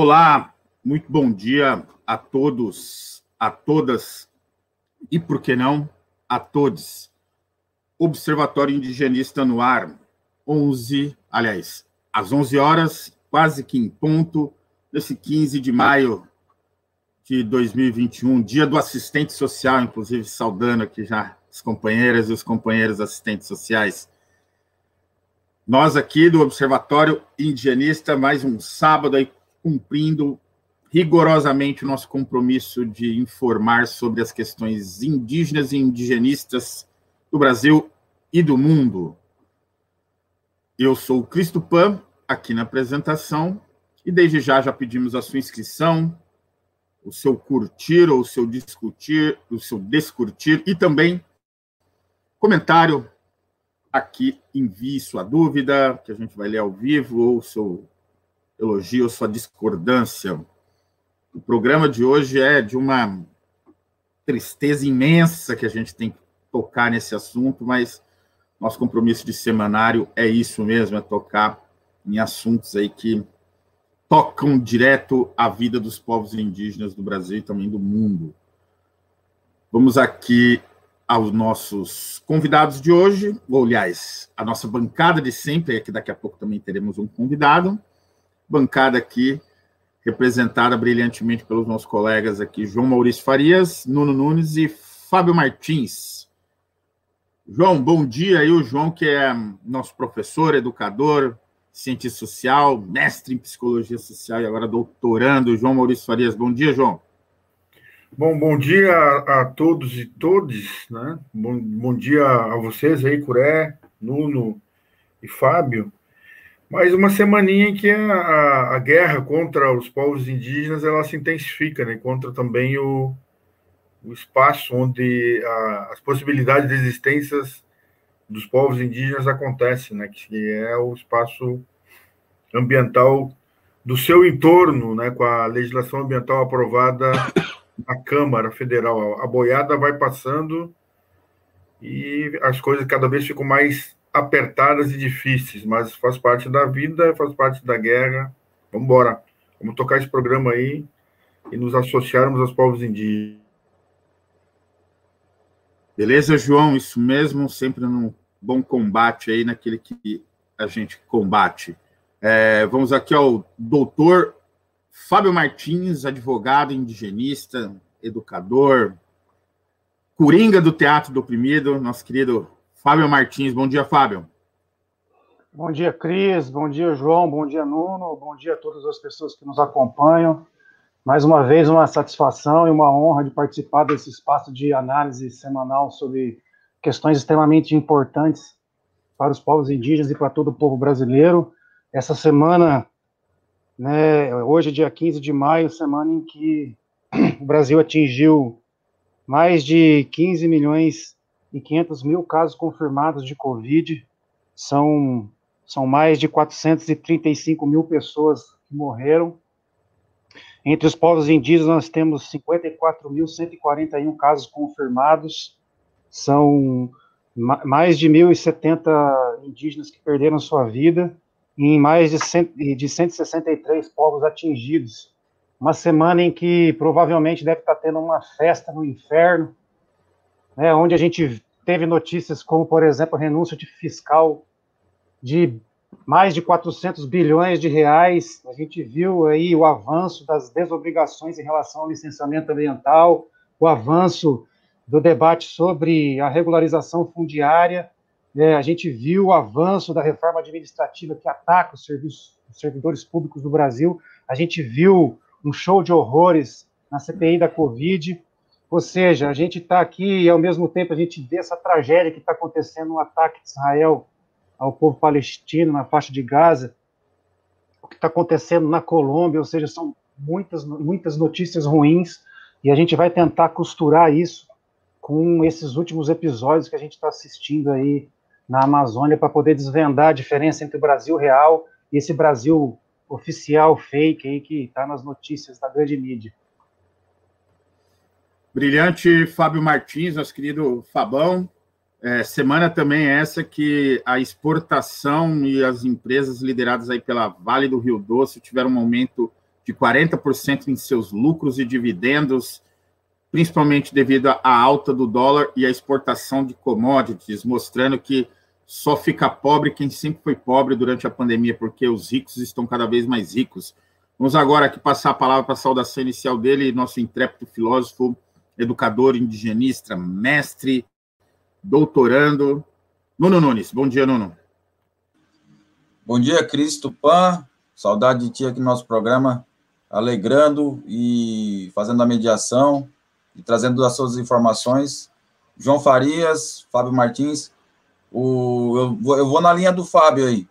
Olá, muito bom dia a todos, a todas e, por que não, a todos. Observatório Indigenista no ar, 11, aliás, às 11 horas, quase que em ponto, nesse 15 de maio de 2021, dia do assistente social, inclusive saudando aqui já as companheiras e os companheiros assistentes sociais. Nós aqui do Observatório Indigenista, mais um sábado aí cumprindo rigorosamente o nosso compromisso de informar sobre as questões indígenas e indigenistas do Brasil e do mundo. Eu sou o Cristo Pan, aqui na apresentação, e desde já já pedimos a sua inscrição, o seu curtir ou o seu discutir, o seu descurtir e também comentário aqui, envie sua dúvida, que a gente vai ler ao vivo, ou seu elogio, sua discordância. O programa de hoje é de uma tristeza imensa que a gente tem que tocar nesse assunto, mas nosso compromisso de semanário é isso mesmo, é tocar em assuntos aí que tocam direto a vida dos povos indígenas do Brasil e também do mundo. Vamos aqui aos nossos convidados de hoje, ou aliás, a nossa bancada de sempre, é que daqui a pouco também teremos um convidado bancada aqui, representada brilhantemente pelos nossos colegas aqui, João Maurício Farias, Nuno Nunes e Fábio Martins. João, bom dia. E o João, que é nosso professor, educador, cientista social, mestre em psicologia social e agora doutorando. João Maurício Farias, bom dia, João. Bom, bom dia a, a todos e todas, né? Bom, bom dia a vocês aí, Curé, Nuno e Fábio. Mais uma semaninha em que a, a, guerra contra os povos indígenas ela se intensifica, né? Contra também o, o espaço onde a, as possibilidades de existência dos povos indígenas acontecem, né? Que é o espaço ambiental do seu entorno, né? Com a legislação ambiental aprovada na Câmara Federal. A boiada vai passando e as coisas cada vez ficam mais apertadas e difíceis, mas faz parte da vida, faz parte da guerra. Vamos embora. Vamos tocar esse programa aí e nos associarmos aos povos indígenas. Beleza, João? Isso mesmo, sempre num bom combate aí naquele que a gente combate. É, vamos aqui ao doutor Fábio Martins, advogado indigenista, educador, coringa do Teatro do Oprimido, nosso querido Fábio Martins. Bom dia, Fábio. Bom dia, Cris. Bom dia, João. Bom dia, Nuno. Bom dia a todas as pessoas que nos acompanham. Mais uma vez, uma satisfação e uma honra de participar desse espaço de análise semanal sobre questões extremamente importantes para os povos indígenas e para todo o povo brasileiro. Essa semana, né, hoje, dia 15 de maio, semana em que o Brasil atingiu mais de 15 milhões e 500 mil casos confirmados de Covid. São, são mais de 435 mil pessoas que morreram. Entre os povos indígenas, nós temos 54.141 casos confirmados. São mais de 1.070 indígenas que perderam sua vida e em mais de, 100, de 163 povos atingidos. Uma semana em que provavelmente deve estar tendo uma festa no inferno, né, onde a gente teve notícias como, por exemplo, a renúncia de fiscal de mais de 400 bilhões de reais. A gente viu aí o avanço das desobrigações em relação ao licenciamento ambiental, o avanço do debate sobre a regularização fundiária. É, a gente viu o avanço da reforma administrativa que ataca os, serviços, os servidores públicos do Brasil. A gente viu um show de horrores na CPI da Covid. Ou seja, a gente está aqui e, ao mesmo tempo, a gente vê essa tragédia que está acontecendo no ataque de Israel ao povo palestino na faixa de Gaza, o que está acontecendo na Colômbia, ou seja, são muitas, muitas notícias ruins, e a gente vai tentar costurar isso com esses últimos episódios que a gente está assistindo aí na Amazônia para poder desvendar a diferença entre o Brasil real e esse Brasil oficial, fake aí que está nas notícias da grande mídia. Brilhante Fábio Martins, nosso querido Fabão. É, semana também é essa que a exportação e as empresas lideradas aí pela Vale do Rio Doce tiveram um aumento de 40% em seus lucros e dividendos, principalmente devido à alta do dólar e à exportação de commodities, mostrando que só fica pobre quem sempre foi pobre durante a pandemia, porque os ricos estão cada vez mais ricos. Vamos agora aqui passar a palavra para a saudação inicial dele, nosso intrépido filósofo, educador, indigenista, mestre, doutorando, Nuno Nunes. Bom dia, Nuno. Bom dia, Cristo Pan. Saudade de ti aqui no nosso programa, alegrando e fazendo a mediação e trazendo as suas informações. João Farias, Fábio Martins. O, eu, vou, eu vou na linha do Fábio aí.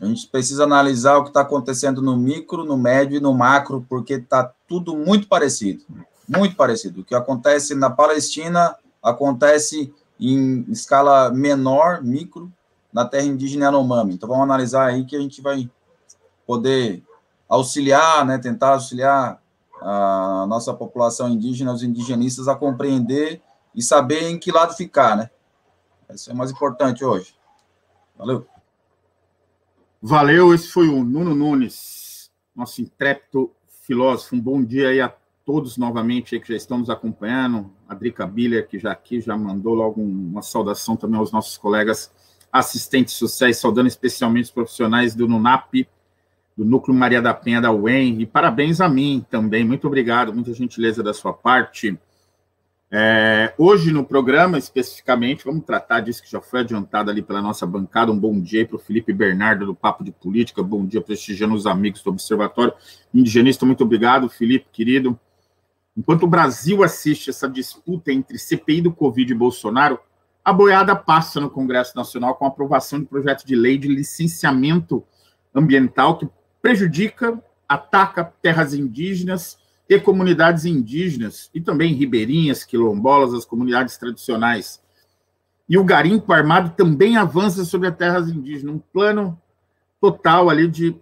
A gente precisa analisar o que está acontecendo no micro, no médio e no macro, porque está tudo muito parecido. Muito parecido. O que acontece na Palestina acontece em escala menor, micro, na terra indígena Yanomami. Então, vamos analisar aí que a gente vai poder auxiliar, né, tentar auxiliar a nossa população indígena, os indigenistas, a compreender e saber em que lado ficar, né? Isso é o mais importante hoje. Valeu. Valeu, esse foi o Nuno Nunes, nosso intrépido filósofo. Um bom dia aí a todos novamente que já estão nos acompanhando. A Drica Biller, que já aqui já mandou logo uma saudação também aos nossos colegas assistentes sociais, saudando especialmente os profissionais do NUNAP, do Núcleo Maria da Penha da UEM, e parabéns a mim também. Muito obrigado, muita gentileza da sua parte. É, hoje no programa, especificamente, vamos tratar disso que já foi adiantado ali pela nossa bancada. Um bom dia para o Felipe Bernardo, do Papo de Política. Bom dia, prestigiando os amigos do Observatório Indigenista. Muito obrigado, Felipe, querido. Enquanto o Brasil assiste essa disputa entre CPI do Covid e Bolsonaro, a boiada passa no Congresso Nacional com a aprovação de projeto de lei de licenciamento ambiental que prejudica, ataca terras indígenas e comunidades indígenas, e também ribeirinhas, quilombolas, as comunidades tradicionais. E o garimpo armado também avança sobre as terras indígenas, um plano total ali de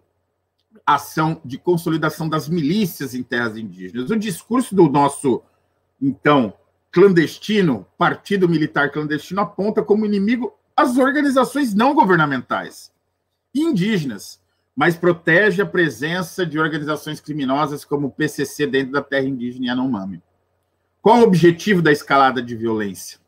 ação de consolidação das milícias em terras indígenas. O discurso do nosso, então, clandestino, partido militar clandestino, aponta como inimigo as organizações não governamentais indígenas, mas protege a presença de organizações criminosas como o PCC dentro da terra indígena Yanomami. Qual o objetivo da escalada de violência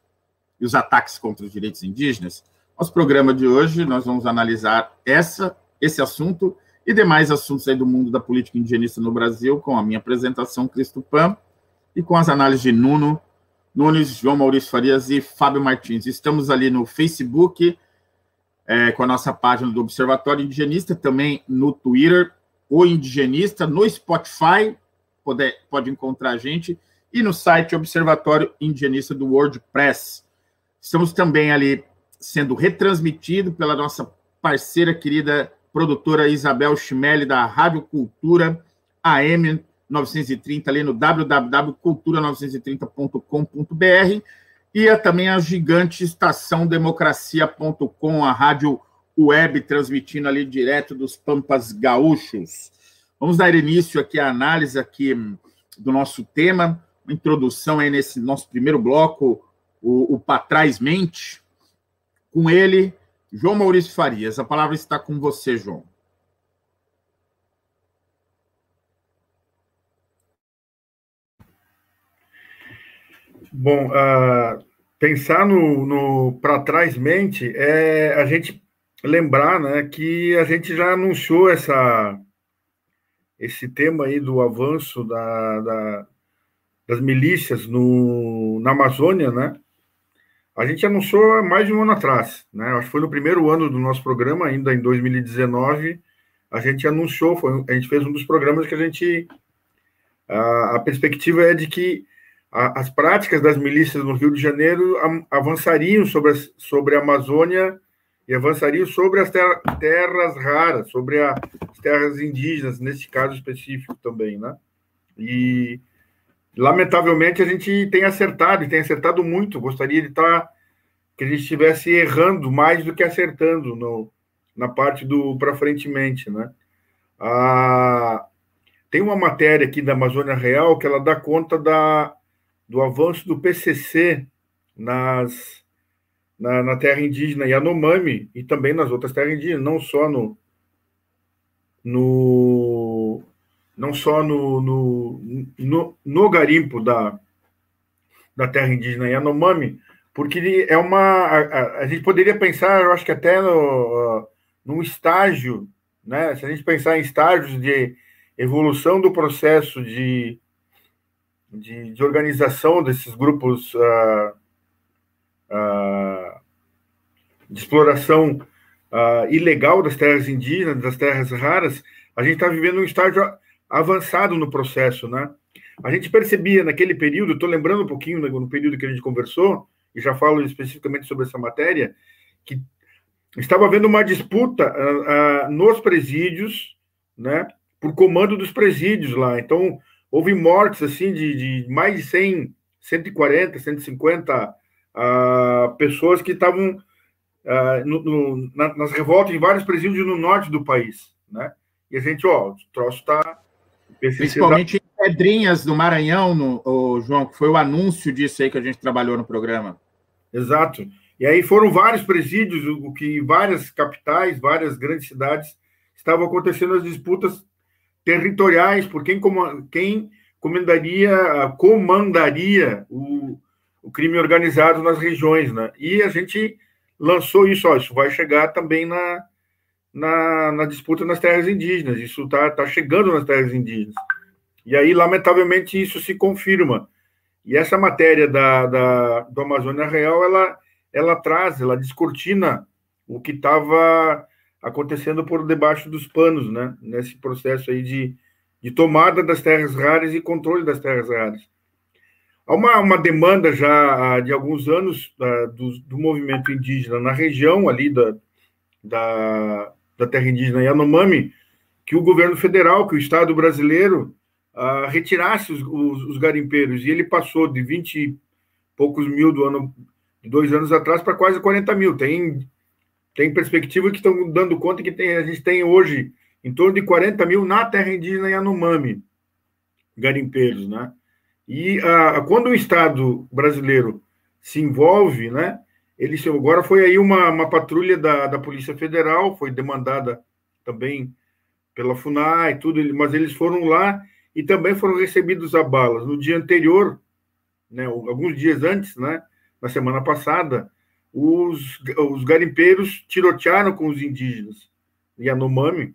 e os ataques contra os direitos indígenas? Nosso programa de hoje, nós vamos analisar essa, esse assunto e demais assuntos aí do mundo da política indigenista no Brasil, com a minha apresentação, Cristo Pam, e com as análises de Nuno Nunes, João Maurício Farias e Fábio Martins. Estamos ali no Facebook, é, com a nossa página do Observatório Indigenista, também no Twitter, o Indigenista, no Spotify, pode, pode encontrar a gente, e no site Observatório Indigenista do WordPress. Estamos também ali sendo retransmitido pela nossa parceira querida produtora Isabel Chimelli, da Rádio Cultura AM 930, ali no www.cultura930.com.br e é também a gigante estação democracia.com, a rádio web transmitindo ali direto dos Pampas Gaúchos. Vamos dar início aqui à análise aqui do nosso tema, uma introdução aí nesse nosso primeiro bloco, o, o Trás Mente, com ele, João Maurício Farias, a palavra está com você, João. Bom, uh, pensar no, no para trás mente é a gente lembrar né, que a gente já anunciou essa, esse tema aí do avanço da, da das milícias no, na Amazônia, né? A gente anunciou mais de um ano atrás, né? Acho que foi no primeiro ano do nosso programa, ainda em 2019, a gente anunciou, foi, a gente fez um dos programas que a gente. A, a perspectiva é de que a, as práticas das milícias no Rio de Janeiro avançariam sobre, as, sobre a Amazônia e avançariam sobre as ter, terras raras, sobre a, as terras indígenas, nesse caso específico também, né? E lamentavelmente a gente tem acertado e tem acertado muito. Gostaria de estar que a gente estivesse errando mais do que acertando no, na parte do para frentemente, né? Ah, tem uma matéria aqui da Amazônia Real que ela dá conta da, do avanço do PCC nas na, na terra indígena Yanomami e também nas outras terras indígenas, não só no no não só no, no, no, no garimpo da, da terra indígena Yanomami, porque é uma. A, a, gente poderia pensar, eu acho que até no, num estágio, né? Se a gente pensar em estágios de evolução do processo de, de, de organização desses grupos uh, uh, de exploração uh, ilegal das terras indígenas, das terras raras, a gente está vivendo um estágio avançado no processo, né? A gente percebia naquele período, estou lembrando um pouquinho no período que a gente conversou, e já falo especificamente sobre essa matéria, que estava havendo uma disputa uh, uh, nos presídios, né, por comando dos presídios lá. Então, houve mortes assim de, de mais de 100, 140, 150 uh, pessoas que estavam uh, no, no, na, nas revoltas em vários presídios no norte do país, né? E a gente, ó, o troço está Principalmente em Pedrinhas do Maranhão, no, o João, que foi o anúncio disso aí que a gente trabalhou no programa. Exato. E aí foram vários presídios, o que várias capitais, várias grandes cidades estavam acontecendo as disputas territoriais por quem, quem comandaria, comandaria o, o crime organizado nas regiões, né? E a gente lançou isso, ó, isso vai chegar também na, na, na disputa nas terras indígenas, isso está tá chegando nas terras indígenas. E aí, lamentavelmente, isso se confirma. E essa matéria da, da, do Amazônia Real, ela, ela traz, ela descortina o que estava acontecendo por debaixo dos panos, né? Nesse processo aí de, de tomada das terras raras e controle das terras raras. Há uma, uma demanda já de alguns anos da, do, do movimento indígena na região ali da, da, da terra indígena Yanomami, que o governo federal, que o Estado brasileiro uh, retirasse os, os, os, garimpeiros. E ele passou de 20 e poucos mil do ano, dois anos atrás para quase 40 mil. Tem, tem perspectiva que estão dando conta que tem, a gente tem hoje em torno de 40 mil na terra indígena Yanomami, garimpeiros, né? E uh, quando o Estado brasileiro se envolve, né? Ele agora foi aí uma, uma patrulha da, da Polícia Federal, foi demandada também pela FUNAI, tudo, mas eles foram lá e também foram recebidos a balas. No dia anterior, né, alguns dias antes, né, na semana passada, os, os garimpeiros tirotearam com os indígenas Yanomami,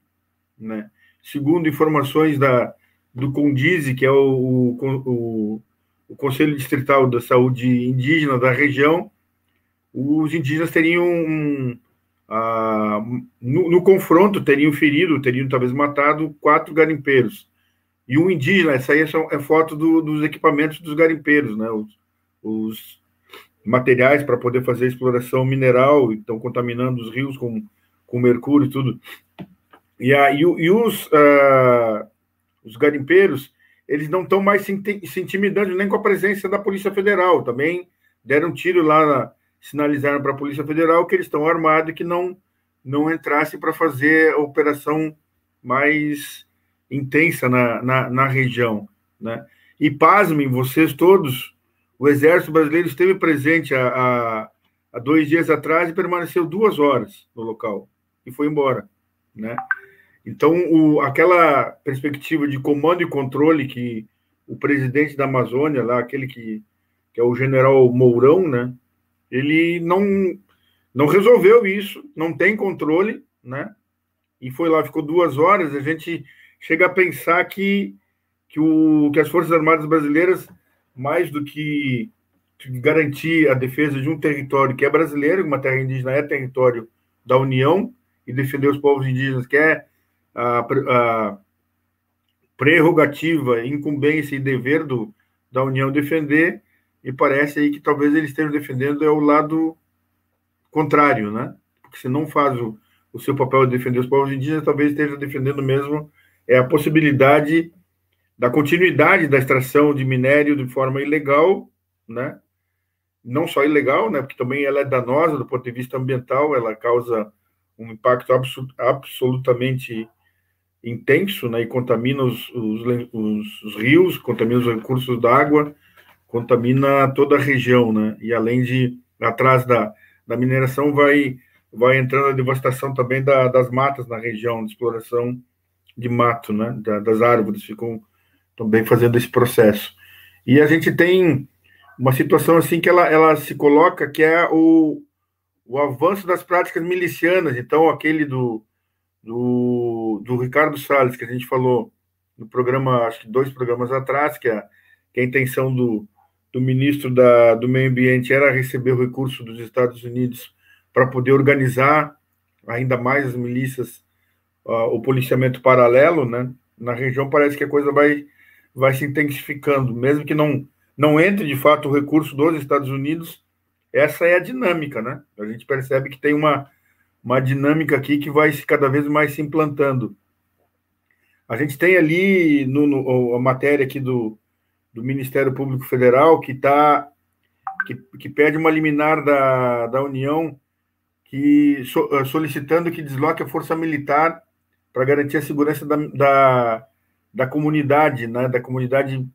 né? Segundo informações da, do CONDIZE, que é o, o, o Conselho Distrital da Saúde Indígena da região, os indígenas teriam um, uh, no, no, confronto teriam ferido, teriam talvez matado quatro garimpeiros e um indígena, essa aí é, é foto do, dos equipamentos dos garimpeiros, né? Os, os materiais para poder fazer exploração mineral, estão contaminando os rios com, com mercúrio e tudo. E, a, e, e os, uh, os garimpeiros, eles não estão mais se, se, intimidando nem com a presença da Polícia Federal. Também deram tiro lá, na, sinalizaram para a Polícia Federal que eles estão armados e que não, não entrassem para fazer a operação mais intensa na, na, na região. Né? E pasmem, vocês todos, o Exército Brasileiro esteve presente há, há, dois dias atrás e permaneceu duas horas no local e foi embora. Né? Então, o, aquela perspectiva de comando e controle que o presidente da Amazônia, lá, aquele que, que é o general Mourão, né? Ele não, não resolveu isso, não tem controle, né? E foi lá, ficou duas horas. A gente chega a pensar que, que, o, que as Forças Armadas Brasileiras, mais do que garantir a defesa de um território que é brasileiro, uma terra indígena é território da União, e defender os povos indígenas, que é a, a prerrogativa, incumbência e dever do, da União defender, e parece aí que talvez eles estejam defendendo é o lado contrário, né? Porque se não faz o, o seu papel de defender os povos indígenas, talvez esteja defendendo mesmo é a possibilidade da continuidade da extração de minério de forma ilegal, né? Não só ilegal, né? Porque também ela é danosa do ponto de vista ambiental, ela causa um impacto absolutamente intenso, né? E contamina os, os, os, os rios, contamina os recursos d'água, contamina toda a região, né? E além de atrás da, da mineração vai vai entrando a devastação também da, das matas na região de exploração de mato, né? Da, das árvores ficam também fazendo esse processo. E a gente tem uma situação assim que ela, ela se coloca que é o, o avanço das práticas milicianas. Então, aquele do, do, do Ricardo Salles, que a gente falou no programa, acho que dois programas atrás, que a, que a intenção do, do ministro da, do Meio Ambiente era receber o recurso dos Estados Unidos para poder organizar ainda mais as milícias, uh, o policiamento paralelo, né? Na região parece que a coisa vai, vai se intensificando, mesmo que não, não entre de fato o recurso dos Estados Unidos, essa é a dinâmica, né? A gente percebe que tem uma, uma dinâmica aqui que vai cada vez mais se implantando. A gente tem ali no, no a matéria aqui do, do Ministério Público Federal que tá que, que pede uma liminar da, da União que so, eh, solicitando que desloque a força militar para garantir a segurança da, da, da, comunidade, né, da comunidade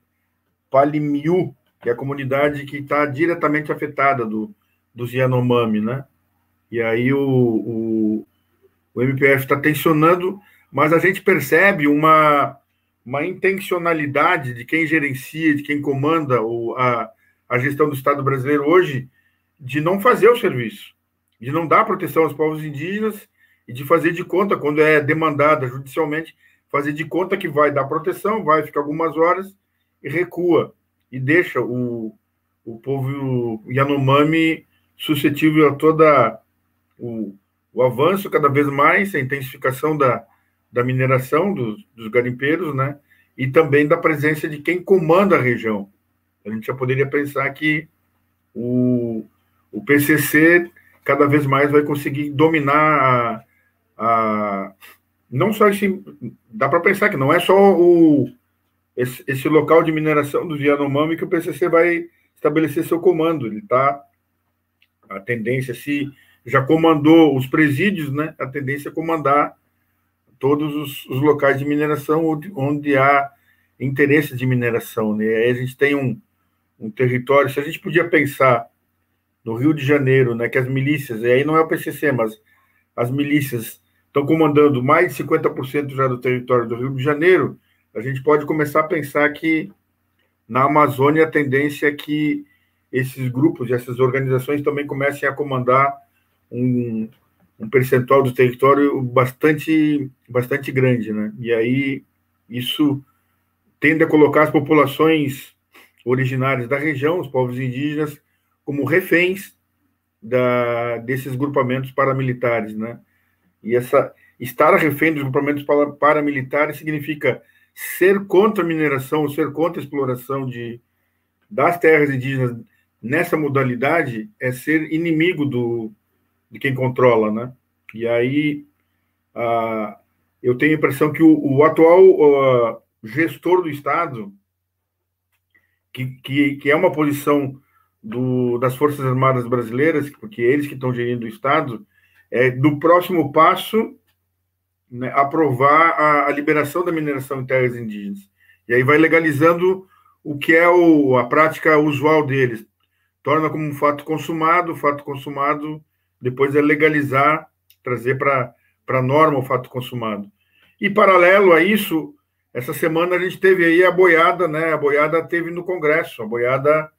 Palimiu, que é a comunidade que está diretamente afetada do, dos Yanomami, né? E aí o, o, o MPF está tensionando, mas a gente percebe uma, uma intencionalidade de quem gerencia, de quem comanda o, a, a gestão do Estado brasileiro hoje, de não fazer o serviço de não dar proteção aos povos indígenas e de fazer de conta, quando é demandada judicialmente, fazer de conta que vai dar proteção, vai ficar algumas horas e recua e deixa o, o povo Yanomami suscetível a toda o, o avanço cada vez mais, a intensificação da, da mineração dos, dos garimpeiros, né? E também da presença de quem comanda a região. A gente já poderia pensar que o, o PCC cada vez mais vai conseguir dominar a, a não só esse, dá para pensar que não é só o esse, esse, local de mineração do Yanomami que o PCC vai estabelecer seu comando. Ele está a tendência se já comandou os presídios, né? A tendência é comandar todos os, os locais de mineração onde, onde, há interesse de mineração, né? Aí a gente tem um, um território. Se a gente podia pensar no Rio de Janeiro, né, que as milícias, e aí não é o PCC, mas as milícias estão comandando mais de 50% já do território do Rio de Janeiro, a gente pode começar a pensar que na Amazônia a tendência é que esses grupos, essas organizações também comecem a comandar um, um percentual do território bastante, bastante grande, né? E aí isso tende a colocar as populações originárias da região, os povos indígenas, como reféns da, desses grupamentos paramilitares, né? E essa estar refém dos grupamentos paramilitares significa ser contra a mineração, ser contra a exploração de, das terras indígenas nessa modalidade é ser inimigo do, de quem controla, né? E aí a, eu tenho a impressão que o, o atual gestor do Estado, que, que, que é uma posição do, das Forças Armadas Brasileiras, porque eles que estão gerindo o Estado, é do próximo passo né, aprovar a, a, liberação da mineração em terras indígenas. E aí vai legalizando o que é o, a prática usual deles. Torna como um fato consumado, o fato consumado depois é legalizar, trazer para a norma o fato consumado. E paralelo a isso, essa semana a gente teve aí a boiada, né? A boiada teve no Congresso, a boiada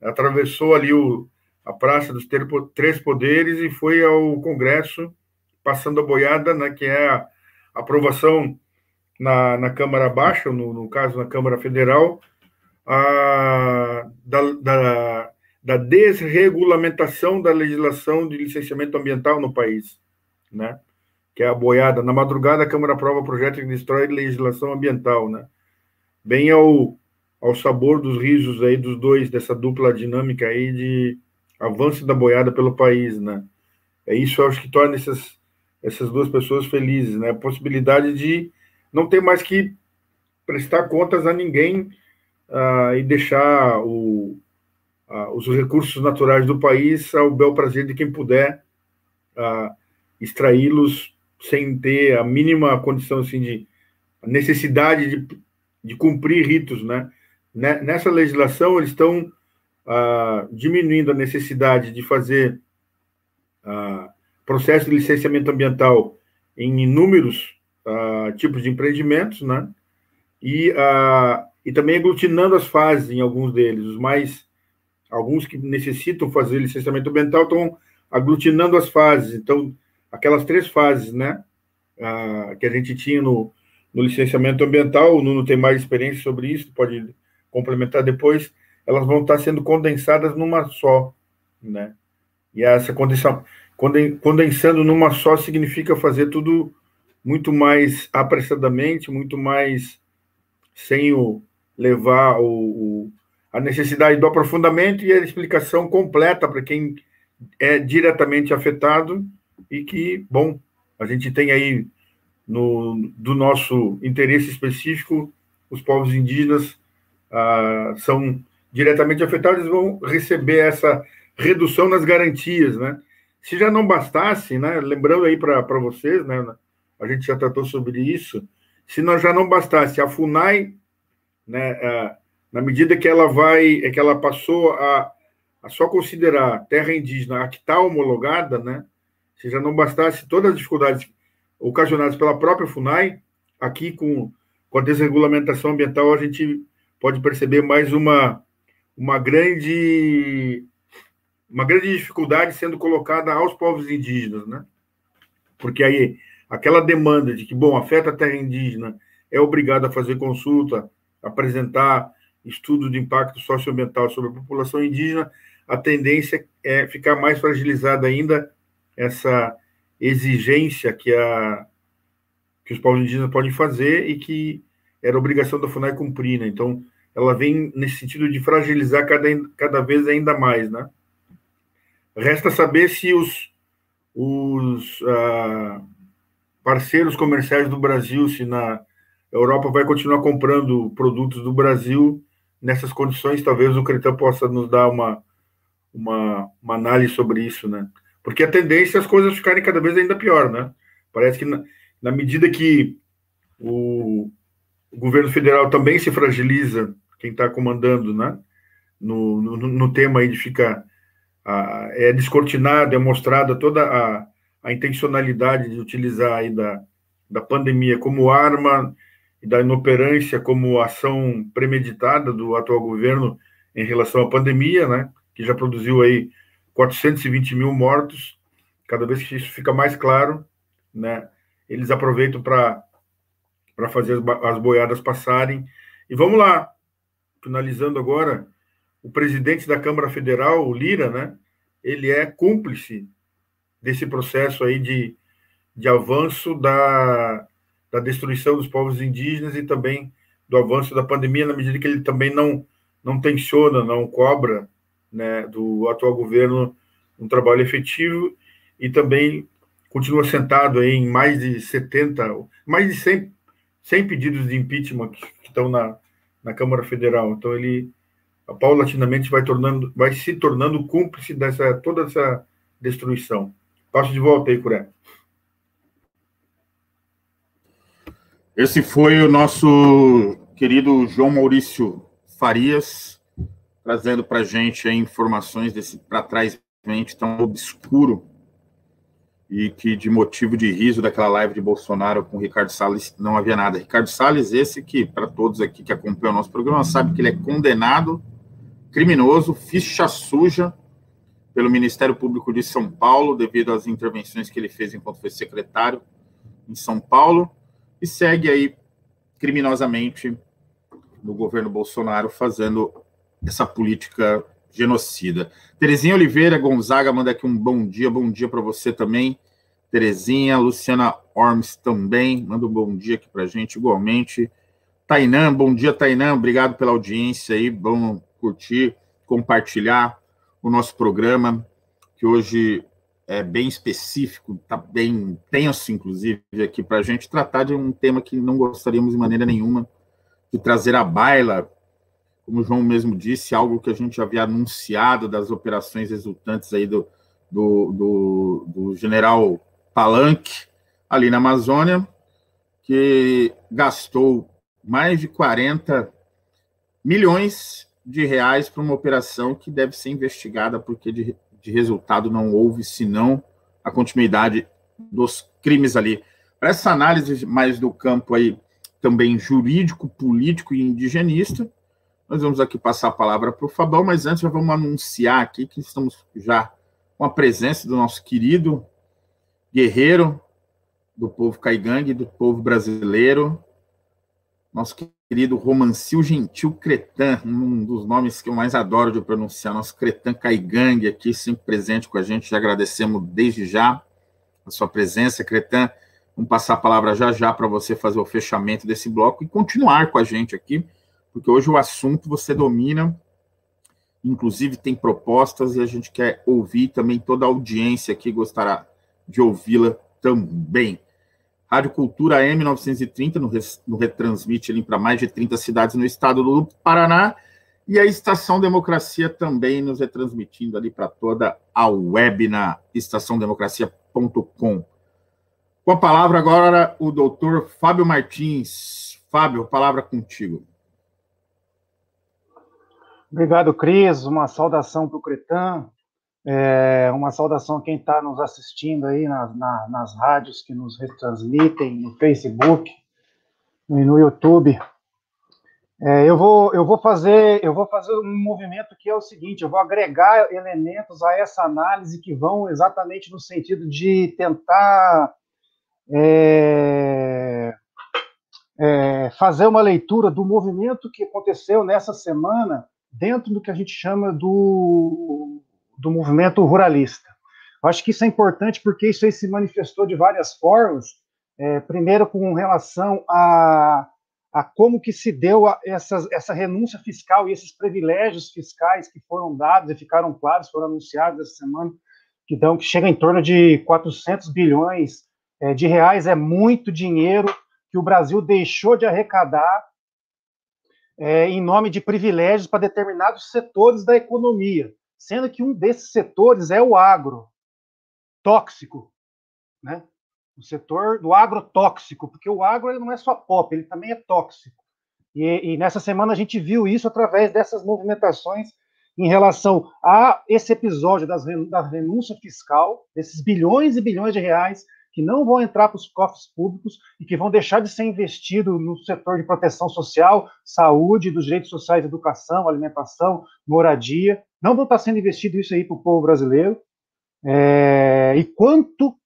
atravessou ali o, a Praça dos Três Poderes e foi ao Congresso, passando a boiada, né, que é a aprovação na, na Câmara Baixa, no, no caso na Câmara Federal, a, da, da, da desregulamentação da legislação de licenciamento ambiental no país, né? que é a boiada. Na madrugada, a Câmara aprova projeto que destrói legislação ambiental, né? Bem ao, ao sabor dos risos aí dos dois, dessa dupla dinâmica aí de avanço da boiada pelo país, né? É isso, acho que torna essas, essas duas pessoas felizes, né? A possibilidade de não ter mais que prestar contas a ninguém uh, e deixar o, uh, os recursos naturais do país ao bel prazer de quem puder uh, extraí-los sem ter a mínima condição assim de necessidade de, de cumprir ritos, né? Né, nessa legislação, eles estão ah, diminuindo a necessidade de fazer ah, processo de licenciamento ambiental em inúmeros uh, tipos de empreendimentos, né? E, uh, e também aglutinando as fases em alguns deles. Os mais, alguns que necessitam fazer licenciamento ambiental estão aglutinando as fases. Então, aquelas três fases, né? Que a gente tinha no, no licenciamento ambiental, o Nuno tem mais experiência sobre isso, pode complementar depois, elas vão estar sendo condensadas numa só, né? E essa condensação, condensando numa só significa fazer tudo muito mais apressadamente, muito mais sem o levar o, o, a necessidade do aprofundamento e a explicação completa para quem é diretamente afetado e que, bom, a gente tem aí no, do nosso interesse específico, os povos indígenas ah, são diretamente afetados e vão receber essa redução nas garantias, né? Se já não bastasse, né? Lembrando aí para vocês, né? A gente já tratou sobre isso. Se nós já não bastasse a Funai, né? Ah, na medida que ela vai, é que ela passou a, a só considerar terra indígena a que está homologada, né? Se já não bastasse todas as dificuldades ocasionadas pela própria FUNAI, aqui com, com a desregulamentação ambiental, a gente pode perceber mais uma, uma grande uma grande dificuldade sendo colocada aos povos indígenas, né? Porque aí aquela demanda de que, bom, afeta a terra indígena, é obrigado a fazer consulta, apresentar estudo de impacto socioambiental sobre a população indígena, a tendência é ficar mais fragilizada ainda essa exigência que, a, que os povos indígenas podem fazer e que era obrigação da FUNAI cumprir, né? Então, ela vem nesse sentido de fragilizar cada, cada vez ainda mais, né? Resta saber se os, os ah, parceiros comerciais do Brasil, se na Europa vai continuar comprando produtos do Brasil nessas condições, talvez o Cretan possa nos dar uma, uma, uma análise sobre isso, né? Porque a tendência é as coisas ficarem cada vez ainda pior, né? Parece que na, na medida que o, o, governo federal também se fragiliza, quem está comandando, né? No, no, no, tema aí de ficar a, é descortinado, é mostrada toda a, a intencionalidade de utilizar aí da, da pandemia como arma e da inoperância como ação premeditada do atual governo em relação à pandemia, né? Que já produziu aí 420 mil mortos. Cada vez que isso fica mais claro, né, eles aproveitam para fazer as, as boiadas passarem. E vamos lá, finalizando agora, o presidente da Câmara Federal, o Lira, né, ele é cúmplice desse processo aí de, de avanço da, da destruição dos povos indígenas e também do avanço da pandemia, na medida que ele também não, não tensiona, não cobra né, do atual governo um trabalho efetivo e também continua sentado em mais de 70, mais de 100, 100 pedidos de impeachment que, que estão na, na Câmara Federal. Então ele paulatinamente vai tornando, vai se tornando cúmplice dessa toda essa destruição. Passo de volta aí, Curé. Esse foi o nosso querido João Maurício Farias, trazendo para a gente informações desse para trás tão obscuro e que de motivo de riso daquela live de Bolsonaro com o Ricardo Salles não havia nada. Ricardo Salles, esse que, para todos aqui que acompanham o nosso programa, sabe que ele é condenado, criminoso, ficha suja pelo Ministério Público de São Paulo, devido às intervenções que ele fez enquanto foi secretário em São Paulo, e segue aí criminosamente no governo Bolsonaro, fazendo essa política genocida. Terezinha Oliveira Gonzaga manda aqui um bom dia, bom dia para você também. Terezinha, Luciana Ormes também, manda um bom dia aqui para gente, igualmente. Tainã, bom dia, Tainã, obrigado pela audiência aí, vamos curtir, compartilhar o nosso programa, que hoje é bem específico, tá bem tenso, inclusive, aqui para a gente tratar de um tema que não gostaríamos de maneira nenhuma de trazer à baila. Como o João mesmo disse, algo que a gente havia anunciado das operações resultantes aí do, do, do, do general Palanque, ali na Amazônia, que gastou mais de 40 milhões de reais para uma operação que deve ser investigada, porque de, de resultado não houve, senão a continuidade dos crimes ali. Para essa análise mais do campo aí, também jurídico, político e indigenista, nós vamos aqui passar a palavra para o Fabão, mas antes já vamos anunciar aqui que estamos já com a presença do nosso querido guerreiro do povo caigangue, do povo brasileiro, nosso querido Romancil Gentil Cretan, um dos nomes que eu mais adoro de pronunciar, nosso Cretan Caigangue aqui, sempre presente com a gente, já agradecemos desde já a sua presença, Cretan, vamos passar a palavra já já para você fazer o fechamento desse bloco e continuar com a gente aqui, porque hoje o assunto você domina, inclusive tem propostas e a gente quer ouvir também toda a audiência aqui gostará de ouvi-la também. Rádio Cultura M930 no, no retransmite para mais de 30 cidades no estado do Paraná e a Estação Democracia também nos retransmitindo ali para toda a web na estaçãodemocracia.com. Com a palavra agora o doutor Fábio Martins. Fábio, palavra contigo. Obrigado, Cris. Uma saudação para o Cretan. É, uma saudação a quem está nos assistindo aí na, na, nas rádios que nos retransmitem, no Facebook e no YouTube. É, eu, vou, eu, vou fazer, eu vou fazer um movimento que é o seguinte: eu vou agregar elementos a essa análise que vão exatamente no sentido de tentar é, é fazer uma leitura do movimento que aconteceu nessa semana dentro do que a gente chama do, do movimento ruralista. Eu acho que isso é importante porque isso aí se manifestou de várias formas. É, primeiro, com relação a, a como que se deu a, essa, essa renúncia fiscal e esses privilégios fiscais que foram dados e ficaram claros, foram anunciados essa semana, que, dão, que chega em torno de 400 bilhões é, de reais. É muito dinheiro que o Brasil deixou de arrecadar é, em nome de privilégios para determinados setores da economia, sendo que um desses setores é o agro, tóxico, né? O setor do agrotóxico, porque o agro não é só pop, ele também é tóxico. E, e nessa semana a gente viu isso através dessas movimentações em relação a esse episódio das, da renúncia fiscal, desses bilhões e bilhões de reais que não vão entrar para os cofres públicos e que vão deixar de ser investido no setor de proteção social, saúde, dos direitos sociais, educação, alimentação, moradia. Não vão estar sendo investido isso aí para o povo brasileiro. É, e quanto,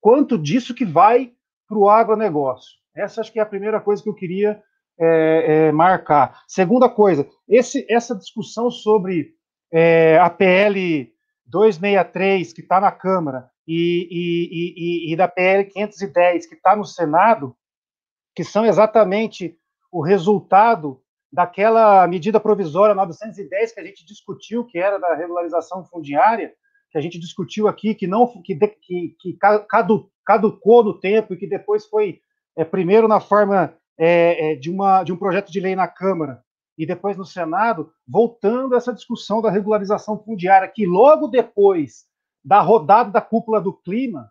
quanto disso que vai para o agronegócio? Essa acho que é a primeira coisa que eu queria é, é, marcar. Segunda coisa, esse, essa discussão sobre é, a PL 263 que está na Câmara e, e, e, da PL 510, que está no Senado, que são exatamente o resultado daquela medida provisória 910 que a gente discutiu, que era da regularização fundiária, que a gente discutiu aqui, que não que, que, que caducou no tempo e que depois foi é, primeiro na forma é, é, de, uma, de um projeto de lei na Câmara e depois no Senado, voltando a essa discussão da regularização fundiária, que logo depois da rodada da cúpula do clima,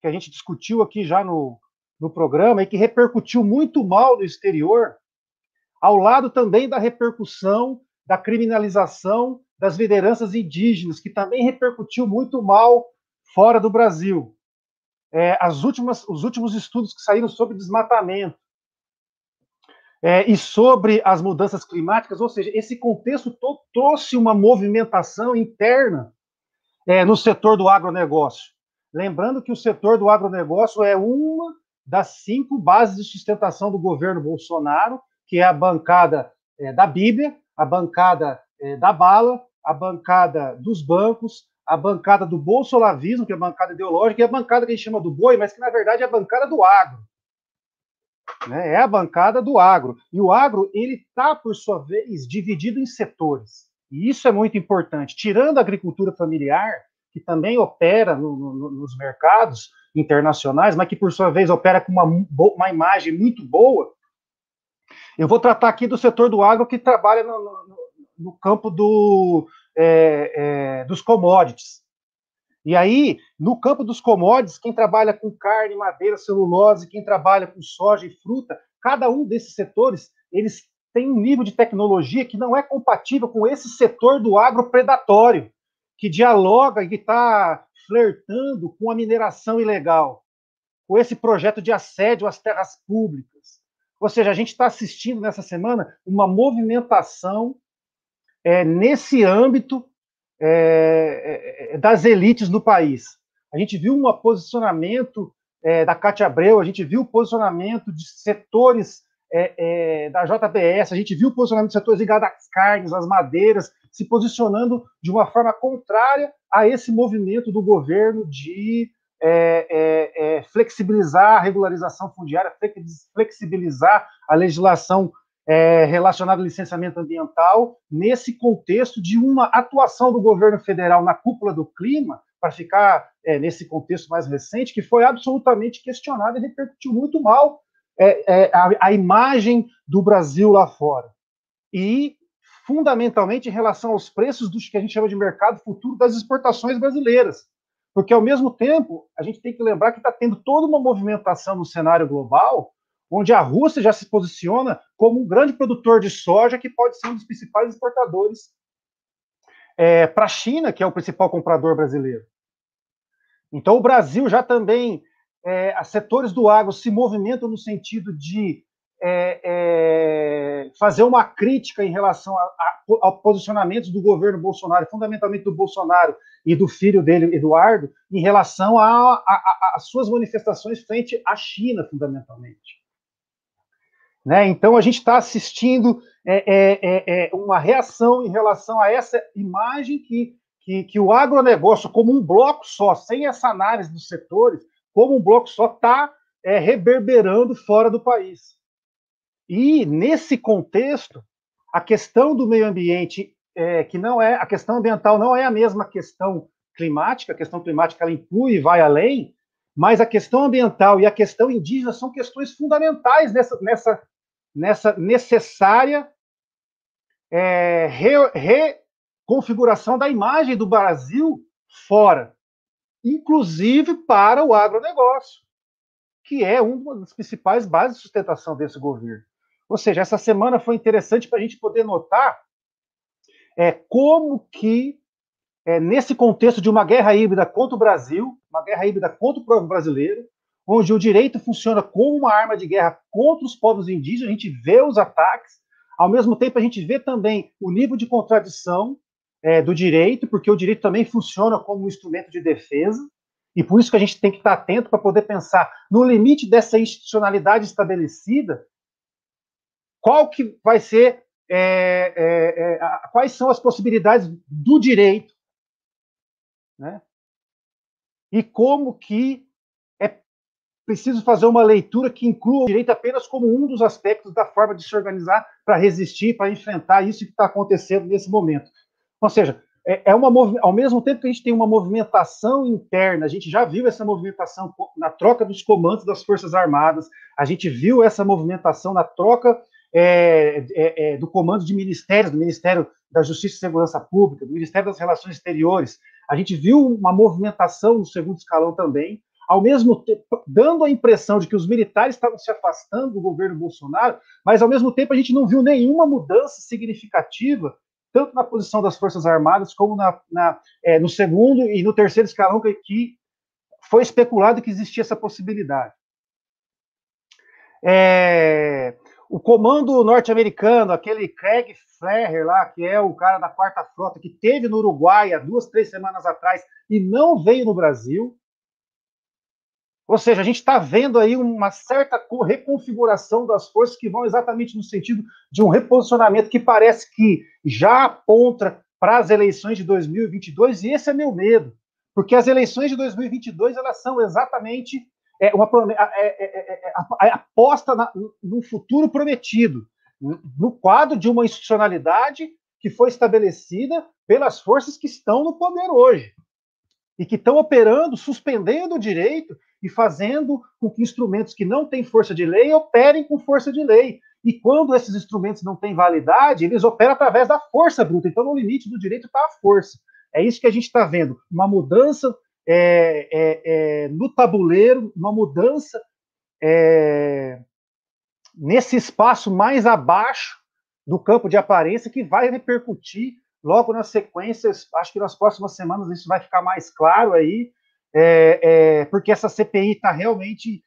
que a gente discutiu aqui já no, no programa, e que repercutiu muito mal no exterior, ao lado também da repercussão da criminalização das lideranças indígenas, que também repercutiu muito mal fora do Brasil. É, as últimas, os últimos estudos que saíram sobre desmatamento é, e sobre as mudanças climáticas, ou seja, esse contexto trouxe uma movimentação interna é, no setor do agronegócio. Lembrando que o setor do agronegócio é uma das cinco bases de sustentação do governo Bolsonaro, que é a bancada é, da Bíblia, a bancada é, da bala, a bancada dos bancos, a bancada do bolsolavismo, que é a bancada ideológica, e a bancada que a gente chama do boi, mas que na verdade é a bancada do agro. Né? É a bancada do agro. E o agro, ele está, por sua vez, dividido em setores. E isso é muito importante. Tirando a agricultura familiar, que também opera no, no, nos mercados internacionais, mas que por sua vez opera com uma, uma imagem muito boa, eu vou tratar aqui do setor do agro que trabalha no, no campo do, é, é, dos commodities. E aí, no campo dos commodities, quem trabalha com carne, madeira, celulose, quem trabalha com soja e fruta, cada um desses setores, eles tem um nível de tecnologia que não é compatível com esse setor do agropredatório, que dialoga e está flertando com a mineração ilegal. com esse projeto de assédio às terras públicas. Ou seja, a gente está assistindo nessa semana uma movimentação é, nesse âmbito é, é, das elites no país. A gente viu um posicionamento é, da Cátia Abreu, a gente viu o posicionamento de setores é, é, da JBS, a gente viu o posicionamento de setores ligados às carnes, às madeiras, se posicionando de uma forma contrária a esse movimento do governo de é, é, é flexibilizar a regularização fundiária, flexibilizar a legislação é, relacionada ao licenciamento ambiental, nesse contexto de uma atuação do governo federal na cúpula do clima, para ficar nesse contexto mais recente, que foi absolutamente questionada e repercutiu muito mal a, a imagem do Brasil lá fora. E fundamentalmente em relação aos preços do que a gente chama de mercado futuro das exportações brasileiras. Porque, ao mesmo tempo, a gente tem que lembrar que está tendo toda uma movimentação no cenário global, onde a Rússia já se posiciona como um grande produtor de soja que pode ser um dos principais exportadores é, para a China, que é o principal comprador brasileiro. Então, o Brasil já também, é, setores do agro se movimentam no sentido de é, é, fazer uma crítica em relação a, a, a, posicionamentos do governo Bolsonaro, fundamentalmente do Bolsonaro e do filho dele, Eduardo, em relação às suas manifestações frente à China, fundamentalmente. Né? Então, a gente está assistindo é, é, é, é, uma reação em relação a essa imagem que, que, que o agronegócio, como um bloco só, sem essa análise dos setores, como um bloco só, está reverberando fora do país. E, nesse contexto, a questão do meio ambiente, é, que não é, a questão ambiental não é a mesma questão climática, a questão climática ela inclui e vai além, mas a questão ambiental e a questão indígena são questões fundamentais nessa, nessa, nessa necessária é, reconfiguração da imagem do Brasil fora, inclusive para o agronegócio, que é uma das principais bases de sustentação desse governo. Ou seja, essa semana foi interessante para a gente poder notar é, como que, é, nesse contexto de uma guerra híbrida contra o Brasil, uma guerra híbrida contra o povo brasileiro, onde o direito funciona como uma arma de guerra contra os povos indígenas, a gente vê os ataques, ao mesmo tempo a gente vê também o nível de contradição é, do direito, porque o direito também funciona como um instrumento de defesa, e por isso que a gente tem que estar atento para poder pensar no limite dessa institucionalidade estabelecida, qual que vai ser, é, é, é, a, quais são as possibilidades do direito, né? E como que é preciso fazer uma leitura que inclua o direito apenas como um dos aspectos da forma de se organizar para resistir, para enfrentar isso que está acontecendo nesse momento. Ou seja, é, é uma ao mesmo tempo que a gente tem uma movimentação interna, a gente já viu essa movimentação na troca dos comandos das Forças Armadas, a gente viu essa movimentação na troca é, é, é, do comando de ministérios, do Ministério da Justiça e Segurança Pública, do Ministério das Relações Exteriores. A gente viu uma movimentação no segundo escalão também, ao mesmo tempo dando a impressão de que os militares estavam se afastando do governo Bolsonaro, mas ao mesmo tempo a gente não viu nenhuma mudança significativa tanto na posição das Forças Armadas como na, na é, no segundo e no terceiro escalão que, foi especulado que existia essa possibilidade. É, o comando norte-americano, aquele Craig Ferrer lá, que é o cara da quarta frota, que teve no Uruguai há duas, três semanas atrás e não veio no Brasil. Ou seja, a gente está vendo aí uma certa reconfiguração das forças que vão exatamente no sentido de um reposicionamento que parece que já aponta para as eleições de 2022, e esse é meu medo, porque as eleições de 2022 elas são exatamente é uma é é, é, é, é, aposta num futuro prometido, no quadro de uma institucionalidade que foi estabelecida pelas forças que estão no poder hoje e que estão operando, suspendendo o direito e fazendo com que instrumentos que não têm força de lei operem com força de lei. E quando esses instrumentos não têm validade, eles operam através da força bruta. Então, no limite do direito está a força. É isso que a gente está vendo, uma mudança é, é, é, no tabuleiro, uma mudança é, nesse espaço mais abaixo do campo de aparência que vai repercutir logo nas sequências. Acho que nas próximas semanas isso vai ficar mais claro aí, é, é, porque essa CPI está realmente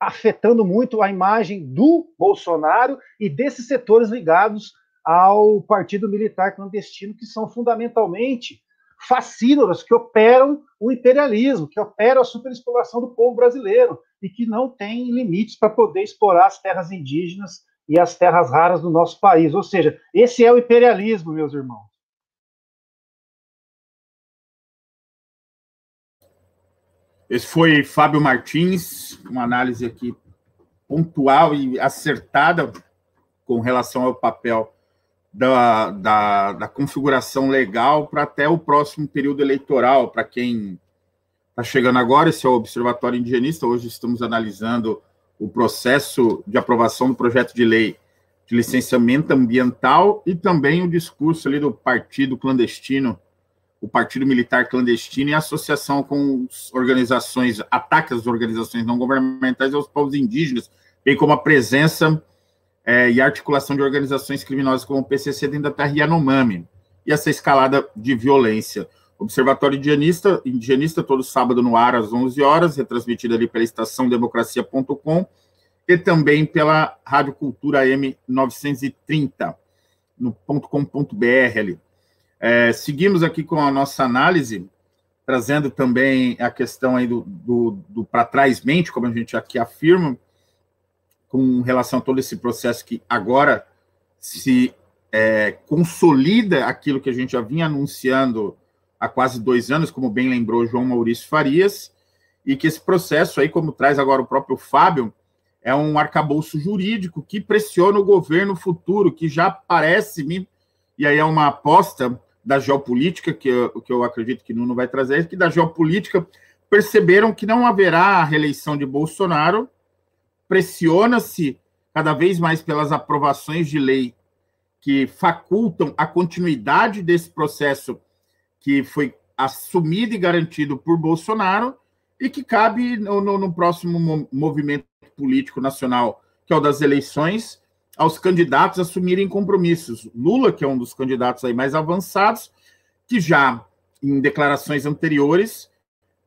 afetando muito a imagem do Bolsonaro e desses setores ligados ao partido militar clandestino, que são fundamentalmente fascínoras que operam o imperialismo, que operam a superexploração do povo brasileiro e que não têm limites para poder explorar as terras indígenas e as terras raras do nosso país. Ou seja, esse é o imperialismo, meus irmãos. Esse foi Fábio Martins, uma análise aqui pontual e acertada com relação ao papel da, da, da configuração legal para até o próximo período eleitoral, para quem está chegando agora, esse é o Observatório Indigenista. Hoje estamos analisando o processo de aprovação do projeto de lei de licenciamento ambiental e também o discurso ali do partido clandestino, o partido militar clandestino e a associação com organizações, ataques às organizações não governamentais e aos povos indígenas, bem como a presença é, e articulação de organizações criminosas como o PCC dentro da terra Yanomami, e essa escalada de violência. Observatório Indigenista, Indigenista, todo sábado no ar, às 11 horas, retransmitido ali pela estação democracia.com e também pela Rádio Cultura M930, no .com.br ali. É, seguimos aqui com a nossa análise, trazendo também a questão aí do, do, do para trás mente, como a gente aqui afirma, com relação a todo esse processo que agora se é, consolida aquilo que a gente já vinha anunciando há quase dois anos, como bem lembrou João Maurício Farias, e que esse processo aí, como traz agora o próprio Fábio, é um arcabouço jurídico que pressiona o governo futuro, que já parece-me, e aí é uma aposta da geopolítica, que eu, que eu acredito que Nuno vai trazer, que da geopolítica perceberam que não haverá a reeleição de Bolsonaro, pressiona-se cada vez mais pelas aprovações de lei que facultam a continuidade desse processo que foi assumido e garantido por Bolsonaro e que cabe no, no, no próximo movimento político nacional, que é o das eleições, aos candidatos assumirem compromissos. Lula, que é um dos candidatos aí mais avançados, que já em declarações anteriores,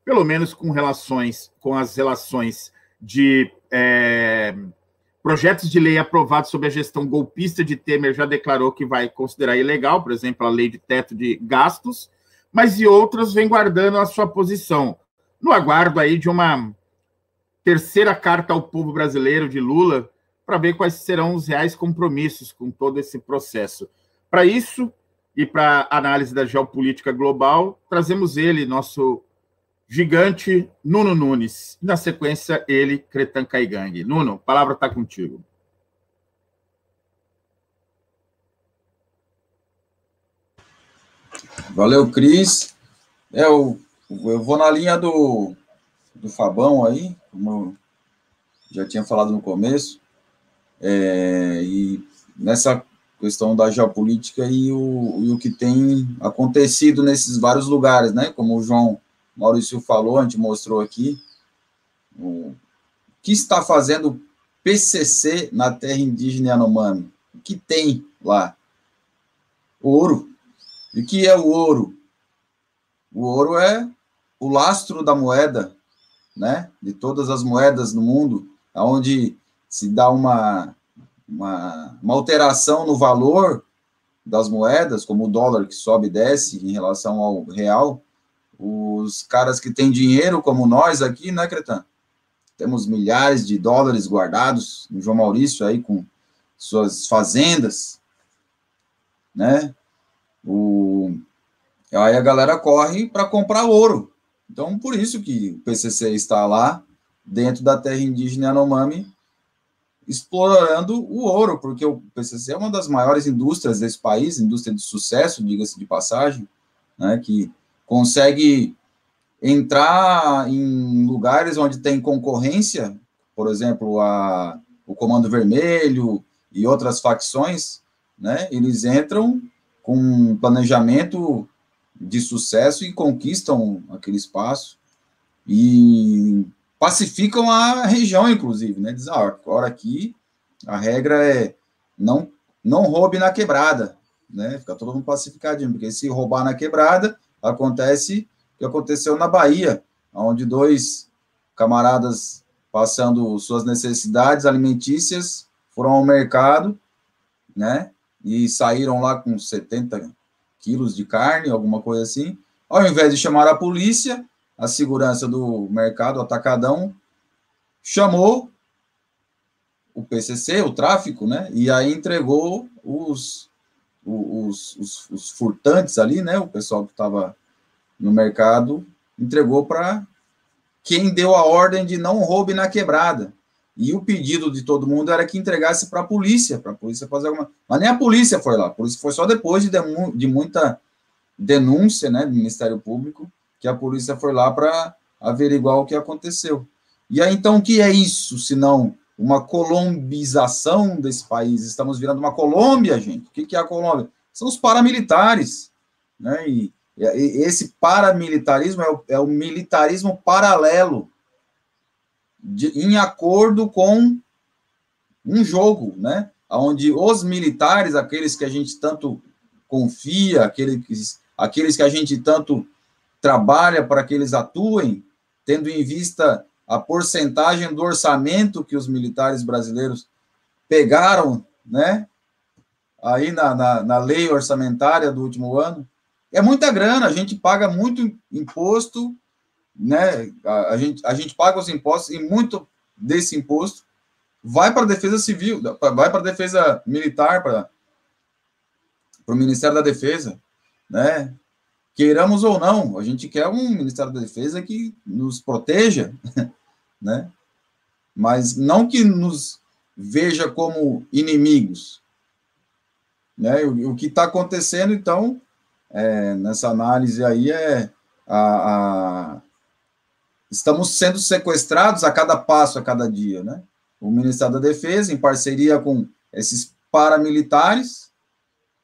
pelo menos com relações com as relações de é, projetos de lei aprovados sob a gestão golpista de Temer já declarou que vai considerar ilegal, por exemplo, a lei de teto de gastos, mas e outras vem guardando a sua posição. No aguardo aí de uma terceira carta ao povo brasileiro de Lula para ver quais serão os reais compromissos com todo esse processo. Para isso e para análise da geopolítica global, trazemos ele, nosso Gigante, Nuno Nunes. Na sequência, ele, Cretan Caigangue. Nuno, a palavra está contigo. Valeu, Cris. É, eu, eu vou na linha do, do Fabão aí, como já tinha falado no começo, é, e nessa questão da geopolítica e o, e o que tem acontecido nesses vários lugares, né? Como o João Maurício falou, a gente mostrou aqui, o que está fazendo PCC na terra indígena Yanomami? O que tem lá? Ouro. E o que é o ouro? O ouro é o lastro da moeda, né? De todas as moedas no mundo, onde se dá uma, uma, uma alteração no valor das moedas, como o dólar que sobe e desce em relação ao real, os caras que têm dinheiro, como nós aqui, né, Cretan? Temos milhares de dólares guardados, o João Maurício aí com suas fazendas, né? O... Aí a galera corre para comprar ouro. Então, por isso que o PCC está lá, dentro da terra indígena Yanomami, explorando o ouro, porque o PCC é uma das maiores indústrias desse país, indústria de sucesso, diga-se de passagem, né, que consegue entrar em lugares onde tem concorrência, por exemplo, a, o Comando Vermelho e outras facções, né? Eles entram com um planejamento de sucesso e conquistam aquele espaço e pacificam a região, inclusive, né? Diz, ah, agora aqui a regra é não não roube na quebrada, né? Fica todo mundo pacificadinho, porque se roubar na quebrada, acontece o que aconteceu na Bahia, onde dois camaradas passando suas necessidades alimentícias, foram ao mercado, né? E saíram lá com 70 quilos de carne, alguma coisa assim. Ao invés de chamar a polícia, a segurança do mercado, atacadão, chamou o PCC, o tráfico, né? E aí entregou os, os, os, os furtantes ali, né? O pessoal que estava no mercado entregou para quem deu a ordem de não roube na quebrada. E o pedido de todo mundo era que entregasse para a polícia, para a polícia fazer alguma. Mas nem a polícia foi lá, a polícia foi só depois de, de muita denúncia né, do Ministério Público, que a polícia foi lá para averiguar o que aconteceu. E aí, então, o que é isso, se não uma colombização desse país? Estamos virando uma Colômbia, gente. O que é a Colômbia? São os paramilitares. Né? E, e esse paramilitarismo é o, é o militarismo paralelo, de, em acordo com um jogo, né? onde os militares, aqueles que a gente tanto confia, aqueles, aqueles que a gente tanto trabalha para que eles atuem, tendo em vista a porcentagem do orçamento que os militares brasileiros pegaram, né? Aí na, na, na lei orçamentária do último ano, é muita grana, a gente paga muito imposto, né? A, a, gente, a gente paga os impostos e muito desse imposto vai para a defesa civil, vai para a defesa militar, para o Ministério da Defesa, né? Queiramos ou não, a gente quer um Ministério da Defesa que nos proteja, né? Mas não que nos veja como inimigos, né? O, o que está acontecendo, então, é, nessa análise aí é a, a, estamos sendo sequestrados a cada passo, a cada dia, né? O Ministério da Defesa, em parceria com esses paramilitares,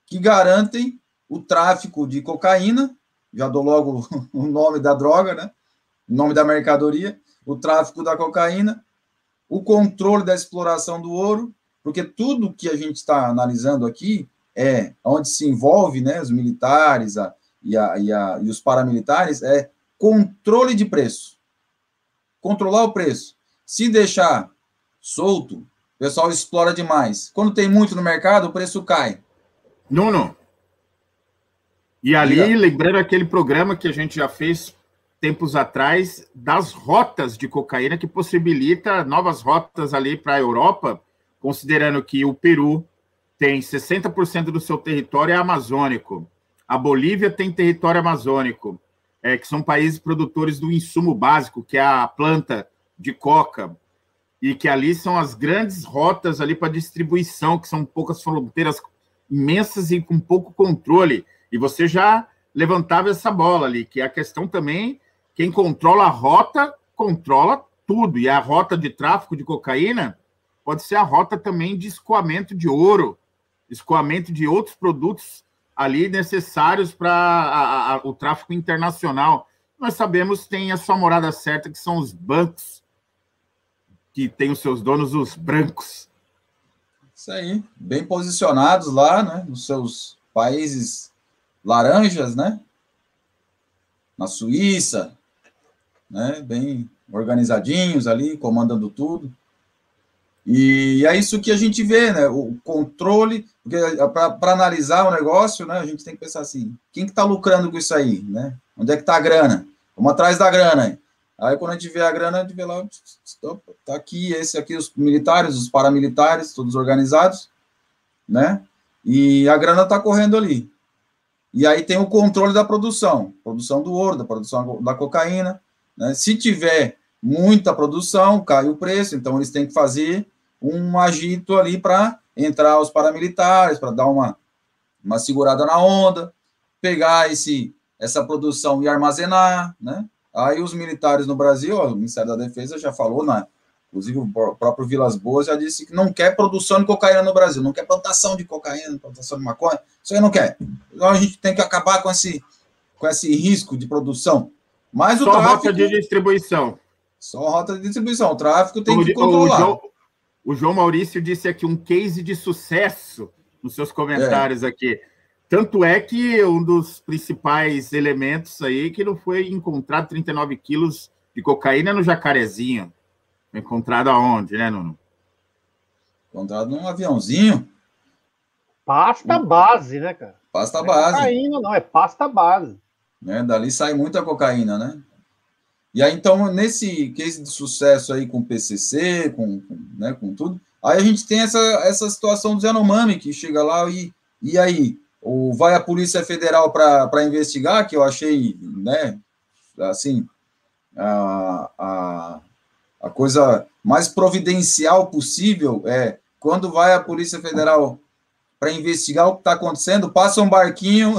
que garantem o tráfico de cocaína, já dou logo o nome da droga, né? O nome da mercadoria, o tráfico da cocaína, o controle da exploração do ouro, porque tudo que a gente está analisando aqui é onde se envolve né, os militares a, e, a, e, a, e os paramilitares é controle de preço. Controlar o preço. Se deixar solto, o pessoal explora demais. Quando tem muito no mercado, o preço cai. Não, não. E ali, lembrando aquele programa que a gente já fez tempos atrás, das rotas de cocaína, que possibilita novas rotas ali para a Europa, considerando que o Peru, tem 60% do seu território é amazônico. A Bolívia tem território amazônico, é, que são países produtores do insumo básico, que é a planta de coca, e que ali são as grandes rotas ali para distribuição, que são poucas fronteiras imensas e com pouco controle. E você já levantava essa bola ali, que é a questão também, quem controla a rota, controla tudo. E a rota de tráfico de cocaína pode ser a rota também de escoamento de ouro, escoamento de outros produtos ali necessários para o tráfico internacional. Nós sabemos tem a sua morada certa, que são os bancos, que têm os seus donos, os brancos. Isso aí, bem posicionados lá, né, nos seus países laranjas, né, na Suíça, né, bem organizadinhos ali, comandando tudo. E é isso que a gente vê, né? O controle, porque para analisar o negócio, né, a gente tem que pensar assim: quem que está lucrando com isso aí, né? Onde é que está a grana? Vamos atrás da grana. Aí. aí quando a gente vê a grana, a gente vê lá, está aqui, esse aqui, os militares, os paramilitares, todos organizados, né? E a grana está correndo ali. E aí tem o controle da produção, produção do ouro, da produção da cocaína. Né? Se tiver muita produção, cai o preço, então eles têm que fazer um agito ali para entrar os paramilitares, para dar uma, uma segurada na onda, pegar esse, essa produção e armazenar, né? Aí os militares no Brasil, ó, o Ministério da Defesa já falou, né? Inclusive o próprio Vilas Boas já disse que não quer produção de cocaína no Brasil, não quer plantação de cocaína, plantação de maconha, isso aí não quer. Então a gente tem que acabar com esse, com esse risco de produção. Mas o Só tráfico, rota de distribuição. Só rota de distribuição. O tráfico tem o, que controlar. O, o João Maurício disse aqui um case de sucesso nos seus comentários é. aqui. Tanto é que um dos principais elementos aí que não foi encontrado 39 quilos de cocaína no Jacarezinho. Encontrado aonde, né, Nuno? Encontrado num aviãozinho. Pasta base, né, cara? Pasta não é base. Cocaína, não, é pasta base. Né? Dali sai muita cocaína, né? E aí, então, nesse case de sucesso aí com o PCC, com, com, né, com tudo, aí a gente tem essa, essa situação do Yanomami, que chega lá e, e aí, ou vai a Polícia Federal para investigar, que eu achei, né, assim, a, a, a coisa mais providencial possível é quando vai a Polícia Federal para investigar o que está acontecendo, passa um barquinho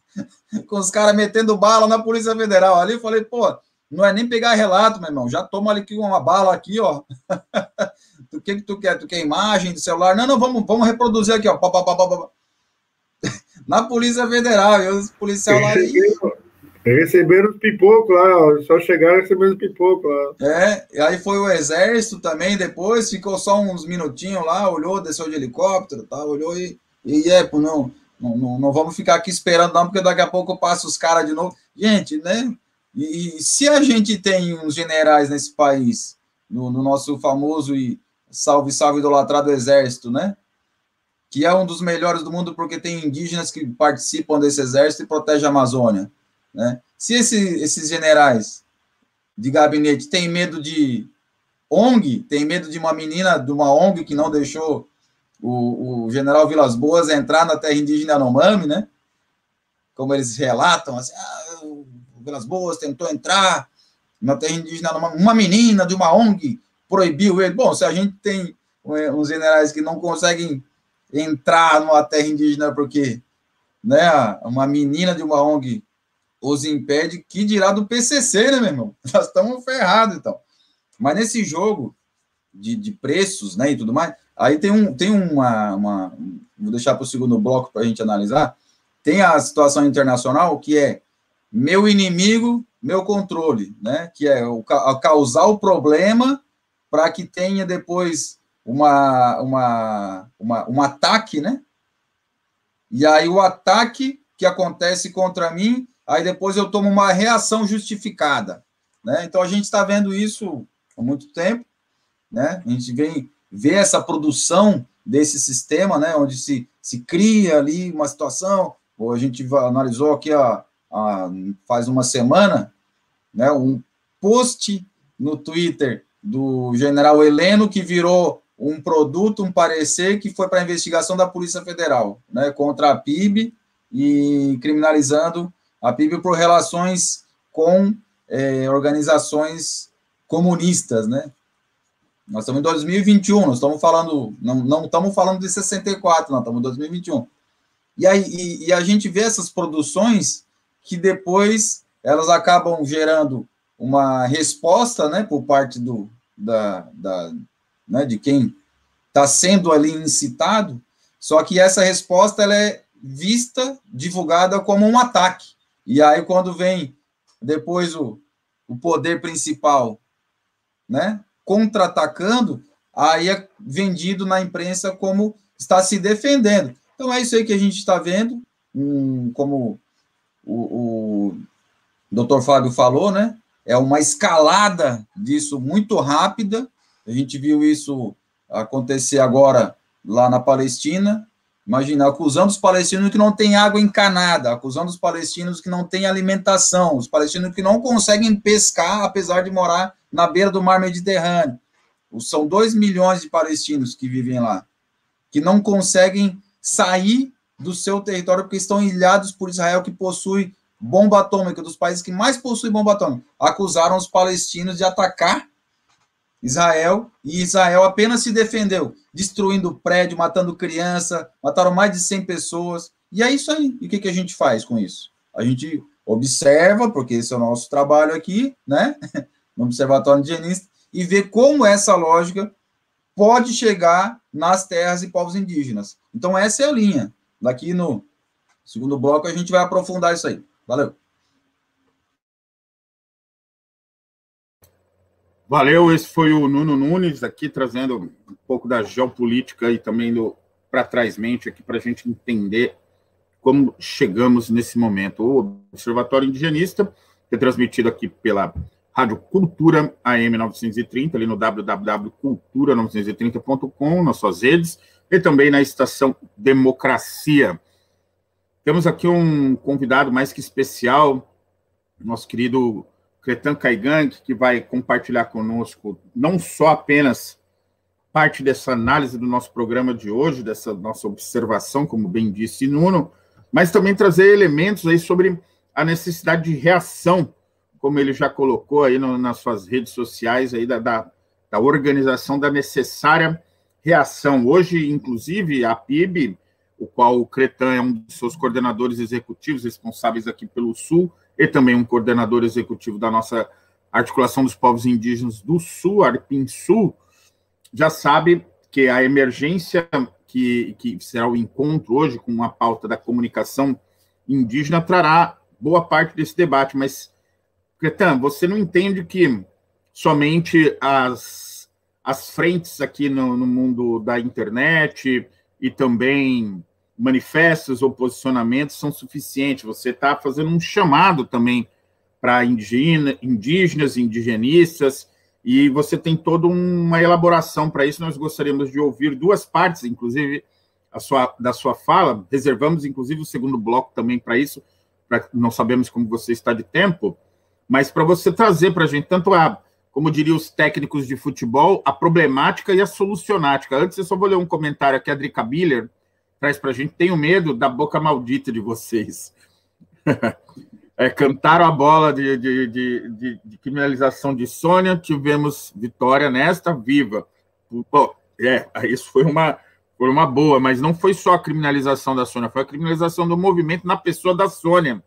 com os caras metendo bala na Polícia Federal. Ali eu falei, pô, não é nem pegar relato, meu irmão. Já toma ali uma bala aqui, ó. O que que tu quer? Tu quer imagem do celular? Não, não, vamos, vamos reproduzir aqui, ó. Pá, pá, pá, Na Polícia Federal, e os policiais lá. Receberam os pipocos lá, ó. só chegaram recebendo os lá. É, e aí foi o exército também, depois ficou só uns minutinhos lá, olhou, desceu de helicóptero, tá, olhou e, e é, pô, não, não, não, não vamos ficar aqui esperando não, porque daqui a pouco passa os caras de novo. Gente, né, e, e, se a gente tem uns generais nesse país, no, no, nosso famoso e salve, salve idolatrado exército, né? Que é um dos melhores do mundo porque tem indígenas que participam desse exército e protegem a Amazônia, né? Se esse, esses generais de gabinete têm medo de ONG, tem medo de uma menina de uma ONG que não deixou o, o general Vilas Boas entrar na terra indígena Yanomami, né? Como eles relatam, assim, ah, Vilas Boas tentou entrar na terra indígena, uma menina de uma ONG proibiu ele. Bom, se a gente tem é, uns generais que não conseguem entrar numa terra indígena porque né, uma menina de uma ONG os impede, que dirá do PCC, né, meu irmão? Nós estamos ferrados, então. Mas nesse jogo de, de preços, né, e tudo mais, aí tem, um, tem uma, uma vou deixar para o segundo bloco para a gente analisar, tem a situação internacional, que é meu inimigo, meu controle, né? Que é o, causar o problema para que tenha depois uma, uma, uma, um ataque, né? E aí o ataque que acontece contra mim, aí depois eu tomo uma reação justificada, né? Então a gente está vendo isso há muito tempo, né? A gente vem ver essa produção desse sistema, né? Onde se, se cria ali uma situação, ou a gente analisou aqui a, faz uma semana, né, um post no Twitter do general Heleno que virou um produto, um parecer que foi para a investigação da Polícia Federal, né, contra a PIB e criminalizando a PIB por relações com é, organizações comunistas, né? Nós estamos em 2021, nós estamos falando, não, não estamos falando de 64, não, estamos em 2021. E, aí, e, e a gente vê essas produções que depois elas acabam gerando uma resposta, né, por parte do, da, da né, de quem está sendo ali incitado, só que essa resposta ela é vista, divulgada como um ataque. E aí, quando vem depois o, o poder principal, né, contra-atacando, aí é vendido na imprensa como está se defendendo. Então, é isso aí que a gente está vendo, como o, o doutor Fábio falou, né? É uma escalada disso muito rápida. A gente viu isso acontecer agora lá na Palestina. Imagina, acusando os palestinos que não têm água encanada, acusando os palestinos que não têm alimentação, os palestinos que não conseguem pescar, apesar de morar na beira do mar Mediterrâneo. São dois milhões de palestinos que vivem lá, que não conseguem sair do seu território porque estão ilhados por Israel, que possui bomba atômica, dos países que mais possuem bomba atômica. Acusaram os palestinos de atacar Israel e Israel apenas se defendeu, destruindo prédio, matando criança, mataram mais de 100 pessoas. E é isso aí. E o que, que a gente faz com isso? A gente observa, porque esse é o nosso trabalho aqui, né, no Observatório Indigenista, e vê como essa lógica pode chegar nas terras e povos indígenas. Então, essa é a linha. Daqui no segundo bloco a gente vai aprofundar isso aí. Valeu. Valeu, esse foi o Nuno Nunes aqui trazendo um pouco da geopolítica e também do para trás mente aqui para a gente entender como chegamos nesse momento. O Observatório Indigenista, é transmitido aqui pela Rádio Cultura AM 930, ali no www.cultura930.com, nas suas redes, e também na estação Democracia. Temos aqui um convidado mais que especial, nosso querido Cretan Caigang, que vai compartilhar conosco não só apenas parte dessa análise do nosso programa de hoje, dessa nossa observação, como bem disse Nuno, mas também trazer elementos aí sobre a necessidade de reação, como ele já colocou aí no, nas suas redes sociais aí da, da, da organização da necessária reação. Hoje, inclusive, a PIB o qual o Cretan é um dos seus coordenadores executivos responsáveis aqui pelo Sul e também um coordenador executivo da nossa articulação dos povos indígenas do Sul, Arpim Sul, já sabe que a emergência que, que será o encontro hoje com a pauta da comunicação indígena trará boa parte desse debate, mas, Cretan, você não entende que somente as, as frentes aqui no, no mundo da internet, e também manifestos ou posicionamentos são suficientes. Você está fazendo um chamado também para indígena, indígenas, indigenistas, e você tem toda uma elaboração para isso. Nós gostaríamos de ouvir duas partes, inclusive, sua, da sua fala. Reservamos, inclusive, o segundo bloco também para isso, pra, não sabemos como você está de tempo, mas para você trazer para a gente tanto a como diriam os técnicos de futebol, a problemática e a solucionática. Antes, eu só vou ler um comentário aqui, a Drica Biller traz para a gente. Tenho medo da boca maldita de vocês. é, cantaram a bola de, de, de, de, criminalização de Sônia, tivemos vitória nesta, viva. Pô, é, isso foi uma, foi uma boa, mas não foi só a criminalização da Sônia, foi a criminalização do movimento na pessoa da Sônia,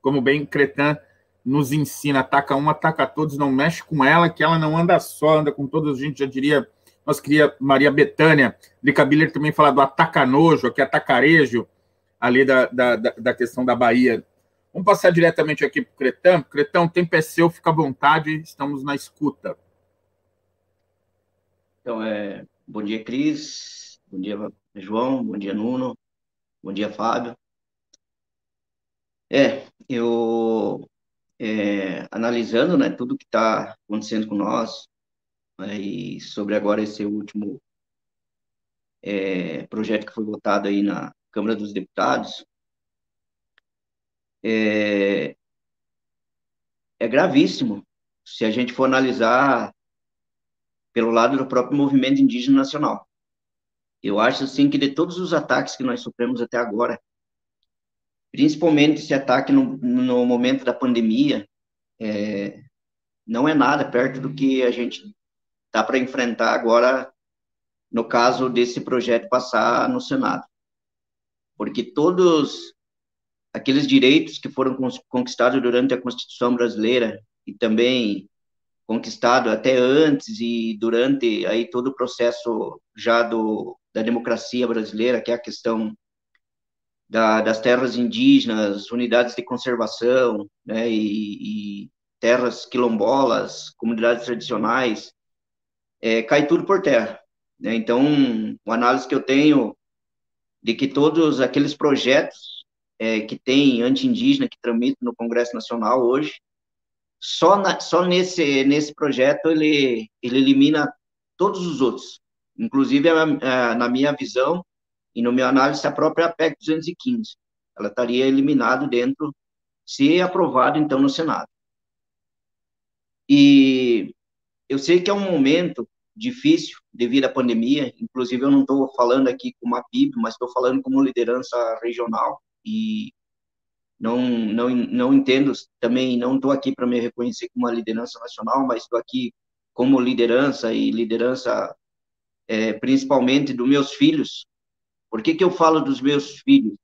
como bem Cretan nos ensina, ataca um, ataca todos, não mexe com ela, que ela não anda só, anda com todos, a gente já diria, nós queria Maria Betânia, Lica Biller também fala do ataca-nojo, que atacarejo, ali da, da, da, questão da Bahia. Vamos passar diretamente aqui para o Cretão. Cretão, tem é seu, fica à vontade, estamos na escuta. Então, é, bom dia, Cris, bom dia, João, bom dia, Nuno, bom dia, Fábio. É, eu é, analisando né, tudo que está acontecendo com nós, né, e sobre agora esse último é, projeto que foi votado aí na Câmara dos Deputados, é, é gravíssimo se a gente for analisar pelo lado do próprio movimento indígena nacional. Eu acho assim que de todos os ataques que nós sofremos até agora, principalmente esse ataque no, no momento da pandemia, é, não é nada perto do que a gente está para enfrentar agora, no caso desse projeto passar no Senado. Porque todos aqueles direitos que foram conquistados durante a Constituição brasileira e também conquistado até antes e durante aí todo o processo já do, da democracia brasileira, que é a questão da, das terras indígenas, unidades de conservação, né, e, e terras quilombolas, comunidades tradicionais, é, cai tudo por terra. Né? Então, a análise que eu tenho de que todos aqueles projetos é, que tem anti-indígena que tramitam no Congresso Nacional hoje, só, na, só nesse, nesse projeto ele, ele elimina todos os outros. Inclusive, a, a, na minha visão, e no meu análise, a própria PEC 215. Ela estaria eliminada dentro, se aprovado, então, no Senado. E eu sei que é um momento difícil devido à pandemia, inclusive eu não estou falando aqui como a PIB, mas estou falando como liderança regional e não não não entendo também não estou aqui para me reconhecer como uma liderança nacional, mas estou aqui como liderança e liderança é, principalmente dos meus filhos por que, que eu falo dos meus filhos?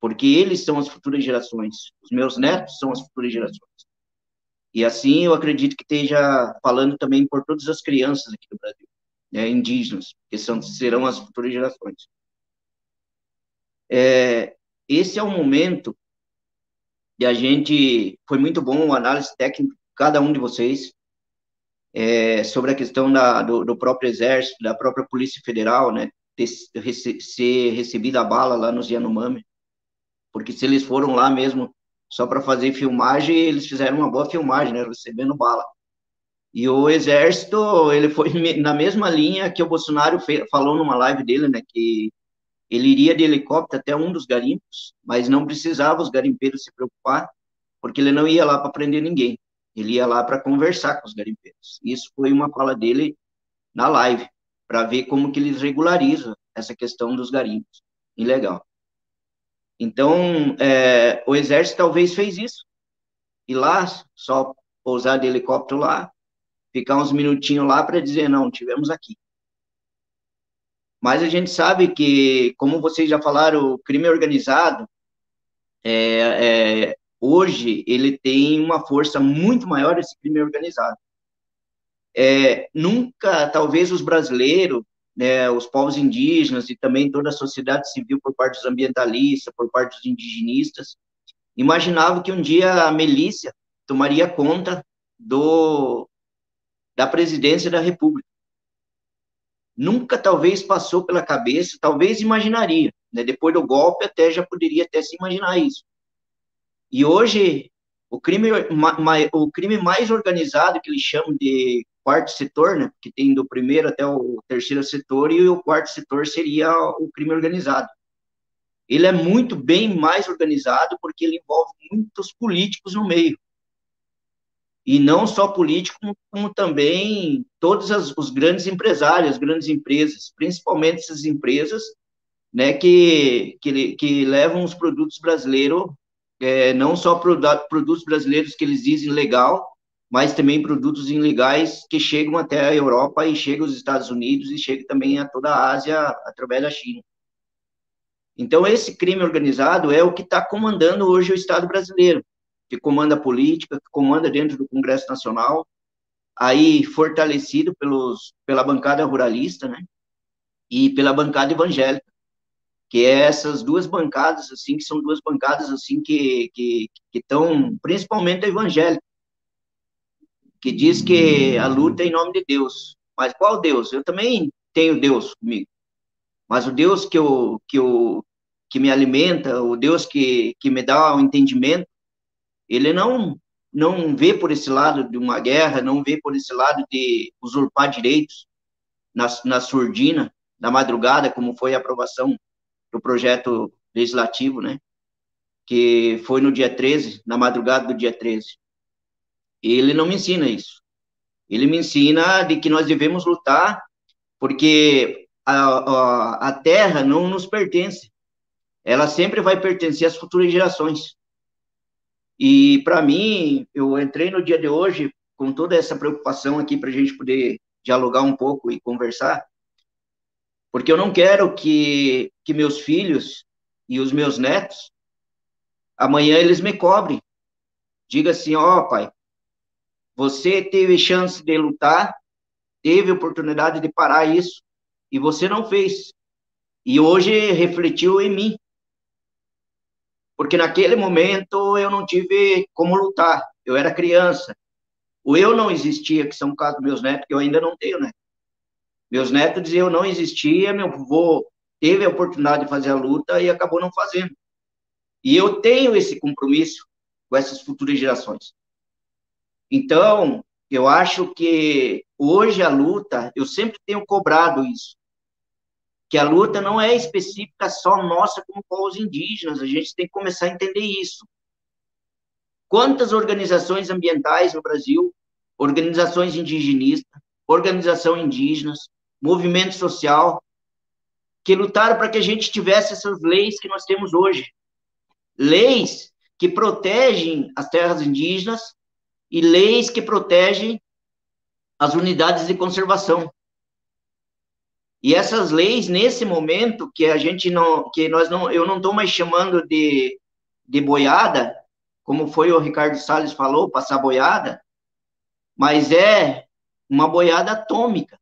Porque eles são as futuras gerações. Os meus netos são as futuras gerações. E assim eu acredito que esteja falando também por todas as crianças aqui do Brasil, né, indígenas, que são, serão as futuras gerações. É, esse é o momento e a gente foi muito bom o análise técnica cada um de vocês é, sobre a questão da, do, do, próprio exército, da própria polícia federal, né, ter, rece, ser recebida a bala lá nos Yanomami, porque se eles foram lá mesmo só para fazer filmagem, eles fizeram uma boa filmagem, né, recebendo bala. E o exército, ele foi na mesma linha que o Bolsonaro falou numa live dele, né, que ele iria de helicóptero até um dos garimpos, mas não precisava os garimpeiros se preocupar, porque ele não ia lá para prender ninguém. Ele ia lá para conversar com os garimpeiros. Isso foi uma fala dele na live, para ver como que eles regularizam essa questão dos garimpos. Ilegal. Então, é, o exército talvez fez isso. Ir lá, só pousar de helicóptero lá, ficar uns minutinhos lá para dizer, não, tivemos aqui. Mas a gente sabe que, como vocês já falaram, o crime organizado, é, é, hoje, ele tem uma força muito maior, esse crime organizado. É, nunca, talvez, os brasileiros, né, os povos indígenas e também toda a sociedade civil, por parte dos ambientalistas, por parte dos indigenistas, imaginavam que um dia a milícia tomaria conta do, da presidência da República. Nunca, talvez, passou pela cabeça, talvez imaginaria. Né? Depois do golpe, até já poderia até se imaginar isso. E hoje, o crime, o crime mais organizado, que eles chamam de quarto setor, né, que tem do primeiro até o terceiro setor, e o quarto setor seria o crime organizado. Ele é muito bem mais organizado porque ele envolve muitos políticos no meio e não só político, como, também todos as, os grandes empresários, as grandes empresas, principalmente essas empresas né, que, que, que levam os produtos brasileiros, é, não só produtos brasileiros que eles dizem legal, mas também produtos ilegais que chegam até a Europa e chegam aos Estados Unidos e chegam também a toda a Ásia através da China. Então, esse crime organizado é o que está comandando hoje o Estado brasileiro que comanda a política, que comanda dentro do Congresso Nacional, aí fortalecido pelos, pela bancada ruralista, né, e pela bancada evangélica, que é essas duas bancadas, assim, que são duas bancadas, assim, que que estão, principalmente a evangélica, que diz que a luta é em nome de Deus. Mas qual Deus? Eu também tenho Deus comigo. Mas o Deus que eu, que eu, que me alimenta, o Deus que, que me dá o entendimento, ele não não vê por esse lado de uma guerra, não vê por esse lado de usurpar direitos na, na surdina, na madrugada, como foi a aprovação do projeto legislativo, né? Que foi no dia 13, na madrugada do dia 13. Ele não me ensina isso. Ele me ensina de que nós devemos lutar, porque a, a, a terra não nos pertence. Ela sempre vai pertencer às futuras gerações. E, para mim, eu entrei no dia de hoje com toda essa preocupação aqui para a gente poder dialogar um pouco e conversar, porque eu não quero que, que meus filhos e os meus netos, amanhã eles me cobrem. Diga assim, ó oh, pai, você teve chance de lutar, teve oportunidade de parar isso, e você não fez. E hoje refletiu em mim porque naquele momento eu não tive como lutar, eu era criança. O eu não existia, que são casos meus netos, que eu ainda não tenho, né? Meus netos diziam eu não existia, meu avô teve a oportunidade de fazer a luta e acabou não fazendo. E eu tenho esse compromisso com essas futuras gerações. Então, eu acho que hoje a luta, eu sempre tenho cobrado isso que a luta não é específica só nossa como povos indígenas, a gente tem que começar a entender isso. Quantas organizações ambientais no Brasil, organizações indigenistas, organização indígenas, movimento social, que lutaram para que a gente tivesse essas leis que nós temos hoje. Leis que protegem as terras indígenas e leis que protegem as unidades de conservação. E essas leis, nesse momento, que a gente não, que nós não, eu não estou mais chamando de, de boiada, como foi o Ricardo Salles falou, passar boiada, mas é uma boiada atômica.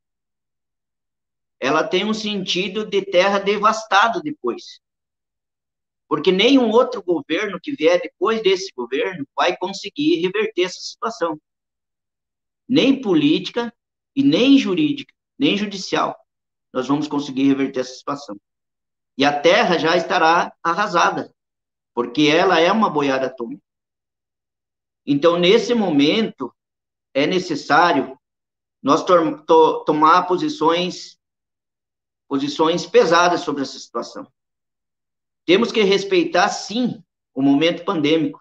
Ela tem um sentido de terra devastada depois. Porque nenhum outro governo que vier depois desse governo vai conseguir reverter essa situação. Nem política e nem jurídica, nem judicial nós vamos conseguir reverter essa situação. E a Terra já estará arrasada, porque ela é uma boiada atômica. Então, nesse momento, é necessário nós to to tomar posições, posições pesadas sobre essa situação. Temos que respeitar, sim, o momento pandêmico.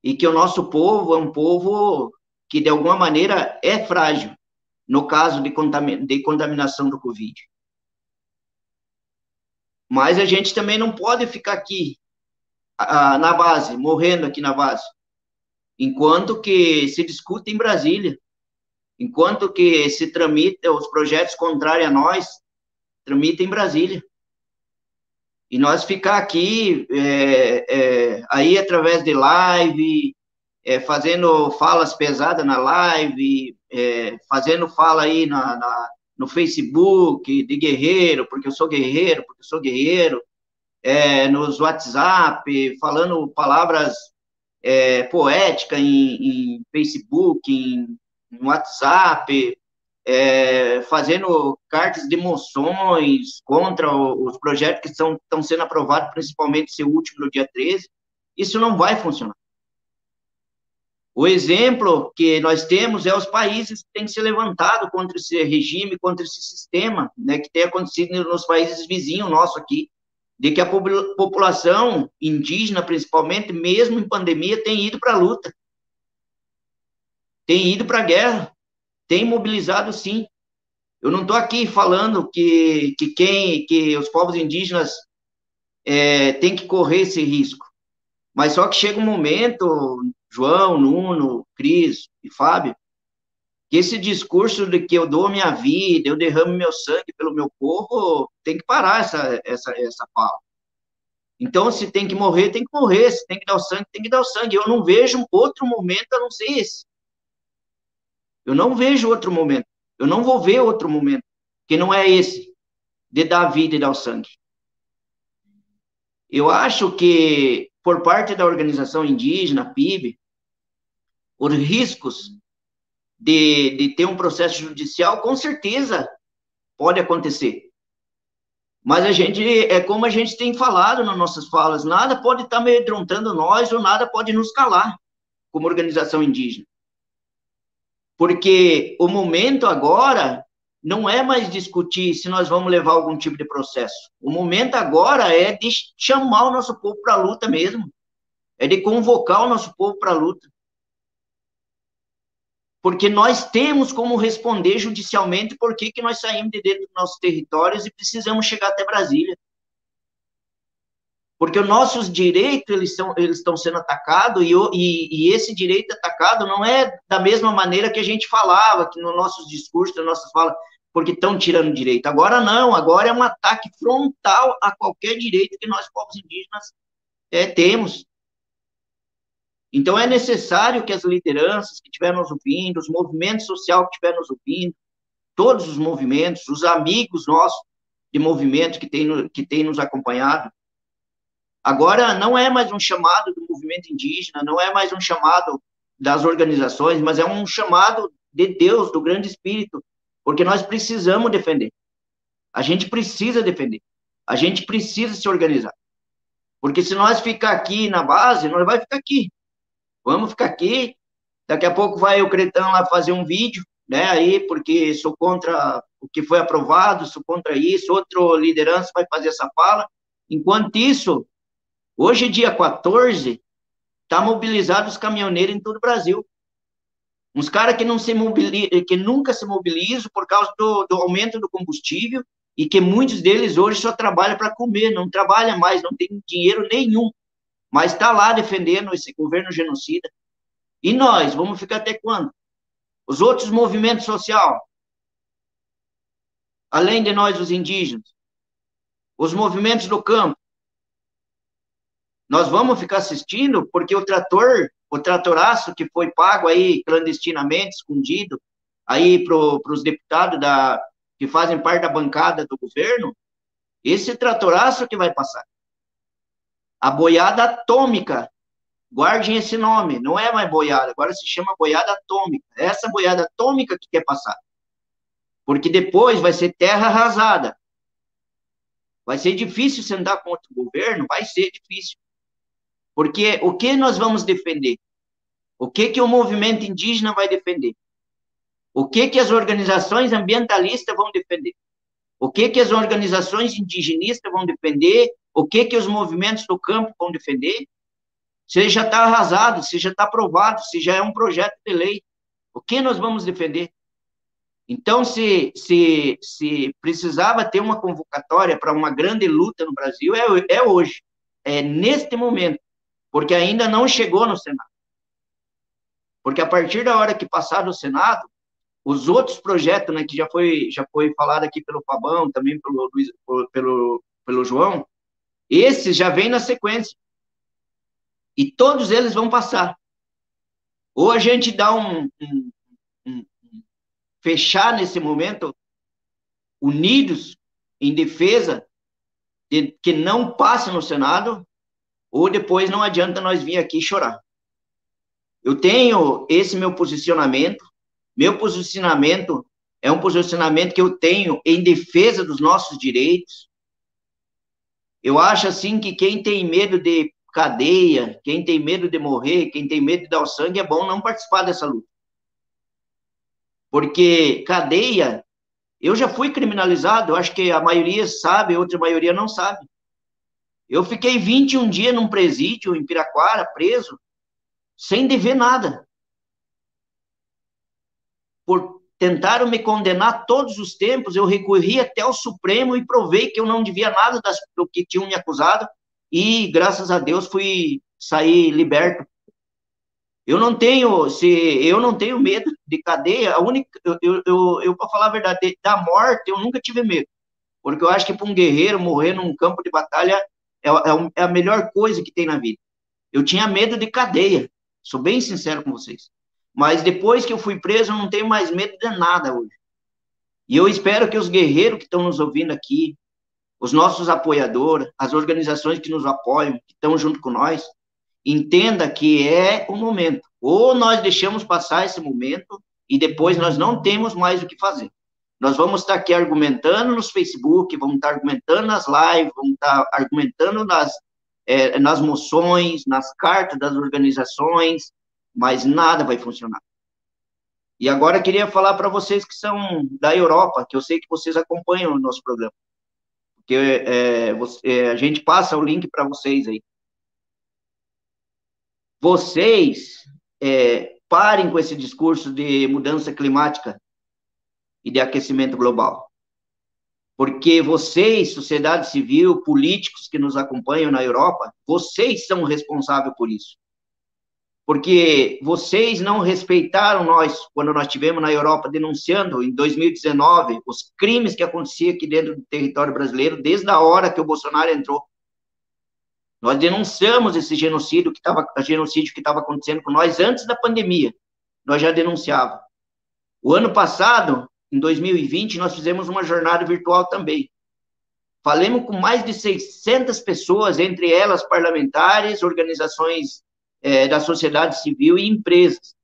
E que o nosso povo é um povo que, de alguma maneira, é frágil no caso de, de contaminação do Covid. Mas a gente também não pode ficar aqui na base, morrendo aqui na base, enquanto que se discute em Brasília, enquanto que se tramita os projetos contrários a nós, tramita em Brasília. E nós ficar aqui, é, é, aí através de live, é, fazendo falas pesadas na live, é, fazendo fala aí na, na, no Facebook de guerreiro, porque eu sou guerreiro, porque eu sou guerreiro, é, nos WhatsApp, falando palavras é, poéticas em, em, Facebook, em, em WhatsApp, é, fazendo cartas de moções contra os projetos que estão, sendo aprovados, principalmente esse último no dia 13, isso não vai funcionar. O exemplo que nós temos é os países que têm se levantado contra esse regime, contra esse sistema, né, que tem acontecido nos países vizinhos nossos aqui, de que a população indígena, principalmente, mesmo em pandemia, tem ido para a luta, tem ido para a guerra, tem mobilizado sim. Eu não estou aqui falando que, que quem, que os povos indígenas é, têm que correr esse risco, mas só que chega um momento João, Nuno, Cris e Fábio, que esse discurso de que eu dou minha vida, eu derramo meu sangue pelo meu povo, tem que parar essa, essa, essa fala. Então, se tem que morrer, tem que morrer. Se tem que dar o sangue, tem que dar o sangue. Eu não vejo outro momento a não ser esse. Eu não vejo outro momento. Eu não vou ver outro momento, que não é esse, de dar vida e dar o sangue. Eu acho que, por parte da organização indígena, PIB, os riscos de, de ter um processo judicial, com certeza pode acontecer. Mas a gente, é como a gente tem falado nas nossas falas, nada pode estar amedrontando nós ou nada pode nos calar como organização indígena. Porque o momento agora não é mais discutir se nós vamos levar algum tipo de processo. O momento agora é de chamar o nosso povo para a luta mesmo. É de convocar o nosso povo para a luta porque nós temos como responder judicialmente por que, que nós saímos de dentro dos nossos territórios e precisamos chegar até Brasília. Porque os nossos direitos eles, são, eles estão sendo atacados e, e, e, esse direito atacado não é da mesma maneira que a gente falava, que nos nossos discursos, nas nossas falas, porque estão tirando direito. Agora não, agora é um ataque frontal a qualquer direito que nós, povos indígenas, é, temos. Então, é necessário que as lideranças que estiverem nos ouvindo, os movimentos sociais que estiverem nos ouvindo, todos os movimentos, os amigos nossos de movimento que têm que tem nos acompanhado, agora não é mais um chamado do movimento indígena, não é mais um chamado das organizações, mas é um chamado de Deus, do grande Espírito, porque nós precisamos defender. A gente precisa defender. A gente precisa se organizar. Porque se nós ficar aqui na base, nós vai ficar aqui. Vamos ficar aqui. Daqui a pouco vai o Cretão lá fazer um vídeo, né? Aí, porque sou contra o que foi aprovado, sou contra isso. Outro liderança vai fazer essa fala. Enquanto isso, hoje, dia 14, tá mobilizado os caminhoneiros em todo o Brasil. Uns caras que não se que nunca se mobilizam por causa do, do aumento do combustível e que muitos deles hoje só trabalham para comer, não trabalham mais, não tem dinheiro nenhum mas está lá defendendo esse governo genocida. E nós, vamos ficar até quando? Os outros movimentos sociais, além de nós, os indígenas, os movimentos do campo, nós vamos ficar assistindo porque o trator, o tratoraço que foi pago aí clandestinamente, escondido, aí para os deputados da, que fazem parte da bancada do governo, esse tratoraço que vai passar. A boiada atômica. Guardem esse nome. Não é mais boiada, agora se chama boiada atômica. É essa boiada atômica que quer passar. Porque depois vai ser terra arrasada. Vai ser difícil sentar contra o governo? Vai ser difícil. Porque o que nós vamos defender? O que que o movimento indígena vai defender? O que que as organizações ambientalistas vão defender? O que que as organizações indigenistas vão defender? O que que os movimentos do campo vão defender? Se já está arrasado, se já está aprovado, se já é um projeto de lei, o que nós vamos defender? Então, se, se, se precisava ter uma convocatória para uma grande luta no Brasil, é, é hoje, é neste momento, porque ainda não chegou no Senado. Porque a partir da hora que passar no Senado, os outros projetos, né, que já foi, já foi falado aqui pelo Fabão, também pelo, Luiz, pelo, pelo João, esses já vêm na sequência. E todos eles vão passar. Ou a gente dá um, um, um fechar nesse momento, unidos em defesa de que não passe no Senado, ou depois não adianta nós vir aqui chorar. Eu tenho esse meu posicionamento, meu posicionamento é um posicionamento que eu tenho em defesa dos nossos direitos. Eu acho assim que quem tem medo de cadeia, quem tem medo de morrer, quem tem medo de dar o sangue, é bom não participar dessa luta. Porque cadeia, eu já fui criminalizado, eu acho que a maioria sabe, a outra maioria não sabe. Eu fiquei 21 dias num presídio em Piraquara, preso, sem dever nada. Por tentaram me condenar todos os tempos, eu recorri até o Supremo e provei que eu não devia nada das, do que tinham me acusado, e graças a Deus fui sair liberto. Eu não tenho, se eu não tenho medo de cadeia, a única, eu, eu, eu, para falar a verdade, da morte eu nunca tive medo, porque eu acho que para um guerreiro morrer num campo de batalha é, é, é a melhor coisa que tem na vida. Eu tinha medo de cadeia, sou bem sincero com vocês. Mas depois que eu fui preso, eu não tenho mais medo de nada hoje. E eu espero que os guerreiros que estão nos ouvindo aqui, os nossos apoiadores, as organizações que nos apoiam, que estão junto com nós, entenda que é o momento. Ou nós deixamos passar esse momento e depois nós não temos mais o que fazer. Nós vamos estar aqui argumentando nos Facebook, vamos estar argumentando nas lives, vamos estar argumentando nas, é, nas moções, nas cartas das organizações, mas nada vai funcionar. E agora queria falar para vocês que são da Europa, que eu sei que vocês acompanham o nosso programa. Porque é, você, é, a gente passa o link para vocês aí vocês é, parem com esse discurso de mudança climática e de aquecimento global. Porque vocês, sociedade civil, políticos que nos acompanham na Europa, vocês são responsáveis por isso. Porque vocês não respeitaram nós quando nós estivemos na Europa denunciando em 2019 os crimes que aconteciam aqui dentro do território brasileiro desde a hora que o Bolsonaro entrou. Nós denunciamos esse genocídio que estava genocídio que estava acontecendo com nós antes da pandemia. Nós já denunciava. O ano passado, em 2020, nós fizemos uma jornada virtual também. Falamos com mais de 600 pessoas, entre elas parlamentares, organizações é, da sociedade civil e empresas.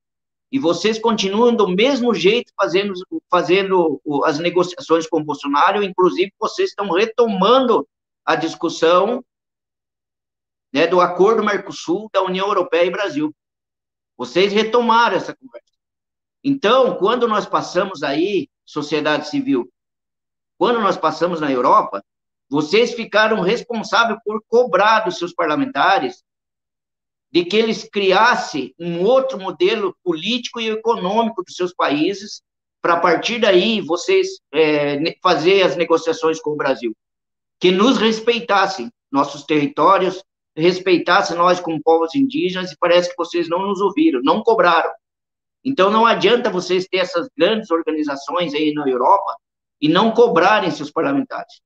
E vocês continuam do mesmo jeito fazendo, fazendo as negociações com o Bolsonaro, inclusive vocês estão retomando a discussão né, do Acordo Mercosul da União Europeia e Brasil. Vocês retomaram essa conversa. Então, quando nós passamos aí, sociedade civil, quando nós passamos na Europa, vocês ficaram responsáveis por cobrar dos seus parlamentares de que eles criassem um outro modelo político e econômico dos seus países, para partir daí vocês é, fazer as negociações com o Brasil, que nos respeitassem nossos territórios, respeitasse nós como povos indígenas e parece que vocês não nos ouviram, não cobraram. Então não adianta vocês ter essas grandes organizações aí na Europa e não cobrarem seus parlamentares.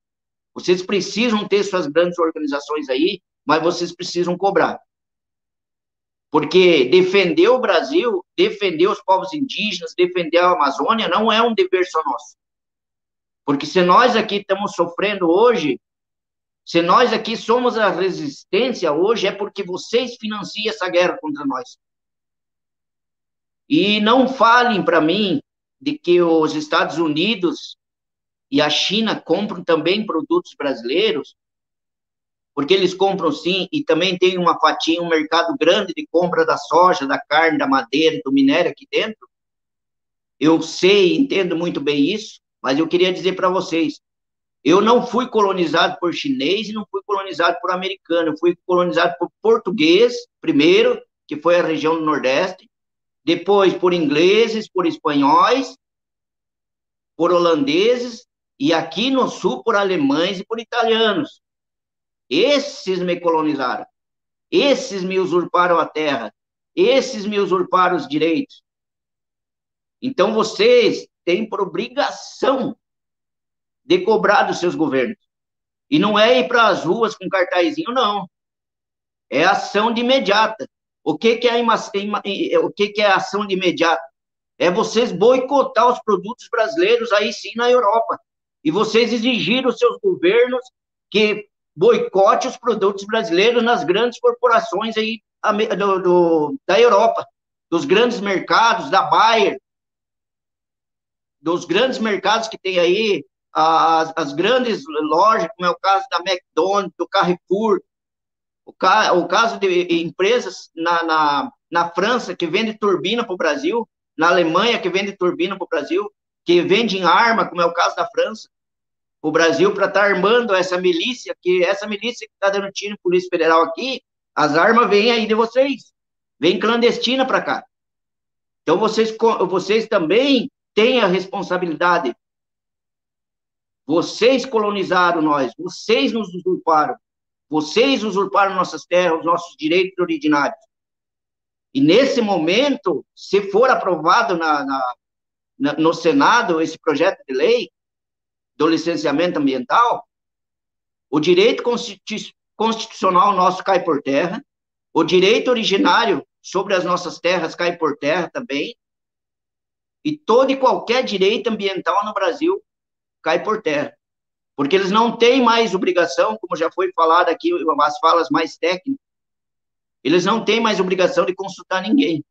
Vocês precisam ter suas grandes organizações aí, mas vocês precisam cobrar. Porque defender o Brasil, defender os povos indígenas, defender a Amazônia não é um dever só nosso. Porque se nós aqui estamos sofrendo hoje, se nós aqui somos a resistência hoje, é porque vocês financiam essa guerra contra nós. E não falem para mim de que os Estados Unidos e a China compram também produtos brasileiros, porque eles compram sim, e também tem uma fatia, um mercado grande de compra da soja, da carne, da madeira, do minério aqui dentro. Eu sei, entendo muito bem isso, mas eu queria dizer para vocês, eu não fui colonizado por chinês e não fui colonizado por americano, eu fui colonizado por português, primeiro, que foi a região do Nordeste, depois por ingleses, por espanhóis, por holandeses, e aqui no Sul por alemães e por italianos. Esses me colonizaram. Esses me usurparam a terra. Esses me usurparam os direitos. Então vocês têm por obrigação de cobrar dos seus governos. E não é ir para as ruas com cartazinho, não. É ação de imediata. O que, que, é, o que, que é ação de imediata? É vocês boicotar os produtos brasileiros aí sim na Europa. E vocês exigir os seus governos que boicote os produtos brasileiros nas grandes corporações aí do, do, da Europa, dos grandes mercados, da Bayer, dos grandes mercados que tem aí, as, as grandes lojas, como é o caso da McDonald's, do Carrefour, o, ca, o caso de empresas na, na, na França que vende turbina para o Brasil, na Alemanha que vende turbina para o Brasil, que vendem arma, como é o caso da França, o Brasil para estar tá armando essa milícia, que essa milícia que está dando tiro em Polícia Federal aqui, as armas vêm aí de vocês, vem clandestina para cá. Então vocês, vocês também têm a responsabilidade. Vocês colonizaram nós, vocês nos usurparam, vocês usurparam nossas terras, nossos direitos originários. E nesse momento, se for aprovado na, na, na no Senado esse projeto de lei, do licenciamento ambiental, o direito constitucional nosso cai por terra, o direito originário sobre as nossas terras cai por terra também, e todo e qualquer direito ambiental no Brasil cai por terra. Porque eles não têm mais obrigação, como já foi falado aqui, as falas mais técnicas, eles não têm mais obrigação de consultar ninguém.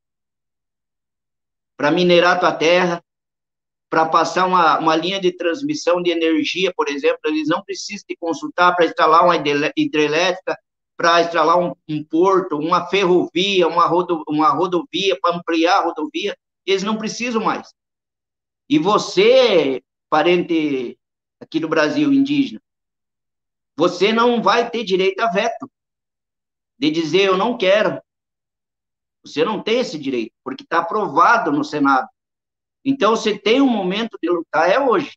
Para minerar tua terra, para passar uma, uma linha de transmissão de energia, por exemplo, eles não precisam de consultar para instalar uma hidrelétrica, para instalar um, um, porto, uma ferrovia, uma, rodo, uma rodovia, para ampliar a rodovia, eles não precisam mais. E você, parente aqui do Brasil, indígena, você não vai ter direito a veto, de dizer eu não quero. Você não tem esse direito, porque está aprovado no Senado. Então, se tem um momento de lutar, é hoje.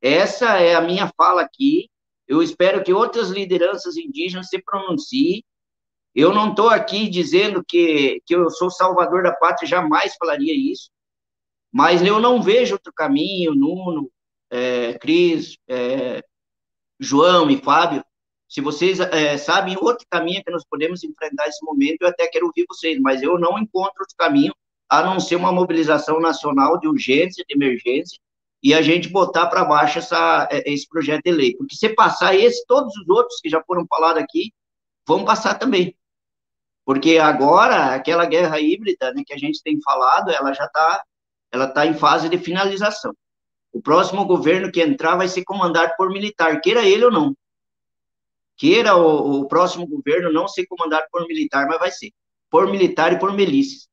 Essa é a minha fala aqui. Eu espero que outras lideranças indígenas se pronunciem. Eu não estou aqui dizendo que, que eu sou salvador da pátria, jamais falaria isso. Mas eu não vejo outro caminho, Nuno, é, Cris, é, João e Fábio. Se vocês é, sabem outro caminho que nós podemos enfrentar esse momento, eu até quero ouvir vocês, mas eu não encontro outro caminho a não ser uma mobilização nacional de urgência, de emergência, e a gente botar para baixo essa, é, esse projeto de lei. Porque se passar esse, todos os outros que já foram falados aqui, vão passar também. Porque agora, aquela guerra híbrida né, que a gente tem falado, ela já está ela tá em fase de finalização. O próximo governo que entrar vai ser comandado por militar, queira ele ou não. Queira o, o próximo governo não ser comandado por militar, mas vai ser. Por militar e por milícias.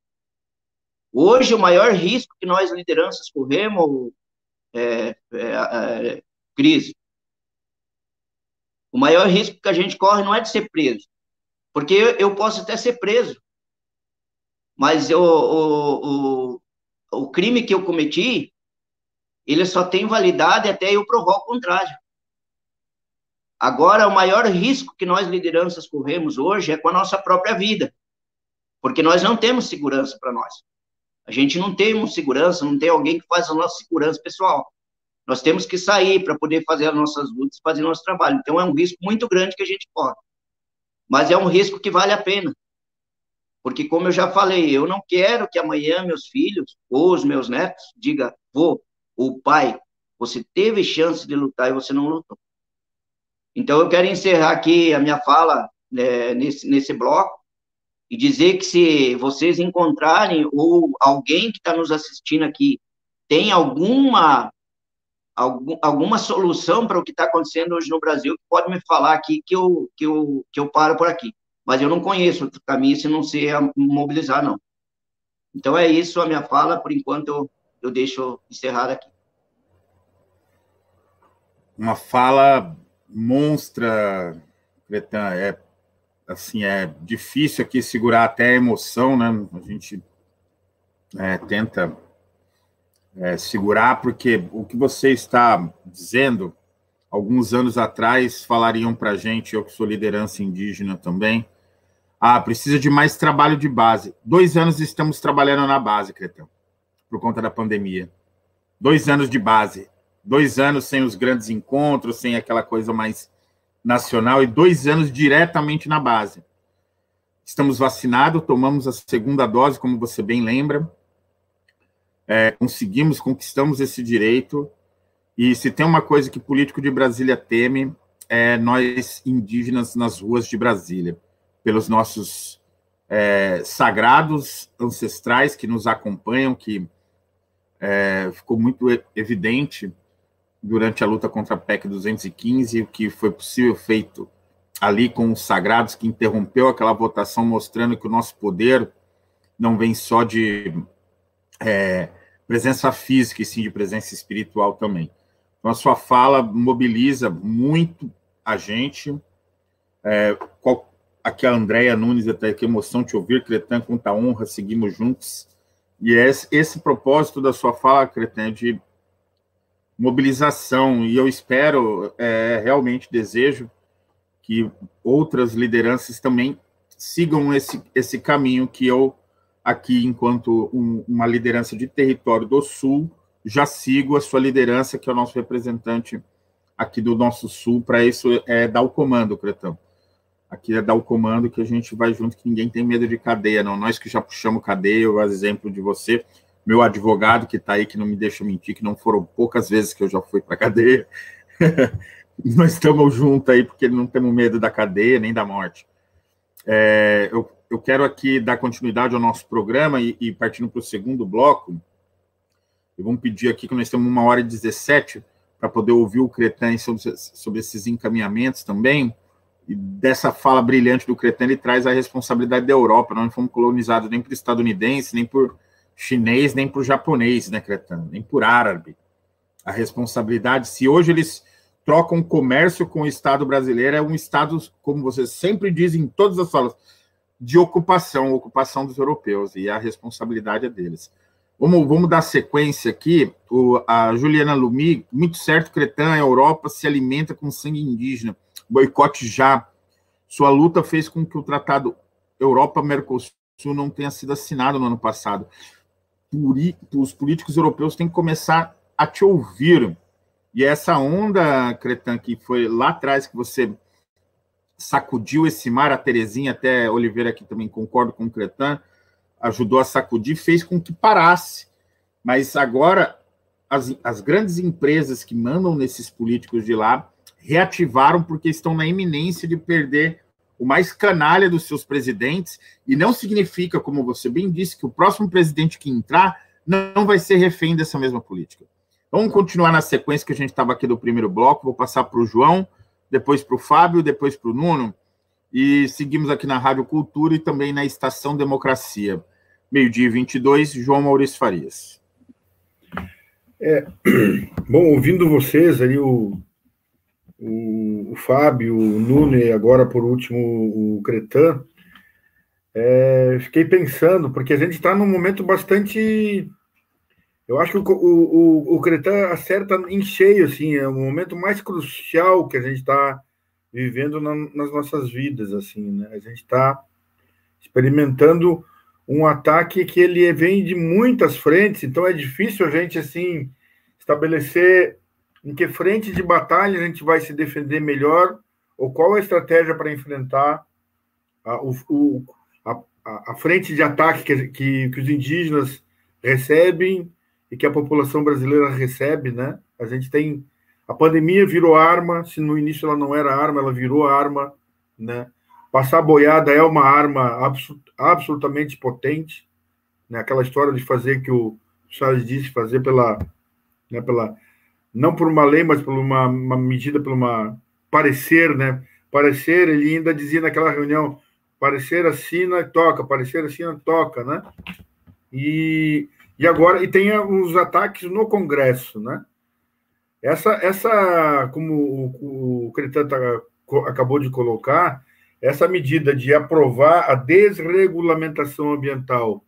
Hoje, o maior risco que nós, lideranças, corremos, é, é, é, crise. O maior risco que a gente corre não é de ser preso, porque eu, eu posso até ser preso, mas o, o, o crime que eu cometi, ele só tem validade até eu provar o contrário. Agora, o maior risco que nós lideranças corremos hoje é com a nossa própria vida, porque nós não temos segurança para nós. A gente não tem segurança, não tem alguém que faz a nossa segurança pessoal. Nós temos que sair para poder fazer as nossas lutas, fazer nosso trabalho. Então, é um risco muito grande que a gente corre. Mas é um risco que vale a pena. Porque, como eu já falei, eu não quero que amanhã meus filhos ou os meus netos digam, vô, o pai, você teve chance de lutar e você não lutou. Então, eu quero encerrar aqui a minha fala né, nesse, nesse bloco, e dizer que se vocês encontrarem ou alguém que está nos assistindo aqui tem alguma algum, alguma solução para o que está acontecendo hoje no Brasil, pode me falar aqui que eu, que, eu, que eu paro por aqui. Mas eu não conheço outro caminho se não ser mobilizar, não. Então é isso a minha fala, por enquanto eu, eu deixo encerrar aqui. Uma fala monstra, Cretan, é assim, é difícil aqui segurar até a emoção, né? A gente é, tenta é, segurar, porque o que você está dizendo, alguns anos atrás, falariam para a gente, eu que sou liderança indígena também, ah, precisa de mais trabalho de base. Dois anos estamos trabalhando na base, Cretão, por conta da pandemia. Dois anos de base. Dois anos sem os grandes encontros, sem aquela coisa mais nacional, e dois anos diretamente na base. Estamos vacinados, tomamos a segunda dose, como você bem lembra é, conseguimos, conquistamos esse direito. E se tem uma coisa que político de Brasília teme, é nós indígenas nas ruas de Brasília, pelos nossos é, sagrados ancestrais que nos acompanham, que é, ficou muito evidente durante a luta contra a PEC 215, o que foi possível feito ali com os sagrados, que interrompeu aquela votação, mostrando que o nosso poder não vem só de é, presença física e sim de presença espiritual também. Então, a sua fala mobiliza muito a gente. É, qual, aqui a Andréia Nunes, até que emoção te ouvir, Cretan, muita honra, seguimos juntos. E é esse, propósito da sua fala, Cretan, de mobilização, e eu espero, é, realmente desejo que outras lideranças também sigam esse, esse caminho que eu aqui, enquanto um, uma liderança de território do Sul, já sigo a sua liderança, que é o nosso representante aqui do nosso Sul, para isso é dar o comando, Cretão. Aqui é dar o comando que a gente vai junto, que ninguém tem medo de cadeia, não. Nós que já puxamos cadeia, o exemplo de você, meu advogado que está aí, que não me deixa mentir, que não foram poucas vezes que eu já fui para cadeia. Nós estamos juntos aí, porque não temos medo da cadeia nem da morte. É, eu eu quero aqui dar continuidade ao nosso programa e, e partindo para o segundo bloco, e vamos pedir aqui que nós temos uma hora e 17 para poder ouvir o Cretan sobre, sobre esses encaminhamentos também. E dessa fala brilhante do Cretan, ele traz a responsabilidade da Europa. Nós não fomos colonizados nem por estadunidense, nem por chinês, nem por japonês, né, Cretan? Nem por árabe. A responsabilidade, se hoje eles trocam comércio com o Estado brasileiro, é um Estado, como vocês sempre dizem em todas as falas, de ocupação, ocupação dos europeus, e a responsabilidade é deles. Vamos, vamos dar sequência aqui. O, a Juliana Lumi, muito certo, Cretan, a Europa se alimenta com sangue indígena. Boicote já. Sua luta fez com que o tratado Europa-Mercosul não tenha sido assinado no ano passado. Os políticos europeus têm que começar a te ouvir. E essa onda, Cretan, que foi lá atrás que você sacudiu esse mar, a Terezinha, até Oliveira aqui também concordo com o Cretan, ajudou a sacudir, fez com que parasse. Mas agora as, as grandes empresas que mandam nesses políticos de lá reativaram porque estão na iminência de perder o mais canalha dos seus presidentes, e não significa, como você bem disse, que o próximo presidente que entrar não vai ser refém dessa mesma política. Vamos continuar na sequência que a gente estava aqui do primeiro bloco, vou passar para o João, depois para o Fábio, depois para o Nuno, e seguimos aqui na Rádio Cultura e também na Estação Democracia. Meio-dia 22, João Maurício Farias. É, bom, ouvindo vocês ali, o, o, o Fábio, o Nuno e agora, por último, o Cretan, é, fiquei pensando, porque a gente está num momento bastante eu acho que o, o, o Cretan acerta em cheio, assim, é o momento mais crucial que a gente está vivendo na, nas nossas vidas, assim, né? A gente está experimentando um ataque que ele vem de muitas frentes, então é difícil a gente, assim, estabelecer em que frente de batalha a gente vai se defender melhor ou qual a estratégia para enfrentar a, o, a, a, frente de ataque que, que, que os indígenas recebem e que a população brasileira recebe, né? A gente tem a pandemia virou arma, se no início ela não era arma, ela virou arma, né? Passar boiada é uma arma absolutamente potente, né? Aquela história de fazer que o Charles disse, fazer pela, né, pela não por uma lei, mas por uma, uma medida, por uma parecer, né? Parecer, ele ainda dizia naquela reunião, parecer assina, toca, parecer assina, toca, né? E, e agora, e tem os ataques no Congresso, né? Essa, essa como o, o Cretan tá, acabou de colocar, essa medida de aprovar a desregulamentação ambiental,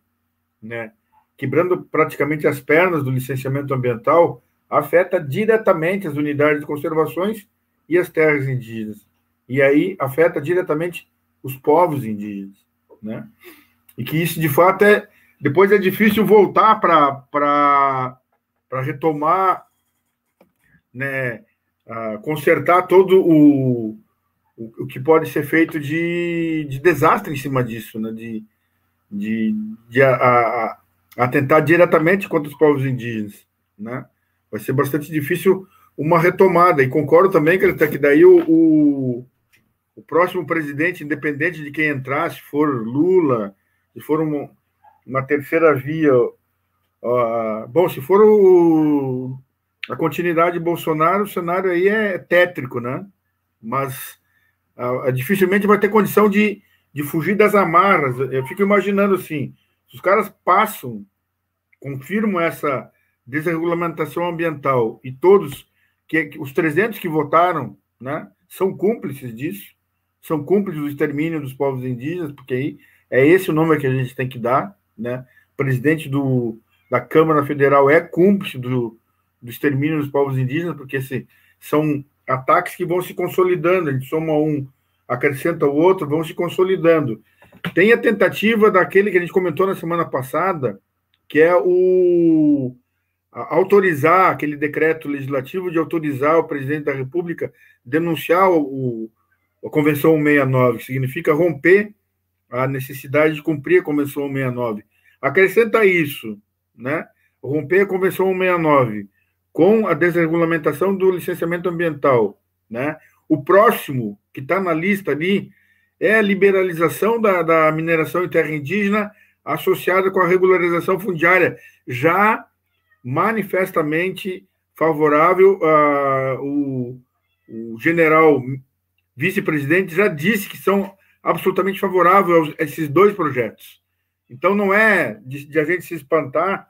né, quebrando praticamente as pernas do licenciamento ambiental, afeta diretamente as unidades de conservações e as terras indígenas. E aí afeta diretamente os povos indígenas, né? E que isso, de fato, é depois é difícil voltar para retomar, né, consertar todo o, o, que pode ser feito de, de desastre em cima disso, né, de, de, de a, a, atentar diretamente contra os povos indígenas, né? Vai ser bastante difícil uma retomada, e concordo também que, que daí o, o, o próximo presidente, independente de quem entrar, se for Lula, se for um, uma terceira via. Uh, bom, se for o, a continuidade de Bolsonaro, o cenário aí é tétrico, né? Mas uh, dificilmente vai ter condição de, de fugir das amarras. Eu fico imaginando assim: se os caras passam, confirmam essa desregulamentação ambiental e todos, que, os 300 que votaram, né, são cúmplices disso, são cúmplices do extermínio dos povos indígenas, porque aí é esse o nome que a gente tem que dar, né? O presidente do, da Câmara Federal é cúmplice do, do extermínio dos povos indígenas, porque se, são ataques que vão se consolidando, a gente soma um, acrescenta o outro, vão se consolidando. Tem a tentativa daquele que a gente comentou na semana passada, que é o autorizar aquele decreto legislativo de autorizar o presidente da República denunciar o, a Convenção 169, que significa romper a necessidade de cumprir a Convenção 169. Acrescenta isso, né? Romper a Convenção 169 com a desregulamentação do licenciamento ambiental, né? O próximo que está na lista ali é a liberalização da, da mineração em terra indígena associada com a regularização fundiária, já manifestamente favorável a o, o general vice-presidente já disse que são absolutamente favoráveis a esses dois projetos. Então, não é de, de a gente se espantar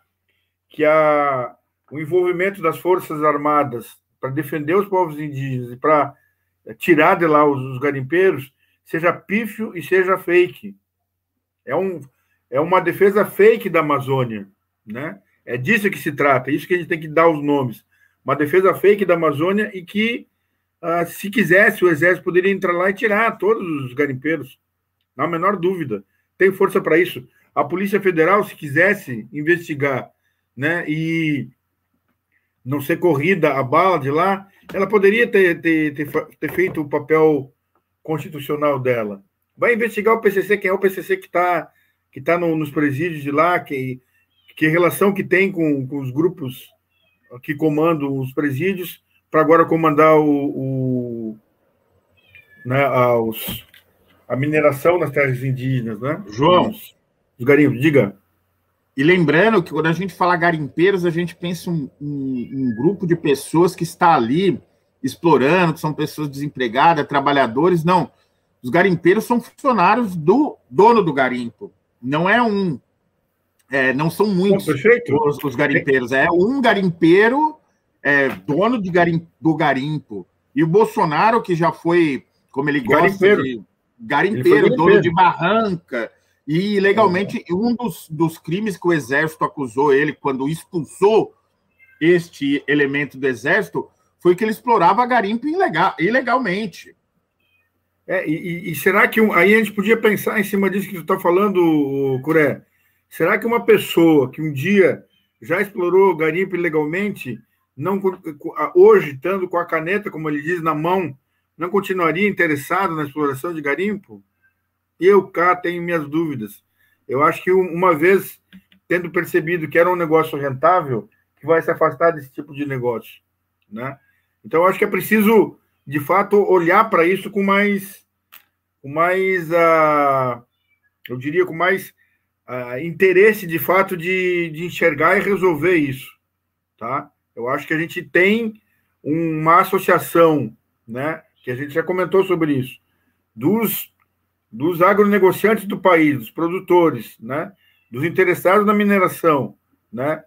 que a, o envolvimento das Forças Armadas para defender os povos indígenas e para tirar de lá os, os, garimpeiros seja pífio e seja fake. É, um, é uma defesa fake da Amazônia. Né? É disso que se trata, é isso que a gente tem que dar os nomes. Uma defesa fake da Amazônia e que ah, se quisesse, o Exército poderia entrar lá e tirar todos os garimpeiros, não há menor dúvida. Tem força para isso. A Polícia Federal, se quisesse investigar né, e não ser corrida a bala de lá, ela poderia ter, ter, ter, ter feito o papel constitucional dela. Vai investigar o PCC, quem é o PCC que está que tá no, nos presídios de lá, que, que relação que tem com, com os grupos que comandam os presídios, para agora comandar o, o né, aos, a mineração nas terras indígenas, né? João, os, os garimpos, diga. E lembrando que quando a gente fala garimpeiros, a gente pensa um, um, um grupo de pessoas que está ali explorando, que são pessoas desempregadas, trabalhadores. Não, os garimpeiros são funcionários do dono do garimpo. Não é um, é, não são muitos os, os, garimpeiros. É um garimpeiro é, dono de garim, do garimpo. E o Bolsonaro, que já foi, como ele gosta garimpeiro. de garimpeiro, dono de barranca, e legalmente, é. um dos, dos crimes que o Exército acusou ele quando expulsou este elemento do Exército foi que ele explorava garimpo ilegal, ilegalmente. É, e, e, será que aí a gente podia pensar em cima disso que tu está falando, Curé? Será que uma pessoa que um dia já explorou garimpo ilegalmente não hoje, estando com a caneta, como ele diz, na mão, não continuaria interessado na exploração de garimpo? Eu cá tenho minhas dúvidas. Eu acho que uma vez tendo percebido que era um negócio rentável, que vai se afastar desse tipo de negócio, né? Então, acho que é preciso, de fato, olhar para isso com mais, com mais, uh, eu diria, com mais uh, interesse, de fato, de, de enxergar e resolver isso, tá? Eu acho que a gente tem uma associação, né, que a gente já comentou sobre isso, dos, dos agronegociantes do país, dos produtores, né, dos interessados na mineração, né,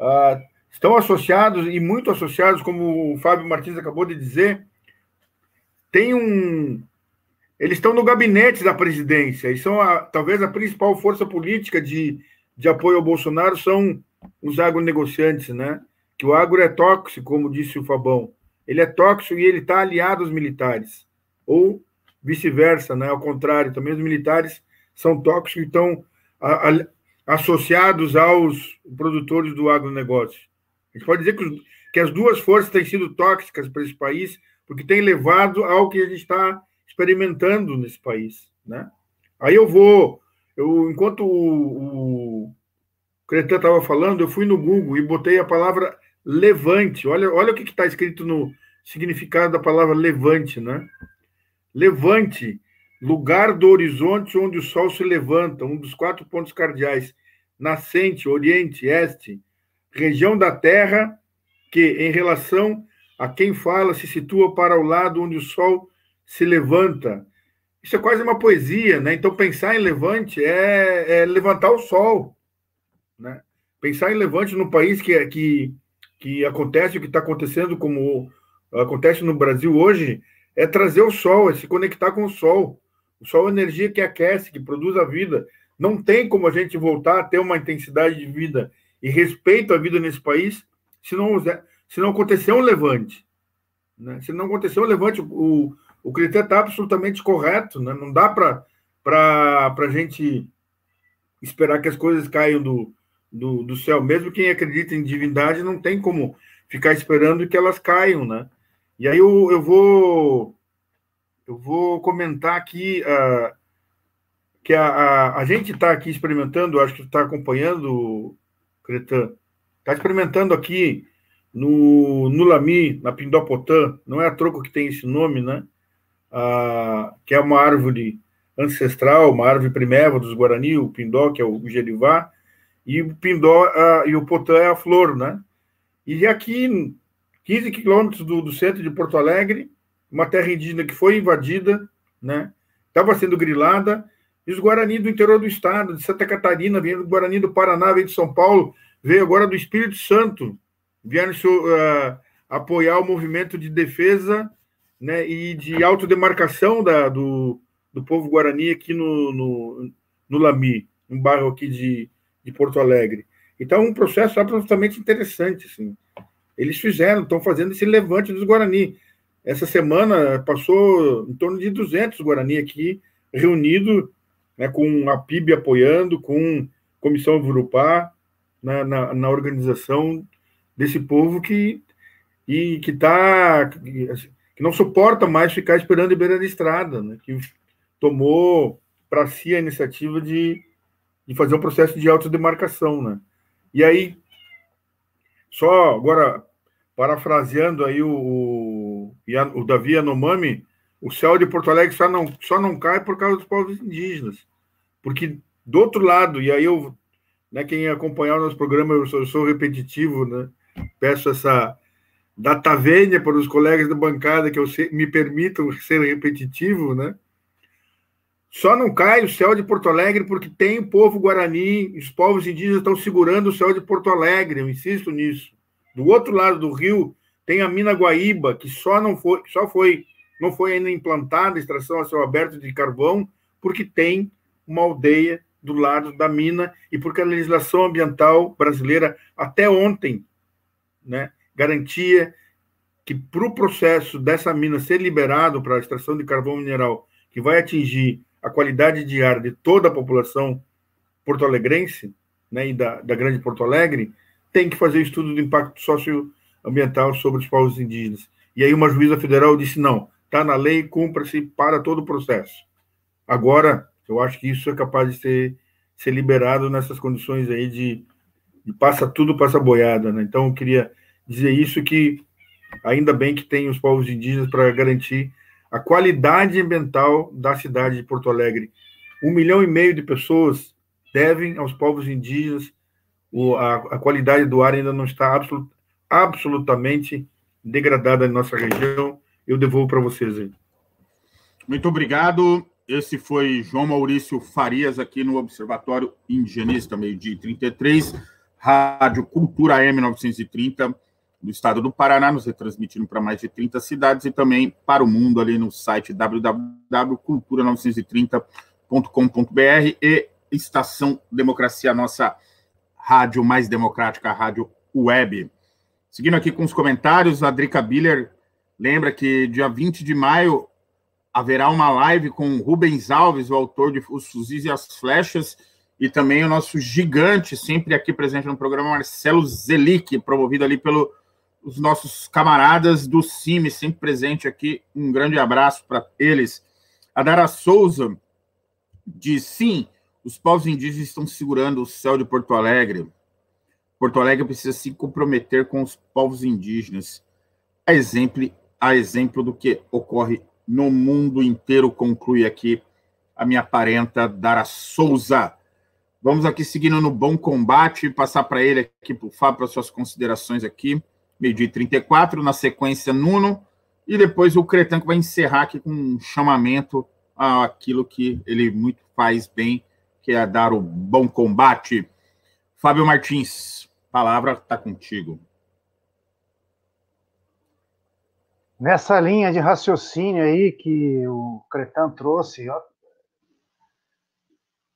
uh, estão associados e muito associados, como o Fábio Martins acabou de dizer, tem um. Eles estão no gabinete da presidência e são a, talvez a principal força política de, de apoio ao Bolsonaro são os agronegociantes, né? Que o agro é tóxico, como disse o Fabão. Ele é tóxico e ele está aliado aos militares. Ou vice-versa, né? Ao contrário, também os militares são tóxicos e estão a, a, associados aos produtores do agronegócio. A gente pode dizer que, os, que as duas forças têm sido tóxicas para esse país, porque tem levado ao que a gente está experimentando nesse país, né? Aí eu vou, eu enquanto o, o Cretan estava falando, eu fui no Google e botei a palavra levante. Olha, olha o que está escrito no significado da palavra levante, né? Levante, lugar do horizonte onde o sol se levanta, um dos quatro pontos cardeais, nascente, oriente, este, região da Terra que, em relação a quem fala, se situa para o lado onde o sol se levanta. Isso é quase uma poesia, né? Então, pensar em levante é, é levantar o sol, né? Pensar em levante no país que, que, que acontece o que está acontecendo, como acontece no Brasil hoje, é trazer o sol, é se conectar com o sol. O sol é energia que aquece, que produz a vida. Não tem como a gente voltar a ter uma intensidade de vida e respeito à vida nesse país se não, se não acontecer um levante. Né? Se não acontecer um levante, o, o critério está absolutamente correto. Né? Não dá para a gente esperar que as coisas caiam do, do, do céu. Mesmo quem acredita em divindade não tem como ficar esperando que elas caiam. Né? E aí eu, eu vou eu vou comentar aqui uh, que a, a, a gente está aqui experimentando, acho que está acompanhando, Cretan, está experimentando aqui no, no Lami, na Pindopotã, não é a troco que tem esse nome, né? Que é uma árvore ancestral, uma árvore priméva dos Guarani, o Pindó, que é o Gerivá, e o Pindó e o Potã é a flor, né? E aqui, 15 quilômetros do, do centro de Porto Alegre, uma terra indígena que foi invadida, né? Estava sendo grilada, e os Guarani do interior do estado, de Santa Catarina, vem do Guarani do Paraná, veio de São Paulo, veio agora do Espírito Santo, vieram uh, apoiar o movimento de defesa né, e de autodemarcação da, do, do povo guarani aqui no, no, no Lami, um bairro aqui de, de Porto Alegre. Então, um processo absolutamente interessante. Assim. Eles fizeram, estão fazendo esse levante dos Guarani. Essa semana passou em torno de 200 Guarani aqui, reunido né, com a PIB apoiando, com Comissão Vurupá, na, na, na organização desse povo que e que tá que não suporta mais ficar esperando em beira da estrada, né? que tomou para si a iniciativa de, de fazer um processo de autodemarcação, né? E aí, só agora parafraseando aí o, o, o Davi Yanomami, o céu de Porto Alegre só não, só não cai por causa dos povos indígenas, porque do outro lado, e aí eu, né, quem acompanhar o nosso programa, eu sou, eu sou repetitivo, né? peço essa data vênia para os colegas da bancada que eu me permitam ser repetitivo, né? Só não cai o céu de Porto Alegre porque tem o povo guarani, os povos indígenas estão segurando o céu de Porto Alegre, eu insisto nisso. Do outro lado do rio tem a mina Guaíba, que só não foi, só foi, não foi ainda implantada extração a céu aberto de carvão, porque tem uma aldeia do lado da mina e porque a legislação ambiental brasileira até ontem né, garantia que para o processo dessa mina ser liberado para a extração de carvão mineral, que vai atingir a qualidade de ar de toda a população porto-alegrense né, e da, da Grande Porto Alegre, tem que fazer estudo do impacto socioambiental sobre os povos indígenas. E aí uma juíza federal disse, não, está na lei, cumpra-se para todo o processo. Agora, eu acho que isso é capaz de ser, ser liberado nessas condições aí de e passa tudo passa boiada, né? Então eu queria dizer isso que ainda bem que tem os povos indígenas para garantir a qualidade ambiental da cidade de Porto Alegre. Um milhão e meio de pessoas devem aos povos indígenas. O, a, a, qualidade do ar ainda não está absolut, absolutamente degradada em nossa região. Eu devolvo para vocês aí. Muito obrigado. Esse foi João Maurício Farias aqui no Observatório Indigenista, meio-dia e 33, Rádio Cultura M930 do estado do Paraná, nos retransmitindo para mais de 30 cidades e também para o mundo ali no site www.cultura930.com.br e Estação Democracia, nossa rádio mais democrática, a rádio web. Seguindo aqui com os comentários, a Drica Biller lembra que dia 20 de maio haverá uma live com Rubens Alves, o autor de Os Fuzis e as Flechas, e também o nosso gigante, sempre aqui presente no programa, Marcelo Zelic, promovido ali pelos nossos camaradas do CIMI, sempre presente aqui. Um grande abraço para eles. A Dara Souza diz: sim, os povos indígenas estão segurando o céu de Porto Alegre. Porto Alegre precisa se comprometer com os povos indígenas. A exemplo, a exemplo do que ocorre no mundo inteiro, conclui aqui a minha parenta Dara Souza. Vamos aqui seguindo no bom combate, passar para ele aqui, para o Fábio, para suas considerações aqui. Meio-dia 34, na sequência, Nuno, e depois o Cretanco vai encerrar aqui com um chamamento àquilo que ele muito faz bem, que é dar o bom combate. Fábio Martins, palavra está contigo. Nessa linha de raciocínio aí que o Cretan trouxe, ó,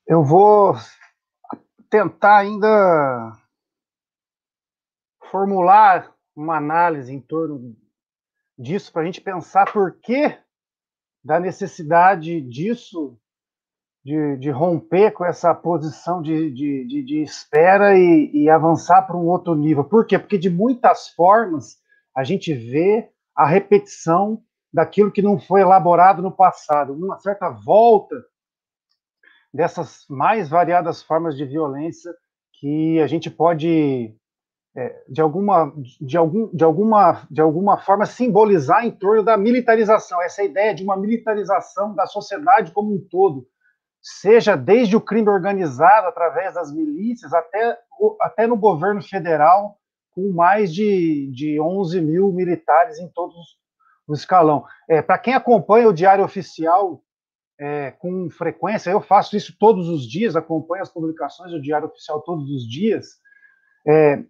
eu vou tentar ainda formular uma análise em torno disso para a gente pensar por que da necessidade disso de, de romper com essa posição de, de, de, espera e, e avançar para um outro nível. Por quê? Porque de muitas formas a gente vê a repetição daquilo que não foi elaborado no passado, uma certa volta dessas mais variadas formas de violência que a gente pode é, de alguma de algum de alguma de alguma forma simbolizar em torno da militarização essa ideia de uma militarização da sociedade como um todo seja desde o crime organizado através das milícias até até no governo federal com mais de, de 11 mil militares em todos o escalão. É, Para quem acompanha o Diário Oficial é, com frequência, eu faço isso todos os dias, acompanho as publicações do Diário Oficial todos os dias, é,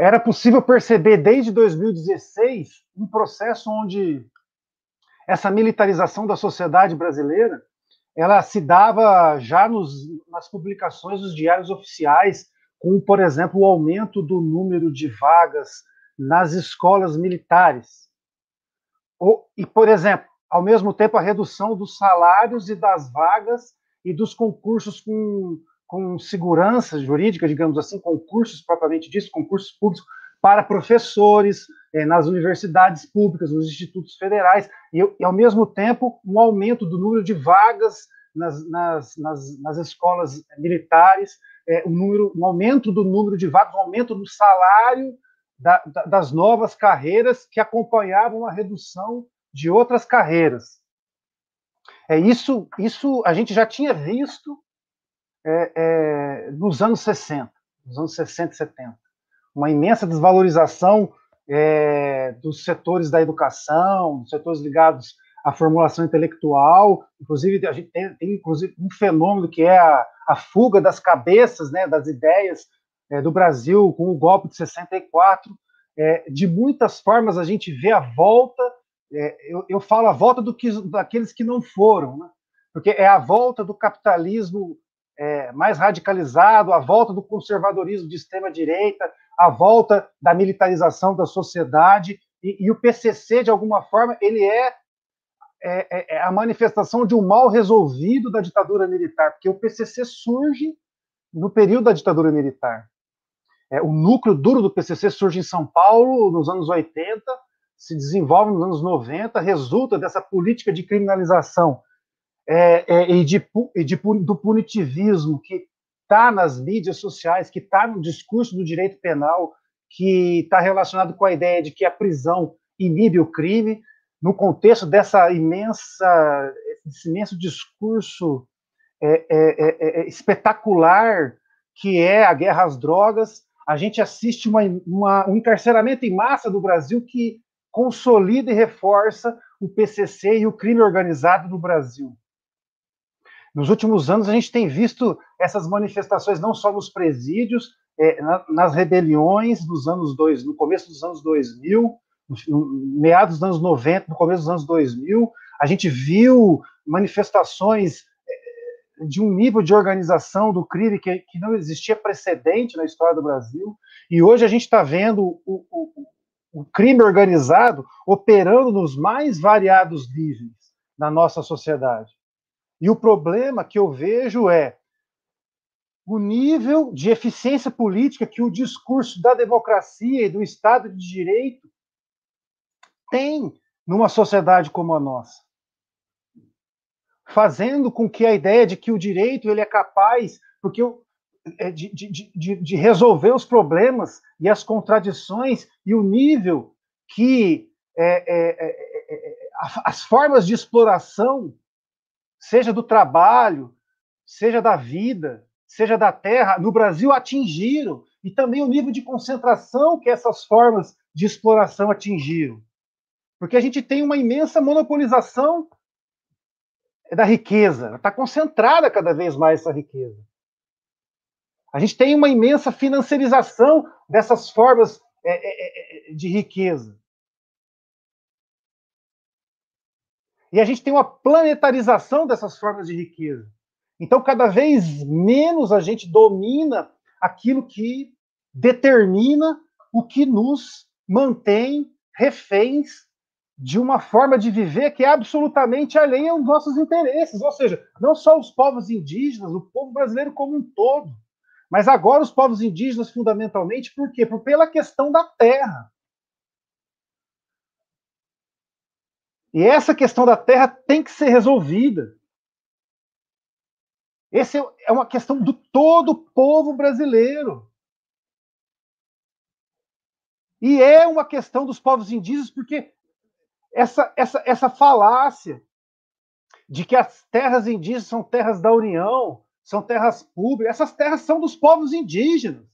era possível perceber desde 2016 um processo onde essa militarização da sociedade brasileira ela se dava já nos, nas publicações dos diários oficiais com, por exemplo, o aumento do número de vagas nas escolas militares. e, por exemplo, ao mesmo tempo, a redução dos salários e das vagas e dos concursos com, com segurança jurídica, digamos assim, concursos propriamente disso, concursos públicos para professores eh, nas universidades públicas, nos institutos federais, e, e, ao mesmo tempo, um aumento do número de vagas nas, nas, nas, nas escolas militares, é, um, número, um aumento do número de vagas, um aumento do salário da, da, das novas carreiras que acompanhavam a redução de outras carreiras. É isso, isso a gente já tinha visto é, é, nos anos 60, nos anos 60 e 70. Uma imensa desvalorização é, dos setores da educação, dos setores ligados à formulação intelectual. Inclusive, a gente tem, tem inclusive, um fenômeno que é a, a fuga das cabeças, né, das ideias é, do Brasil com o golpe de 64. É, de muitas formas, a gente vê a volta, é, eu, eu, falo a volta do que, daqueles que não foram, né? porque é a volta do capitalismo é, mais radicalizado, a volta do conservadorismo de extrema-direita, a volta da militarização da sociedade, e, e, o PCC, de alguma forma, ele é é, é, é, a manifestação de um mal resolvido da ditadura militar, porque o PCC surge no período da ditadura militar. É, o núcleo duro do PCC surge em São Paulo nos anos 80, se desenvolve nos anos 90, resulta dessa política de criminalização é, é, e, de, e de, do punitivismo que está nas mídias sociais, que está no discurso do direito penal, que está relacionado com a ideia de que a prisão inibe o crime, no contexto dessa imensa, esse imenso discurso é, é, é, é, espetacular que é a guerra às drogas, a gente assiste uma, uma, um encarceramento em massa do Brasil que consolida e reforça o PCC e o crime organizado no Brasil. Nos últimos anos, a gente tem visto essas manifestações não só nos presídios, é, na, nas rebeliões dos anos dois, no começo dos anos 2000, no, no, meados dos anos 90, no começo dos anos 2000, a gente viu manifestações é, de um nível de organização do crime que, que, não existia precedente na história do Brasil, e hoje a gente está vendo o, o, o crime organizado operando nos mais variados níveis na nossa sociedade. E o problema que eu vejo é o nível de eficiência política que o discurso da democracia e do Estado de Direito tem numa sociedade como a nossa. Fazendo com que a ideia de que o direito ele é capaz, porque é, de, de, de, de resolver os problemas e as contradições e o nível que é, é, é, é as formas de exploração seja do trabalho, seja da vida, seja da terra, no Brasil atingiram, e também o nível de concentração que essas formas de exploração atingiram. Porque a gente tem uma imensa monopolização da riqueza, está concentrada cada vez mais essa riqueza. A gente tem uma imensa financiarização dessas formas é, é, é de riqueza. E a gente tem uma planetarização dessas formas de riqueza. Então, cada vez menos a gente domina aquilo que determina o que nos mantém reféns de uma forma de viver que é absolutamente alheia aos nossos interesses. Ou seja, não só os povos indígenas, o povo brasileiro como um todo. Mas agora os povos indígenas, fundamentalmente, por quê? Por, pela questão da terra. E essa questão da terra tem que ser resolvida. Essa é uma questão do todo o povo brasileiro. E é uma questão dos povos indígenas, porque essa, essa, essa falácia de que as terras indígenas são terras da União, são terras públicas, essas terras são dos povos indígenas.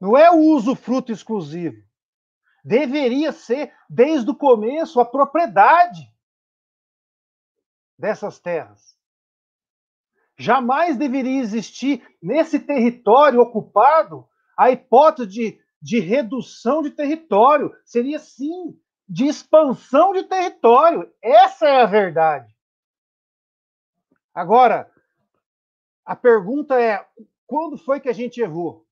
Não é o uso fruto exclusivo deveria ser, desde o começo, a propriedade dessas terras. Jamais deveria existir nesse território ocupado a hipótese de, de redução de território. Seria, sim, de expansão de território. Essa é a verdade. Agora, a pergunta é: quando foi que a gente errou?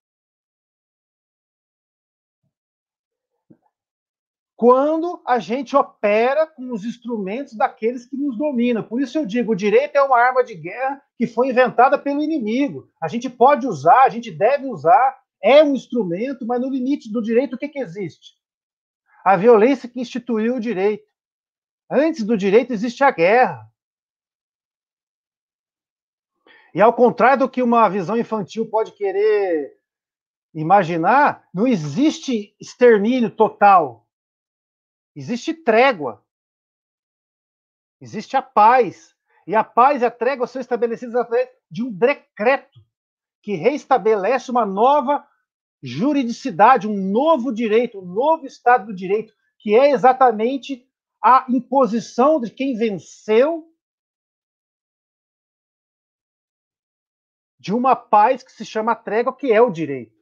Quando a gente opera com os instrumentos daqueles que nos dominam. Por isso eu digo, o direito é uma arma de guerra que foi inventada pelo inimigo. A gente pode usar, a gente deve usar, é um instrumento, mas no limite do direito o que, que existe? A violência que instituiu o direito. Antes do direito existe a guerra. E ao contrário do que uma visão infantil pode querer imaginar, não existe extermínio total Existe trégua. Existe a paz. E a paz e a trégua são estabelecidas através de um decreto que reestabelece uma nova juridicidade, um novo direito, um novo Estado do Direito, que é exatamente a imposição de quem venceu de uma paz que se chama trégua, que é o direito.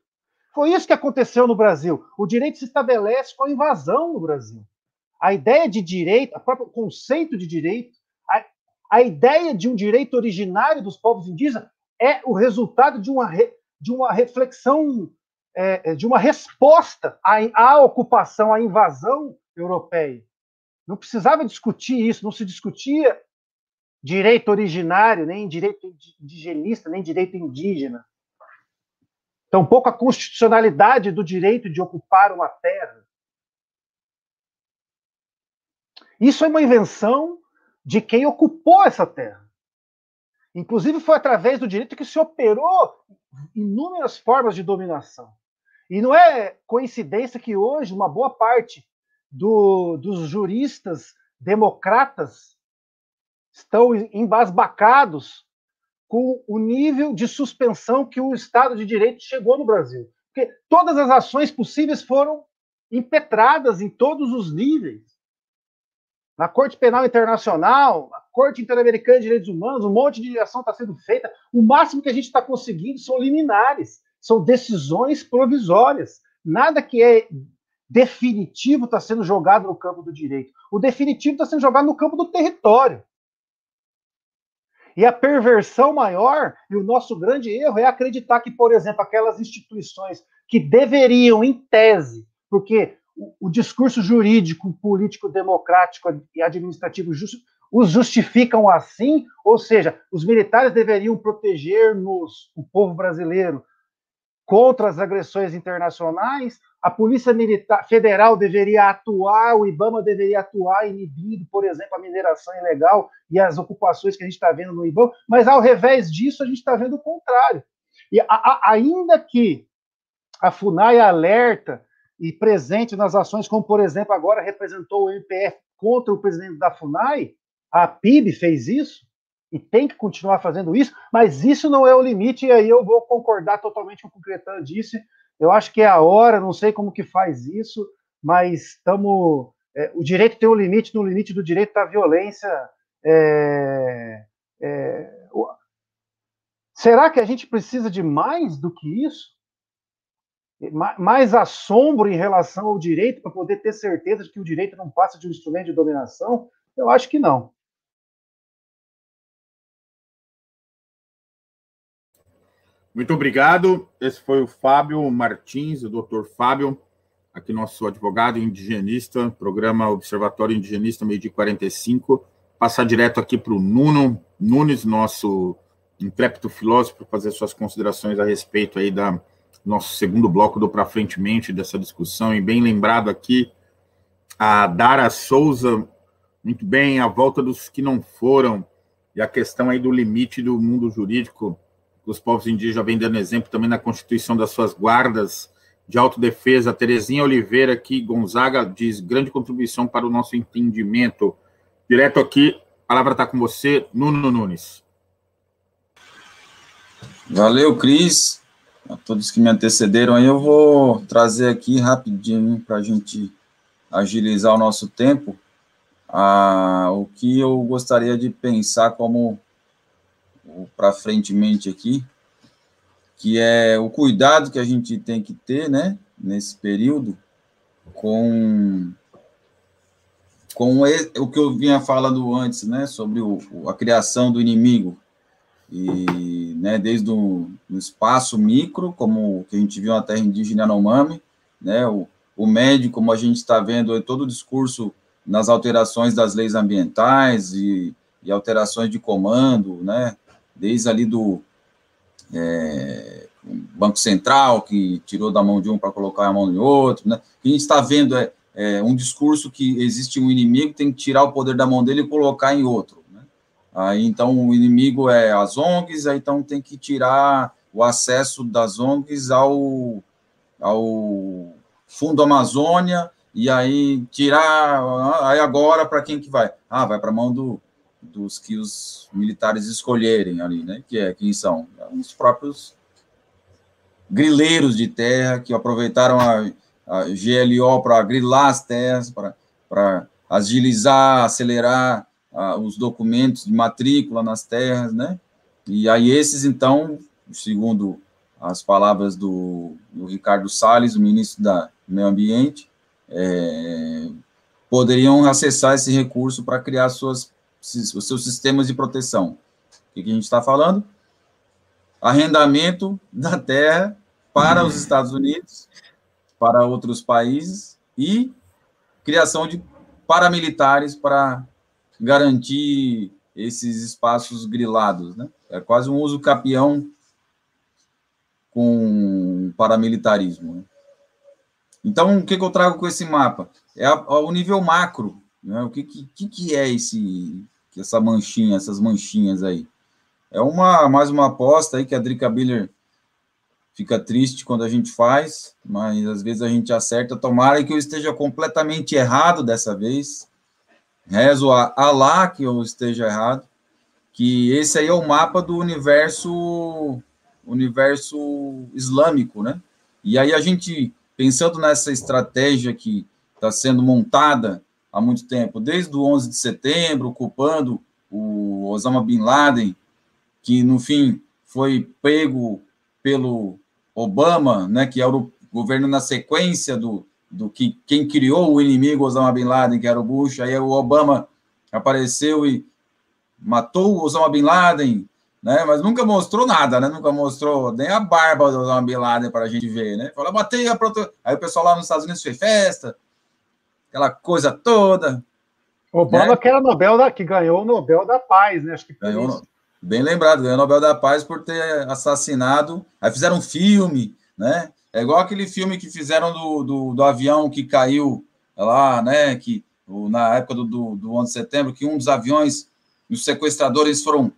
Foi isso que aconteceu no Brasil. O direito se estabelece com a invasão no Brasil a ideia de direito, o próprio conceito de direito, a, a ideia de um direito originário dos povos indígenas é o resultado de uma, re, de uma reflexão, é, é, de uma resposta à, à ocupação, à invasão europeia. Não precisava discutir isso, não se discutia direito originário, nem direito indigenista, nem direito indígena. Tampouco a constitucionalidade do direito de ocupar uma terra. Isso é uma invenção de quem ocupou essa terra. Inclusive, foi através do direito que se operou inúmeras formas de dominação. E não é coincidência que hoje uma boa parte do, dos juristas democratas estão embasbacados com o nível de suspensão que o Estado de Direito chegou no Brasil. Porque todas as ações possíveis foram impetradas em todos os níveis. Na Corte Penal Internacional, na Corte Interamericana de Direitos Humanos, um monte de ação está sendo feita. O máximo que a gente está conseguindo são liminares, são decisões provisórias. Nada que é definitivo está sendo jogado no campo do direito. O definitivo está sendo jogado no campo do território. E a perversão maior, e o nosso grande erro, é acreditar que, por exemplo, aquelas instituições que deveriam, em tese, porque o, discurso jurídico, político, democrático e administrativo just, os justificam assim, ou seja, os militares deveriam proteger-nos, o povo brasileiro, contra as agressões internacionais, a Polícia Militar Federal deveria atuar, o IBAMA deveria atuar inibindo, por exemplo, a mineração ilegal e as ocupações que a gente está vendo no IBAMA, mas ao revés disso, a gente está vendo o contrário. E a, a, ainda que a FUNAI alerta e presente nas ações, como, por exemplo, agora representou o MPF contra o presidente da FUNAI, a PIB fez isso, e tem que continuar fazendo isso, mas isso não é o limite, e aí eu vou concordar totalmente com o que o Cretano disse. Eu acho que é a hora, não sei como que faz isso, mas estamos. É, o direito tem um limite, no limite do direito está a violência. É, é, o, será que a gente precisa de mais do que isso? Mais assombro em relação ao direito para poder ter certeza de que o direito não passa de um instrumento de dominação? Eu acho que não. Muito obrigado. Esse foi o Fábio Martins, o doutor Fábio, aqui nosso advogado indigenista, programa Observatório Indigenista, meio de 45. Passar direto aqui para o Nuno Nunes, nosso intrépido filósofo, fazer suas considerações a respeito aí da nosso segundo bloco do Para Frente Mente dessa discussão. E bem lembrado aqui, a Dara Souza, muito bem, a volta dos que não foram, e a questão aí do limite do mundo jurídico dos povos indígenas vem dando exemplo também na constituição das suas guardas de autodefesa. Terezinha Oliveira aqui, Gonzaga, diz grande contribuição para o nosso entendimento. Direto aqui, a palavra está com você, Nuno Nunes. Valeu, Cris. A todos que me antecederam aí, eu vou trazer aqui rapidinho para a gente agilizar o nosso tempo. Ah, o que eu gostaria de pensar como para frente mente aqui, que é o cuidado que a gente tem que ter, né, nesse período, com, com o que eu vinha falando antes, né, sobre o, a criação do inimigo, e, né, desde o espaço micro, como que a gente viu na terra indígena Yanomami, né, o, o médio, como a gente está vendo todo o discurso nas alterações das leis ambientais e, e alterações de comando, né, desde ali do é, Banco Central, que tirou da mão de um para colocar a mão de outro, né? O que a gente está vendo é, é, um discurso que existe um inimigo, tem que tirar o poder da mão dele e colocar em outro. Aí, então, o inimigo é as ONGs, aí, então tem que tirar o acesso das ONGs ao, ao Fundo Amazônia, e aí tirar, aí agora para quem que vai? Ah, vai para a mão do, dos que os militares escolherem ali, né? Que é quem são os próprios grileiros de terra que aproveitaram a, a GLO para grilar as terras, para agilizar, acelerar os documentos de matrícula nas terras, né? E aí esses então, segundo as palavras do, do Ricardo Salles, o ministro da Meio Ambiente, é, poderiam acessar esse recurso para criar suas os seus sistemas de proteção. O que, que a gente está falando? Arrendamento da terra para os Estados Unidos, para outros países e criação de paramilitares para garantir esses espaços grilados, né? É quase um uso capião com paramilitarismo. Né? Então, o que, que, eu trago com esse mapa? É a, a, o nível macro né? O que, que, que é esse, essa manchinha, essas manchinhas aí? É uma mais uma aposta aí que a Drica Biller fica triste quando a gente faz, mas às vezes a gente acerta. Tomara que eu esteja completamente errado dessa vez. Rezo a Alá que eu esteja errado. Que esse aí é o mapa do universo universo islâmico, né? E aí a gente, pensando nessa estratégia que está sendo montada há muito tempo, desde o 11 de setembro, culpando o Osama Bin Laden, que no fim foi pego pelo Obama, né, que era o governo na sequência do, do que quem criou o inimigo Osama Bin Laden, que era o Bush, aí o Obama apareceu e matou o Osama Bin Laden, né? Mas nunca mostrou nada, né? Nunca mostrou nem a barba do Osama Bin Laden para a gente ver, né? Falou, matei a proto... Aí o pessoal lá nos Estados Unidos fez festa, aquela coisa toda. Obama né? que era Nobel da, que ganhou o Nobel da Paz, né? Acho que ganhou, bem lembrado, ganhou o Nobel da Paz por ter assassinado. Aí fizeram um filme, né? É igual aquele filme que fizeram do, do, do avião que caiu lá, né? Que na época do, do, do 11 de setembro, que um dos aviões, os sequestradores foram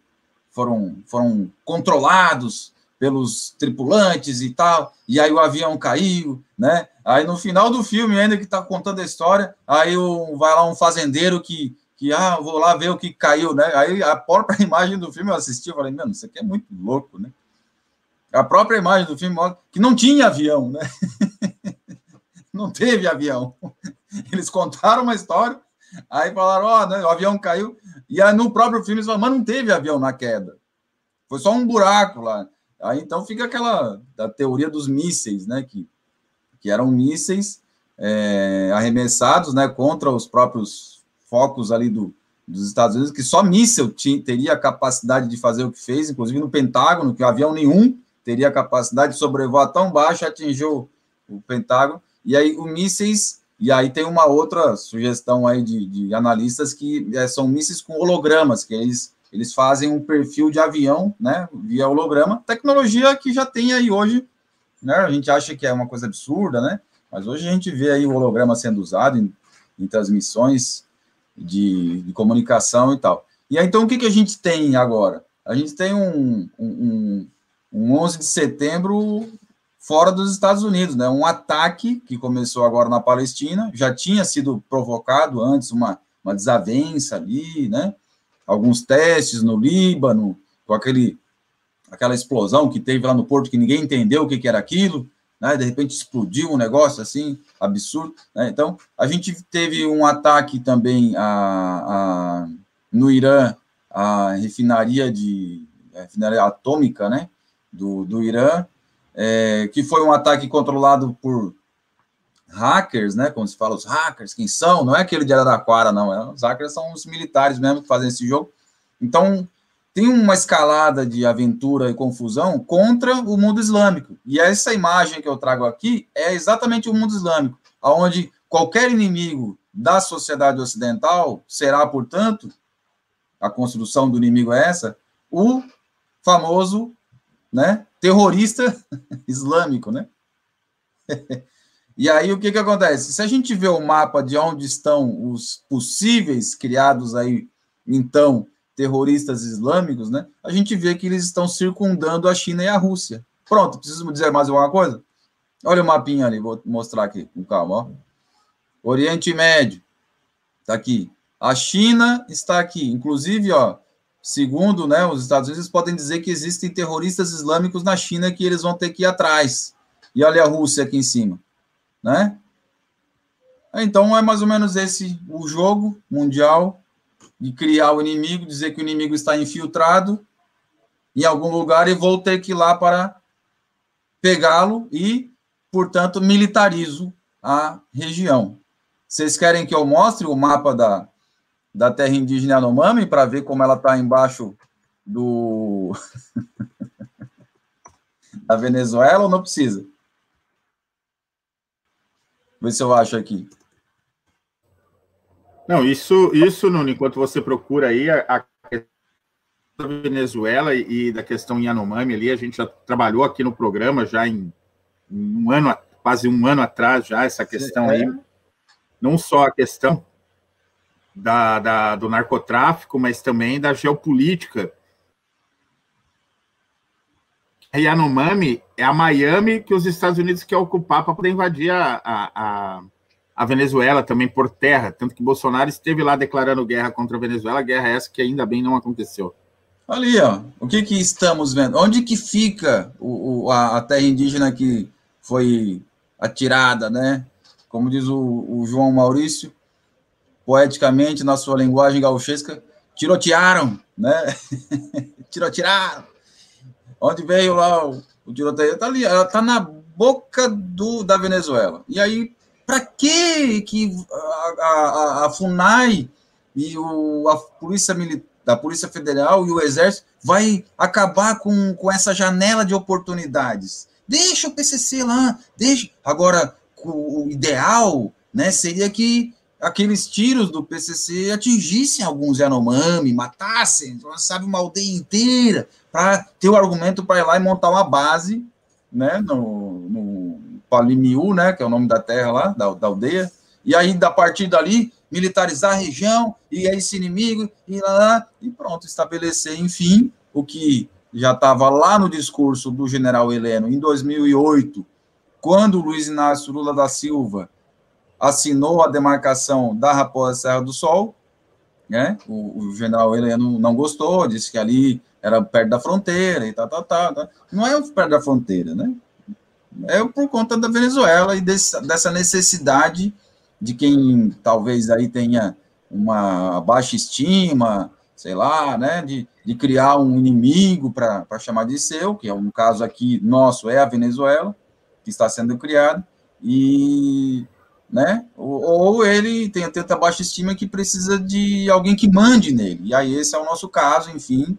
foram, foram controlados pelos tripulantes e tal, e aí o avião caiu, né? Aí no final do filme, ainda que está contando a história, aí o, vai lá um fazendeiro que, que, ah, vou lá ver o que caiu, né? Aí a própria imagem do filme eu assisti, eu falei, mano, isso aqui é muito louco, né? A própria imagem do filme mostra que não tinha avião, né? não teve avião. Eles contaram uma história, aí falaram, ó, oh, né, o avião caiu, e aí no próprio filme eles falam, mas não teve avião na queda. Foi só um buraco lá. Aí então fica aquela da teoria dos mísseis, né? Que, que eram mísseis é, arremessados né, contra os próprios focos ali do, dos Estados Unidos, que só míssil teria a capacidade de fazer o que fez, inclusive no Pentágono, que avião nenhum teria a capacidade de sobrevoar tão baixo, atingiu o Pentágono. E aí, os mísseis e aí tem uma outra sugestão aí de, de analistas que é, são mísseis com hologramas, que eles, eles fazem um perfil de avião, né, via holograma, tecnologia que já tem aí hoje, né, a gente acha que é uma coisa absurda, né, mas hoje a gente vê aí o holograma sendo usado em, em transmissões de, de, comunicação e tal. E aí, então, o que, que a gente tem agora? A gente tem um, um, um 11 de setembro fora dos Estados Unidos, né? Um ataque que começou agora na Palestina, já tinha sido provocado antes uma, uma desavença ali, né? Alguns testes no Líbano, com aquele aquela explosão que teve lá no porto que ninguém entendeu o que, que era aquilo, né? De repente explodiu um negócio assim absurdo, né? Então a gente teve um ataque também a, a no Irã a refinaria de a refinaria atômica, né? Do, do Irã, é, que foi um ataque controlado por hackers, né? Como se fala, os hackers, quem são? Não é aquele de Araraquara, não. É, os hackers são os militares mesmo que fazem esse jogo. Então, tem uma escalada de aventura e confusão contra o mundo islâmico. E essa imagem que eu trago aqui é exatamente o mundo islâmico, onde qualquer inimigo da sociedade ocidental será, portanto, a construção do inimigo é essa, o famoso né, terrorista islâmico, né? e aí o que que acontece? Se a gente vê o mapa de onde estão os possíveis criados aí, então, terroristas islâmicos, né? A gente vê que eles estão circundando a China e a Rússia. Pronto, preciso dizer mais alguma coisa? Olha o mapinha ali, vou mostrar aqui, com calma, ó. Oriente Médio, tá aqui. A China está aqui, inclusive, ó, Segundo, né, os Estados Unidos podem dizer que existem terroristas islâmicos na China que eles vão ter que ir atrás. E olha a Rússia aqui em cima, né? Então é mais ou menos esse o jogo mundial de criar o inimigo, dizer que o inimigo está infiltrado em algum lugar e vou ter que ir lá para pegá-lo e, portanto, militarizo a região. Vocês querem que eu mostre o mapa da, da terra indígena Yanomami para ver como ela está embaixo do da Venezuela ou não precisa? Vê se eu acho aqui. Não, isso, isso, Nuno, enquanto você procura aí a, a da Venezuela e, e da questão Yanomami ali, a gente já trabalhou aqui no programa já em, em um ano, quase um ano atrás já, essa questão é. aí. Não só a questão da, da, do narcotráfico, mas também da geopolítica. A Yanomami é a Miami que os Estados Unidos querem ocupar para poder invadir a, a, a, Venezuela também por terra. Tanto que Bolsonaro esteve lá declarando guerra contra a Venezuela, guerra essa que ainda bem não aconteceu. Ali, ó, o que que estamos vendo? Onde que fica o, o a, a terra indígena que foi atirada, né? Como diz o, o João Maurício, poeticamente, na sua linguagem gauchesca, tirotearam, né? tirotearam. Onde veio lá o, o tiroteio? Está ali, ela está na boca do, da Venezuela. E aí, para que que a, a, a, FUNAI e o, a Polícia Militar, a Polícia Federal e o Exército vai acabar com, com essa janela de oportunidades? Deixa o PCC lá, deixa. Agora, o ideal né, seria que aqueles tiros do PCC atingissem alguns Yanomami, matassem, sabe, uma aldeia inteira, para ter o argumento para ir lá e montar uma base, né, no, no Palimiu, né, que é o nome da terra lá, da, da aldeia, e aí, da partir dali, militarizar a região, e esse inimigo, e lá, lá, e pronto, estabelecer, enfim, o que já estava lá no discurso do general Heleno em 2008, quando Luiz Inácio Lula da Silva assinou a demarcação da Raposa Serra do Sol, né? O, o, general Heleno não gostou, disse que ali era perto da fronteira e tal, tal, tal. tal. Não é perto da fronteira, né? É por conta da Venezuela e desse, dessa necessidade de quem talvez aí tenha uma baixa estima, sei lá, né, de, de criar um inimigo para chamar de seu, que é um caso aqui nosso, é a Venezuela, que está sendo criado, e né? Ou, ele tem tanta baixa estima que precisa de alguém que mande nele. E aí esse é o nosso caso, enfim,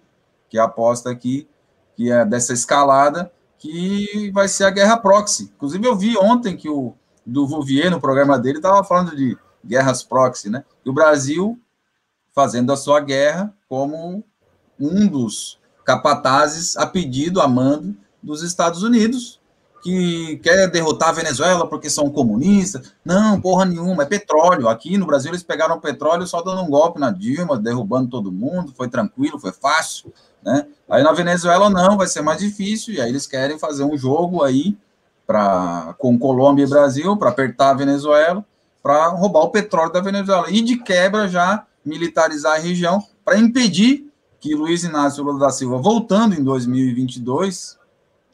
que aposta aqui que é dessa escalada que vai ser a guerra proxy. Inclusive eu vi ontem que o do Vouvier no programa dele estava falando de guerras proxy, né? E o Brasil fazendo a sua guerra como um dos capatazes a pedido, a mando dos Estados Unidos, que quer derrotar a Venezuela porque são comunistas. Não, porra nenhuma, é petróleo. Aqui no Brasil eles pegaram petróleo só dando um golpe na Dilma, derrubando todo mundo, foi tranquilo, foi fácil, né? Aí na Venezuela não, vai ser mais difícil, e aí eles querem fazer um jogo aí para com Colômbia e Brasil para apertar a Venezuela, para roubar o petróleo da Venezuela e de quebra já militarizar a região para impedir que Luiz Inácio Lula da Silva, voltando em 2022,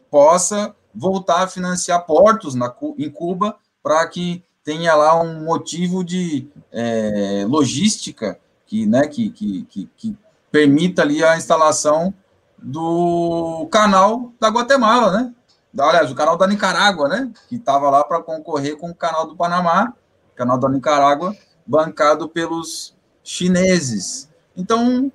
possa voltar a financiar portos na, em Cuba para que tenha lá um motivo de é, logística que, né, que, que, que, que, permita ali a instalação do canal da Guatemala, né? Aliás, o canal da Nicarágua, né? Que estava lá para concorrer com o canal do Panamá, canal da Nicarágua, bancado pelos chineses. Então,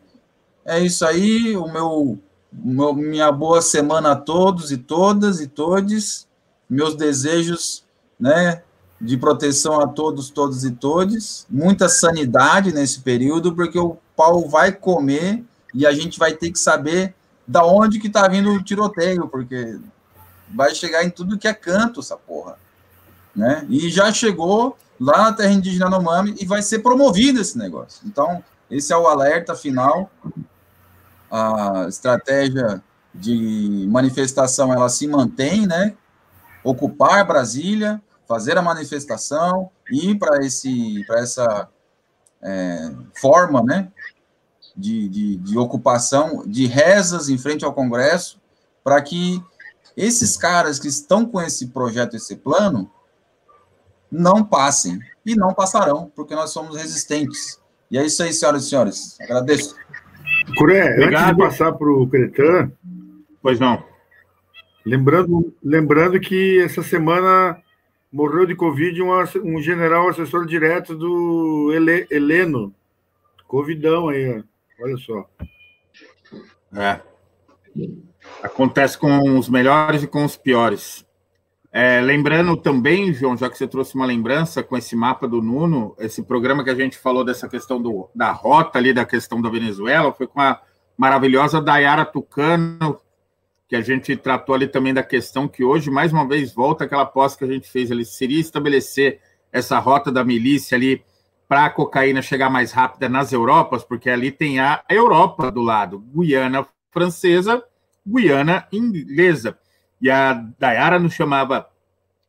é isso aí. O meu minha boa semana a todos e todas e todes, meus desejos, né, de proteção a todos, todos e todes, muita sanidade nesse período, porque o pau vai comer e a gente vai ter que saber da onde que tá vindo o tiroteio, porque vai chegar em tudo que é canto essa porra, né? E já chegou lá na terra indígena Nomami e vai ser promovido esse negócio. Então, esse é o alerta final a estratégia de manifestação ela se mantém, né? Ocupar Brasília, fazer a manifestação, ir para esse para essa é, forma, né? De, de, de ocupação, de rezas em frente ao Congresso, para que esses caras que estão com esse projeto, esse plano, não passem. E não passarão, porque nós somos resistentes. E é isso aí, senhoras e senhores. Agradeço. Curé, Obrigado. antes de passar para o Cretan. Pois não. Lembrando, lembrando que essa semana morreu de Covid um, um general assessor direto do Ele, Heleno. Covidão aí, olha só. É. Acontece com os melhores e com os piores. É, lembrando também, João, já que você trouxe uma lembrança com esse mapa do Nuno, esse programa que a gente falou dessa questão do, da rota ali, da questão da Venezuela, foi com a maravilhosa Dayara Tucano, que a gente tratou ali também da questão que hoje, mais uma vez, volta aquela aposta que a gente fez ali, seria estabelecer essa rota da milícia ali para a cocaína chegar mais rápida nas Europas, porque ali tem a Europa do lado, Guiana francesa, Guiana inglesa. E a Dayara nos chamava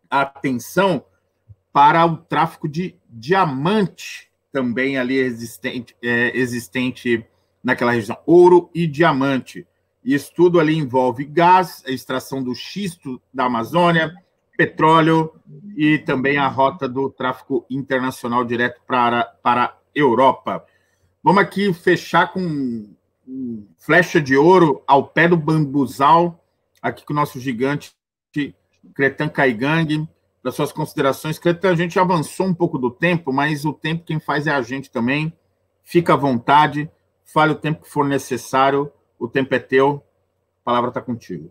a atenção para o tráfico de diamante também ali existente, é, existente naquela região, ouro e diamante. Isso tudo ali envolve gás, a extração do xisto da Amazônia, petróleo e também a rota do tráfego internacional direto para, para a Europa. Vamos aqui fechar com flecha de ouro ao pé do bambuzal, aqui com o nosso gigante Cretan Caigang, das suas considerações. Cretan, a gente avançou um pouco do tempo, mas o tempo quem faz é a gente também. Fica à vontade, fale o tempo que for necessário, o tempo é teu, a palavra está contigo.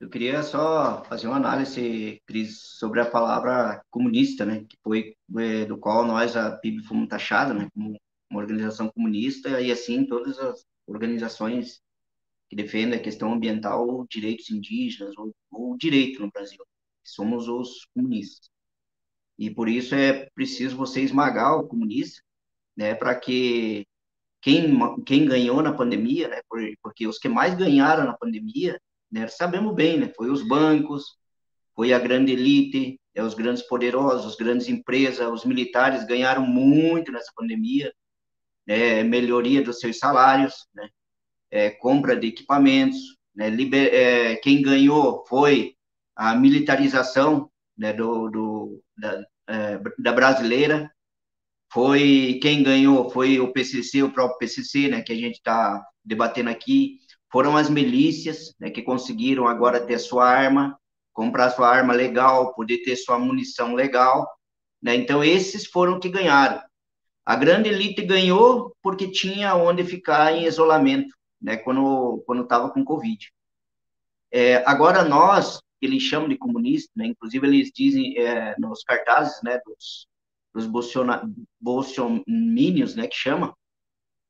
Eu queria só fazer uma análise, Cris, sobre a palavra comunista, né, que foi é, do qual nós, a PIB, fomos taxados, né, como uma organização comunista, e assim todas as organizações que defendem a questão ambiental, direitos indígenas, ou, ou direito no Brasil, somos os comunistas. E por isso é preciso você esmagar o comunista, né, para que quem, quem ganhou na pandemia, né, porque os que mais ganharam na pandemia né? Sabemos bem, né? Foi os bancos, foi a grande elite, é, os grandes poderosos, as grandes empresas, os militares ganharam muito nessa pandemia, né? melhoria dos seus salários, né? É, compra de equipamentos, né? Liber, é, quem ganhou foi a militarização né? do, do da, é, da brasileira, foi quem ganhou foi o PCC, o próprio PCC, né? Que a gente está debatendo aqui, foram as milícias né, que conseguiram agora ter sua arma, comprar sua arma legal, poder ter sua munição legal. Né? Então, esses foram que ganharam. A grande elite ganhou porque tinha onde ficar em isolamento, né, quando quando estava com Covid. É, agora nós, que eles chamam de comunistas, né, inclusive eles dizem é, nos cartazes, né, dos, dos né, que chama,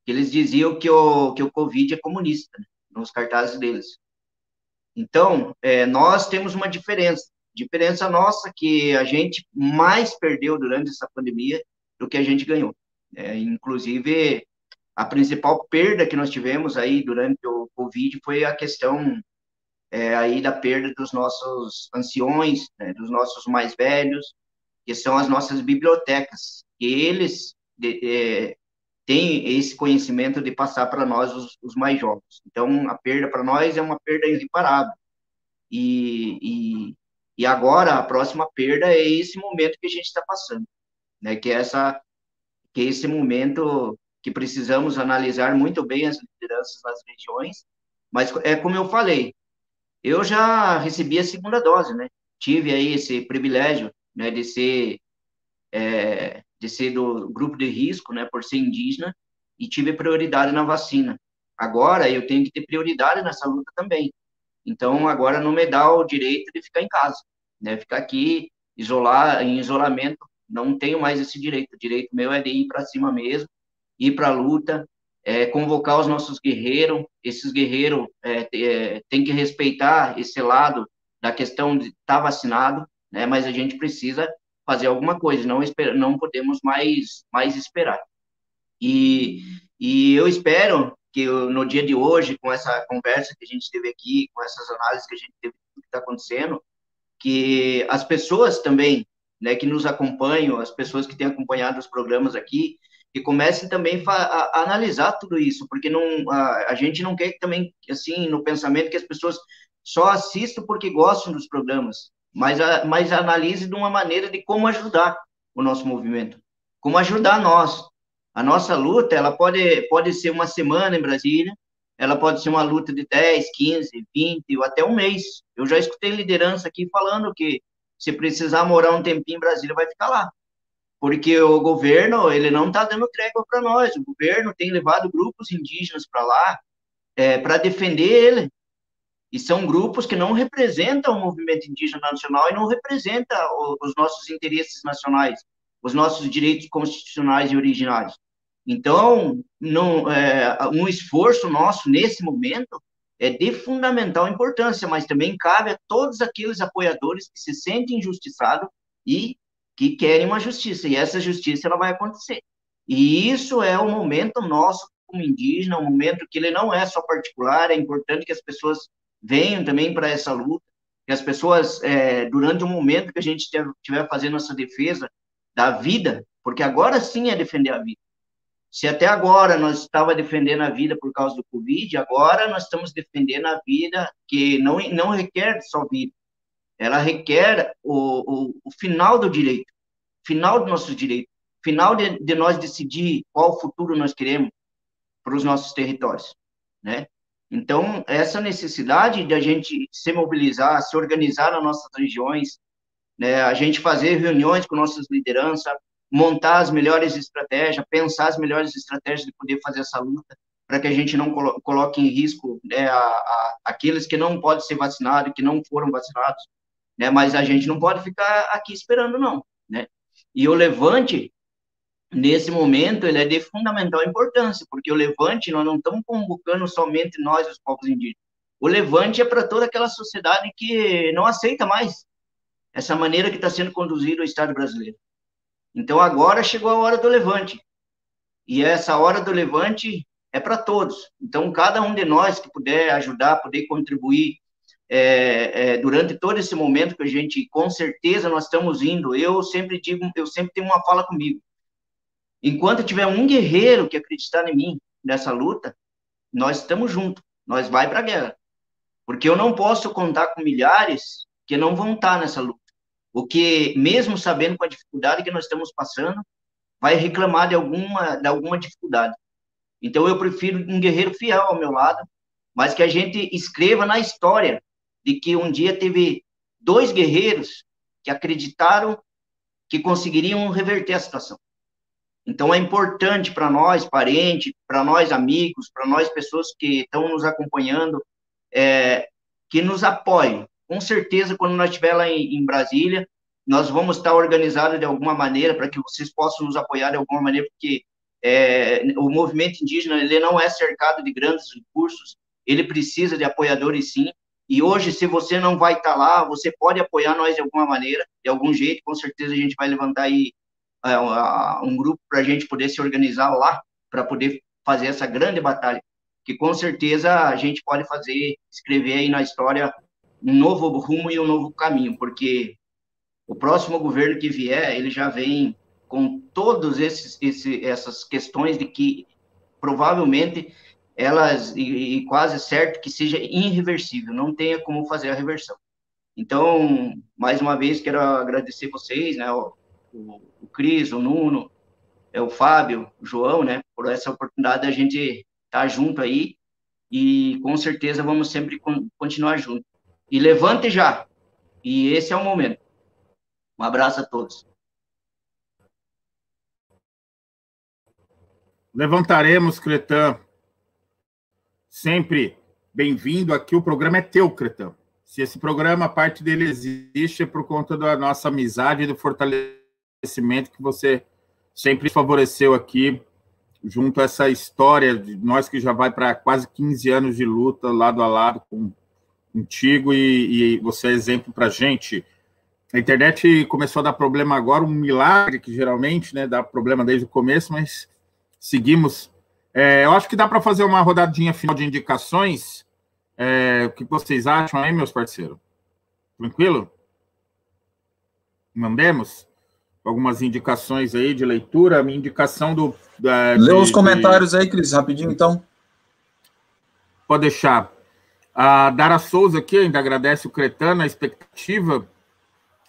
que eles diziam que o que o Covid é comunista. Né? nos cartazes deles. Então, é, nós temos uma diferença. Diferença nossa que a gente mais perdeu durante essa pandemia do que a gente ganhou. É, inclusive, a principal perda que nós tivemos aí durante o Covid foi a questão é, aí da perda dos nossos anciões, né, dos nossos mais velhos, que são as nossas bibliotecas, que eles de, é, tem esse conhecimento de passar para nós os, os, mais jovens. Então, a perda para nós é uma perda irreparável. E, e, e, agora, a próxima perda é esse momento que a gente está passando, né? que, é essa, que é esse momento que precisamos analisar muito bem as lideranças nas regiões, mas é como eu falei, eu já recebi a segunda dose, né? Tive aí esse privilégio, né, de ser é, de ser do grupo de risco, né, por ser indígena, e tive prioridade na vacina. Agora eu tenho que ter prioridade nessa luta também. Então agora não me dá o direito de ficar em casa, né, ficar aqui isolar em isolamento, não tenho mais esse direito. O direito meu é de ir para cima mesmo, ir para a luta, é, convocar os nossos guerreiros. Esses guerreiros é, é, têm que respeitar esse lado da questão de estar tá vacinado, né? Mas a gente precisa fazer alguma coisa, não, esper, não podemos mais, mais esperar. E, e eu espero que no dia de hoje, com essa conversa que a gente teve aqui, com essas análises que a gente teve que está acontecendo, que as pessoas também, né, que nos acompanham, as pessoas que têm acompanhado os programas aqui, que comecem também a, analisar tudo isso, porque não, a, a, gente não quer também, assim, no pensamento que as pessoas só assistam porque gostam dos programas mas, a, mas analise de uma maneira de como ajudar o nosso movimento, como ajudar nós. A nossa luta, ela pode, pode ser uma semana em Brasília, ela pode ser uma luta de 10, 15, 20 ou até um mês. Eu já escutei liderança aqui falando que se precisar morar um tempinho em Brasília, vai ficar lá. Porque o governo, ele não está dando trégua para nós. O governo tem levado grupos indígenas para lá é, para defender ele, e são grupos que não representam o movimento indígena nacional e não representam os nossos interesses nacionais, os nossos direitos constitucionais e originários. Então, não, é, um esforço nosso nesse momento é de fundamental importância, mas também cabe a todos aqueles apoiadores que se sentem injustiçados e que querem uma justiça, e essa justiça ela vai acontecer. E isso é o momento nosso como indígena, um momento que ele não é só particular, é importante que as pessoas venham também para essa luta, que as pessoas, é, durante o momento que a gente estiver fazendo essa defesa da vida, porque agora sim é defender a vida. Se até agora nós estava defendendo a vida por causa do Covid, agora nós estamos defendendo a vida que não, não requer só vida, ela requer o, o, o final do direito, final do nosso direito, final de, de nós decidir qual futuro nós queremos para os nossos territórios, né? Então, essa necessidade de a gente se mobilizar, se organizar nas nossas regiões, né, a gente fazer reuniões com nossas lideranças, montar as melhores estratégias, pensar as melhores estratégias de poder fazer essa luta, para que a gente não coloque em risco né, a, a, aqueles que não podem ser vacinados, que não foram vacinados, né, mas a gente não pode ficar aqui esperando, não. Né? E o Levante, nesse momento, ele é de fundamental importância, porque o Levante, nós não estamos convocando somente nós, os povos indígenas. O Levante é para toda aquela sociedade que não aceita mais essa maneira que está sendo conduzido o Estado brasileiro. Então, agora chegou a hora do levante. E essa hora do levante é para todos. Então, cada um de nós que puder ajudar, poder contribuir é, é, durante todo esse momento que a gente, com certeza, nós estamos indo. Eu sempre digo, eu sempre tenho uma fala comigo. Enquanto tiver um guerreiro que acreditar em mim nessa luta, nós estamos juntos. Nós vai para a guerra. Porque eu não posso contar com milhares que não vão estar nessa luta. O que, mesmo sabendo com a dificuldade que nós estamos passando, vai reclamar de alguma, de alguma dificuldade. Então, eu prefiro um guerreiro fiel ao meu lado, mas que a gente escreva na história de que um dia teve dois guerreiros que acreditaram que conseguiriam reverter a situação. Então, é importante para nós, parentes, para nós, amigos, para nós, pessoas que estão nos acompanhando, é, que nos apoiem, com certeza, quando nós estiver lá em, em Brasília, nós vamos estar organizados de alguma maneira para que vocês possam nos apoiar de alguma maneira, porque é, o movimento indígena ele não é cercado de grandes recursos, ele precisa de apoiadores sim. E hoje, se você não vai estar lá, você pode apoiar nós de alguma maneira, de algum jeito. Com certeza a gente vai levantar aí uh, um grupo para a gente poder se organizar lá, para poder fazer essa grande batalha. Que com certeza a gente pode fazer, escrever aí na história um novo rumo e um novo caminho, porque o próximo governo que vier, ele já vem com todas essas questões de que provavelmente elas, e, e, quase certo que seja irreversível, não tenha como fazer a reversão. Então, mais uma vez, quero agradecer vocês, né, o, o, o Cris, o Nuno, é, o Fábio, o João, né, por essa oportunidade da gente estar tá junto aí, e com certeza vamos sempre continuar junto. E levante já. E esse é o momento. Um abraço a todos. Levantaremos, Cretan. Sempre bem-vindo aqui. O programa é teu, Cretan. Se esse programa, parte dele existe, é por conta da nossa amizade e do fortalecimento que você sempre favoreceu aqui, junto a essa história de nós que já vai para quase 15 anos de luta, lado a lado com contigo e, e você é exemplo para gente. A internet começou a dar problema agora, um milagre que geralmente né, dá problema desde o começo, mas seguimos. É, eu acho que dá para fazer uma rodadinha final de indicações. É, o que vocês acham aí, meus parceiros? Tranquilo? Mandemos algumas indicações aí de leitura. A minha indicação do. Da, Lê os comentários de... aí, Cris, rapidinho então. Pode deixar. A Dara Souza aqui ainda agradece o Cretano, a expectativa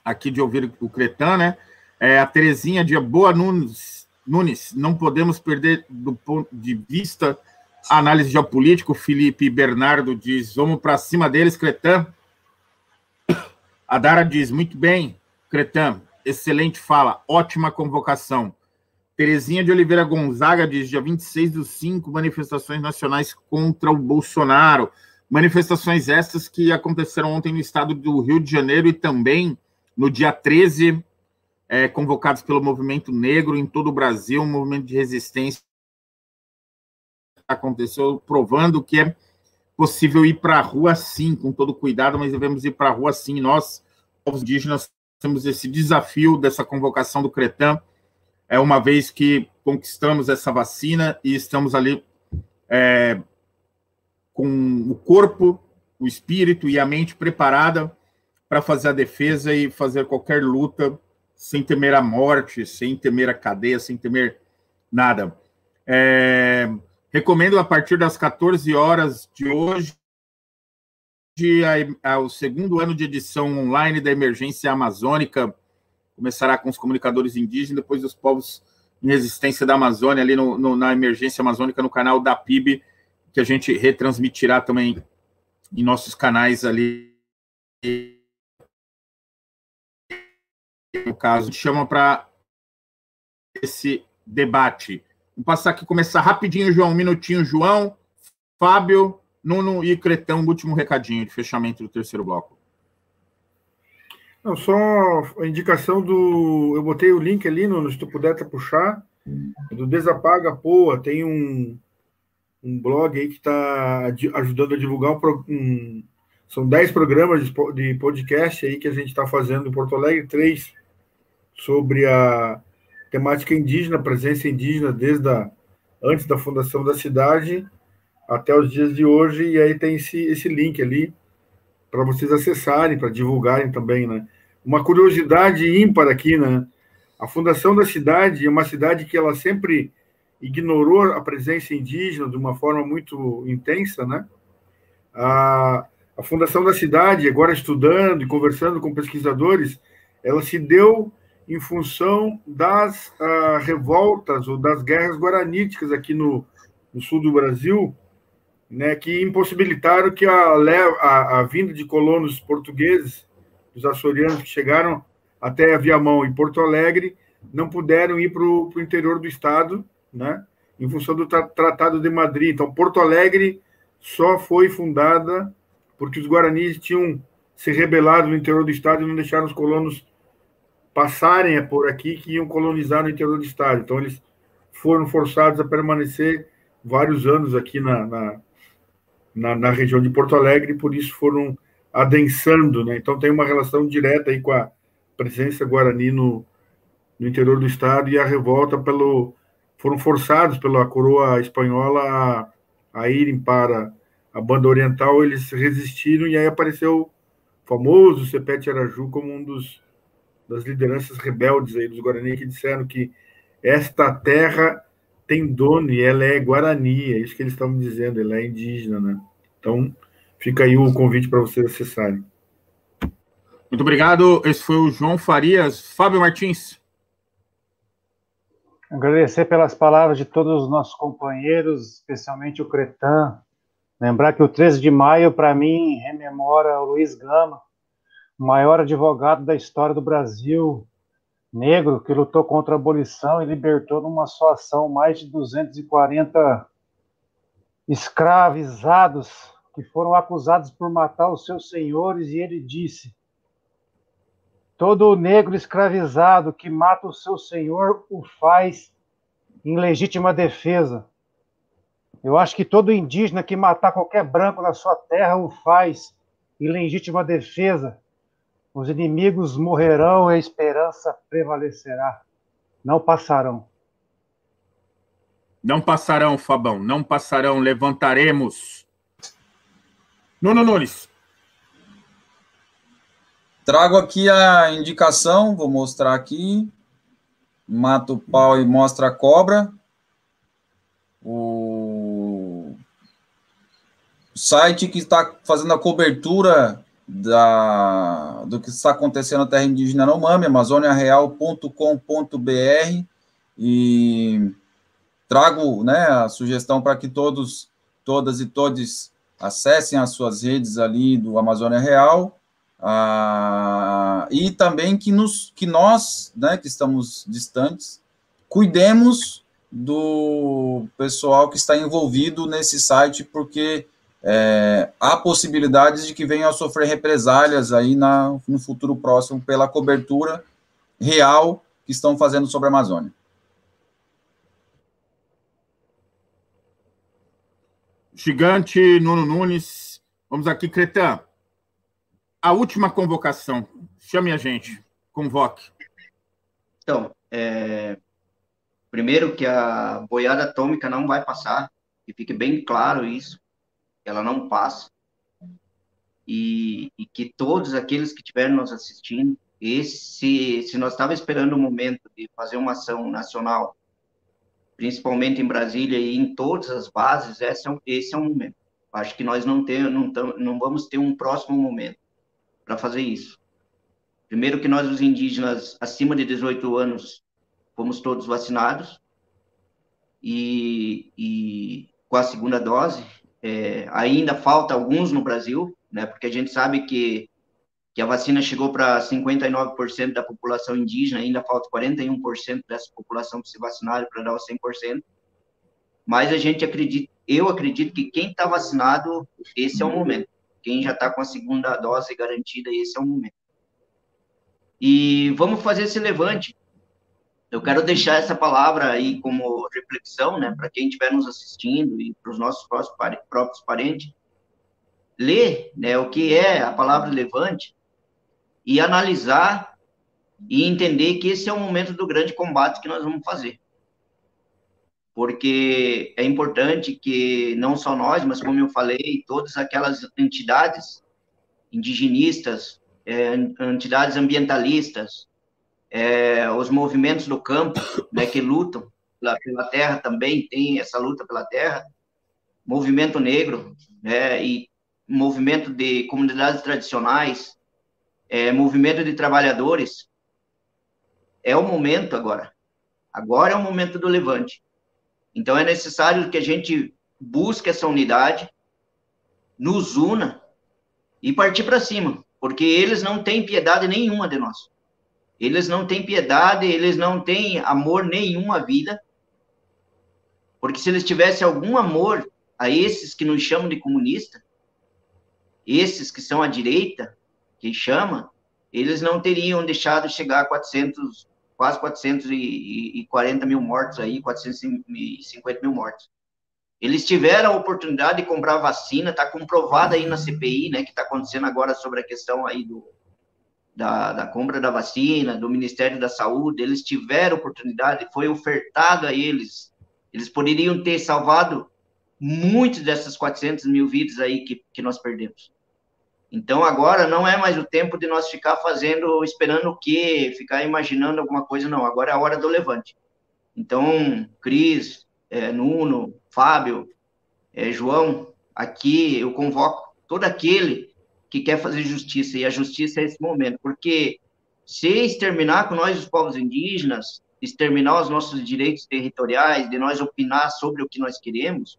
aqui de ouvir o Cretano, né? É, a Terezinha de Boa Nunes, Nunes, não podemos perder do ponto de vista a análise geopolítica. O Felipe Bernardo diz: vamos para cima deles, Cretan. A Dara diz: muito bem, Cretan, excelente fala, ótima convocação. Terezinha de Oliveira Gonzaga diz: dia 26 dos 5, manifestações nacionais contra o Bolsonaro. Manifestações estas que aconteceram ontem no estado do Rio de Janeiro e também no dia 13, é, convocados pelo movimento negro em todo o Brasil, um movimento de resistência aconteceu, provando que é possível ir para a rua sim, com todo cuidado, mas devemos ir para a rua sim. Nós, povos indígenas, temos esse desafio dessa convocação do Cretan, é uma vez que conquistamos essa vacina e estamos ali é, com o corpo, o espírito e a mente preparada para fazer a defesa e fazer qualquer luta sem temer a morte, sem temer a cadeia, sem temer nada. É, recomendo a partir das 14 horas de hoje a, a, o segundo ano de edição online da Emergência Amazônica. Começará com os comunicadores indígenas, depois os povos em resistência da Amazônia, ali no, no, na Emergência Amazônica, no canal da PIB, que a gente retransmitirá também em nossos canais ali. No caso, chama para esse debate. Vamos passar aqui, começar rapidinho, João, um minutinho, João, Fábio, Nuno e Cretão, último recadinho de fechamento do terceiro bloco. Não, só a indicação do. Eu botei o link ali, Nuno, se tu puder puxar, do Desapaga Poa, tem um, um blog aí que está ajudando a divulgar um são 10 programas de podcast aí que a gente está fazendo em Porto Alegre, três sobre a temática indígena, presença indígena desde a, antes da fundação da cidade até os dias de hoje, e aí tem esse, esse link ali para vocês acessarem, para divulgarem também, né? Uma curiosidade ímpar aqui, né? A fundação da cidade é uma cidade que ela sempre ignorou a presença indígena de uma forma muito intensa, né? A, a fundação da cidade, agora estudando e conversando com pesquisadores, ela se deu em função das uh, revoltas ou das guerras guaraníticas aqui no, no, sul do Brasil, né, que impossibilitaram que a, a, a vinda de colonos portugueses, os açorianos que chegaram até a Viamão em Porto Alegre, não puderam ir para o interior do estado, né, em função do tra Tratado de Madrid. Então, Porto Alegre só foi fundada porque os guaranis tinham se rebelado no interior do estado e não deixaram os colonos passarem por aqui que iam colonizar no interior do estado. Então, eles foram forçados a permanecer vários anos aqui na, na, na, na região de Porto Alegre, e por isso foram adensando. Né? Então, tem uma relação direta aí com a presença guarani no, no interior do estado e a revolta pelo. foram forçados pela coroa espanhola a, a irem para a banda oriental, eles resistiram e aí apareceu o famoso Cepete Araju como um dos das lideranças rebeldes aí dos Guarani que disseram que esta terra tem dono e ela é Guarani, é isso que eles estavam dizendo, ela é indígena, né? Então, fica aí o convite para vocês acessarem. Muito obrigado. Esse foi o João Farias. Fábio Martins. Agradecer pelas palavras de todos os nossos companheiros, especialmente o Cretan. Lembrar que o 13 de maio, para mim, rememora o Luiz Gama, maior advogado da história do Brasil, negro, que lutou contra a abolição e libertou numa só ação mais de 240 escravizados que foram acusados por matar os seus senhores, e ele disse: Todo negro escravizado que mata o seu senhor o faz em legítima defesa. Eu acho que todo indígena que matar qualquer branco na sua terra o faz em legítima defesa. Os inimigos morrerão e a esperança prevalecerá. Não passarão. Não passarão, Fabão, não passarão. Levantaremos. Nuno Nunes. Trago aqui a indicação, vou mostrar aqui. Mata o pau e mostra a cobra. O site que está fazendo a cobertura da, do que está acontecendo na terra indígena no MAME, amazoniareal.com.br e trago né, a sugestão para que todos, todas e todos acessem as suas redes ali do Amazônia Real. Ah, e também que, nos, que nós, né, que estamos distantes, cuidemos do pessoal que está envolvido nesse site, porque é, há possibilidades de que venham a sofrer represálias aí na, no futuro próximo pela cobertura real que estão fazendo sobre a Amazônia. Gigante Nuno Nunes. Vamos aqui, Cretan. A última convocação. Chame a gente. Convoque. Então, é... primeiro que a boiada atômica não vai passar, que fique bem claro isso ela não passa. E, e que todos aqueles que estiverem nos assistindo, esse, se nós estávamos esperando o momento de fazer uma ação nacional principalmente em Brasília e em todas as bases, esse é, um, esse é um momento. Acho que nós não, tem, não, tam, não vamos ter um próximo momento para fazer isso. Primeiro que nós, os indígenas acima de 18 anos, fomos todos vacinados, e, e com a segunda dose, é, ainda falta alguns no Brasil, né, porque a gente sabe que, que a vacina chegou para 59% da população indígena, ainda falta 41% dessa população se vacinar para dar o 100%. Mas a gente acredita, eu acredito que quem está vacinado, esse é o momento. Quem já está com a segunda dose garantida, esse é o momento. E vamos fazer esse levante. Eu quero deixar essa palavra aí como reflexão, né, para quem estiver nos assistindo e para os nossos próprios parentes, ler, né, o que é a palavra levante e analisar e entender que esse é o momento do grande combate que nós vamos fazer. Porque é importante que não só nós, mas como eu falei, todas aquelas entidades indigenistas, é, entidades ambientalistas, é, os movimentos do campo, né, que lutam pela, pela, terra também, tem essa luta pela terra, movimento negro, né, e movimento de comunidades tradicionais, é, movimento de trabalhadores, é o momento agora. Agora é o momento do levante. Então é necessário que a gente busque essa unidade, nos una e partir para cima, porque eles não têm piedade nenhuma de nós. Eles não têm piedade, eles não têm amor nenhum à vida. Porque se eles tivessem algum amor a esses que nos chamam de comunista, esses que são à direita, que chama, eles não teriam deixado chegar a 400, quase 440 mil mortos aí, 450 mil mortos. Eles tiveram a oportunidade de comprar vacina, está comprovado aí na CPI, né, que está acontecendo agora sobre a questão aí do, da, da compra da vacina, do Ministério da Saúde, eles tiveram oportunidade, foi ofertado a eles, eles poderiam ter salvado muitas dessas 400 mil vidas aí que, que nós perdemos. Então, agora não é mais o tempo de nós ficar fazendo, esperando o quê, ficar imaginando alguma coisa, não. Agora é a hora do levante. Então, Cris, é, Nuno, Fábio, é, João, aqui eu convoco todo aquele que quer fazer justiça, e a justiça é esse momento, porque se exterminar com nós, os povos indígenas, exterminar os nossos direitos territoriais, de nós opinar sobre o que nós queremos,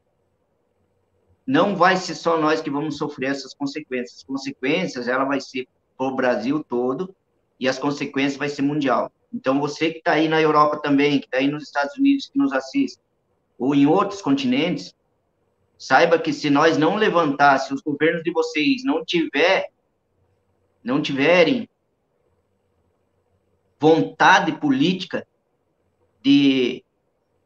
não vai ser só nós que vamos sofrer essas consequências. As consequências, ela vai ser para o Brasil todo, e as consequências vai ser mundial. Então, você que está aí na Europa também, que está aí nos Estados Unidos, que nos assiste, ou em outros continentes, Saiba que se nós não levantar, se os governos de vocês não tiver, não tiverem vontade política de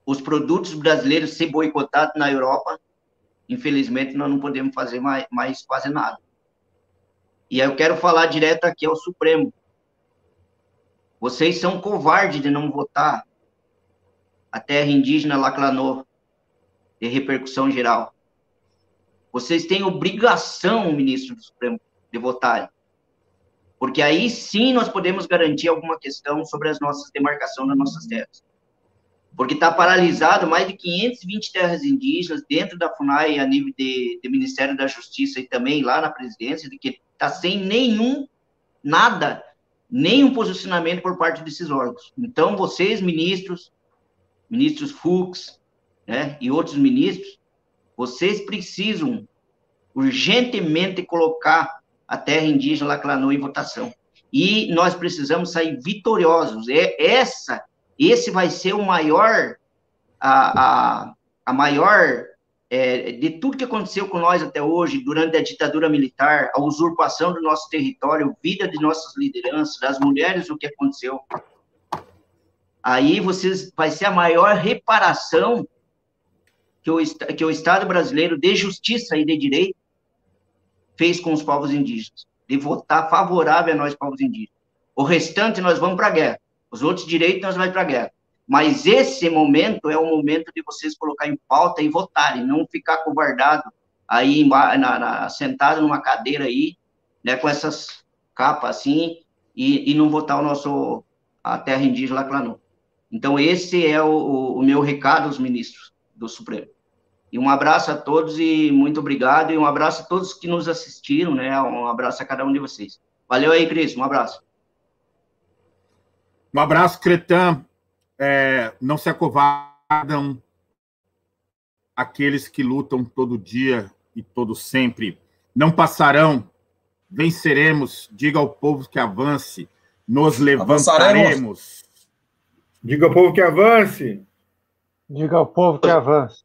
os produtos brasileiros ser boicotados na Europa, infelizmente nós não podemos fazer mais, mais quase nada. E aí eu quero falar direto aqui ao Supremo. Vocês são covardes de não votar a terra indígena Laclanô de repercussão geral. Vocês têm obrigação, ministro do Supremo, de votarem. Porque aí sim nós podemos garantir alguma questão sobre as nossas demarcações das nossas terras. Porque está paralisado mais de 520 terras indígenas dentro da FUNAI a nível de, de Ministério da Justiça e também lá na presidência, de que está sem nenhum, nada, nenhum posicionamento por parte desses órgãos. Então, vocês, ministros, ministros Fux, né, e outros ministros, vocês precisam urgentemente colocar a terra indígena Laclanô em votação. E nós precisamos sair vitoriosos. É essa, esse vai ser o maior, a, a, a maior é, de tudo que aconteceu com nós até hoje, durante a ditadura militar, a usurpação do nosso território, vida de nossas lideranças, das mulheres, o que aconteceu. Aí vocês vai ser a maior reparação que o, que o Estado brasileiro de justiça e de direito fez com os povos indígenas, de votar favorável a nós, povos indígenas. O restante nós vamos para a guerra, os outros direitos nós vamos para a guerra. Mas esse momento é o momento de vocês colocar em pauta e votarem, não ficar covardado aí na, na, sentado numa cadeira aí, né, com essas capas assim, e, e não votar o nosso a terra indígena Laclanô. Então, esse é o, o meu recado aos ministros do Supremo. E um abraço a todos e muito obrigado. E um abraço a todos que nos assistiram, né? Um abraço a cada um de vocês. Valeu aí, Cris. Um abraço. Um abraço, Cretan. É, não se acovardam aqueles que lutam todo dia e todo sempre. Não passarão, venceremos. Diga ao povo que avance, nos levantaremos. Diga ao povo que avance. Diga ao povo que avance.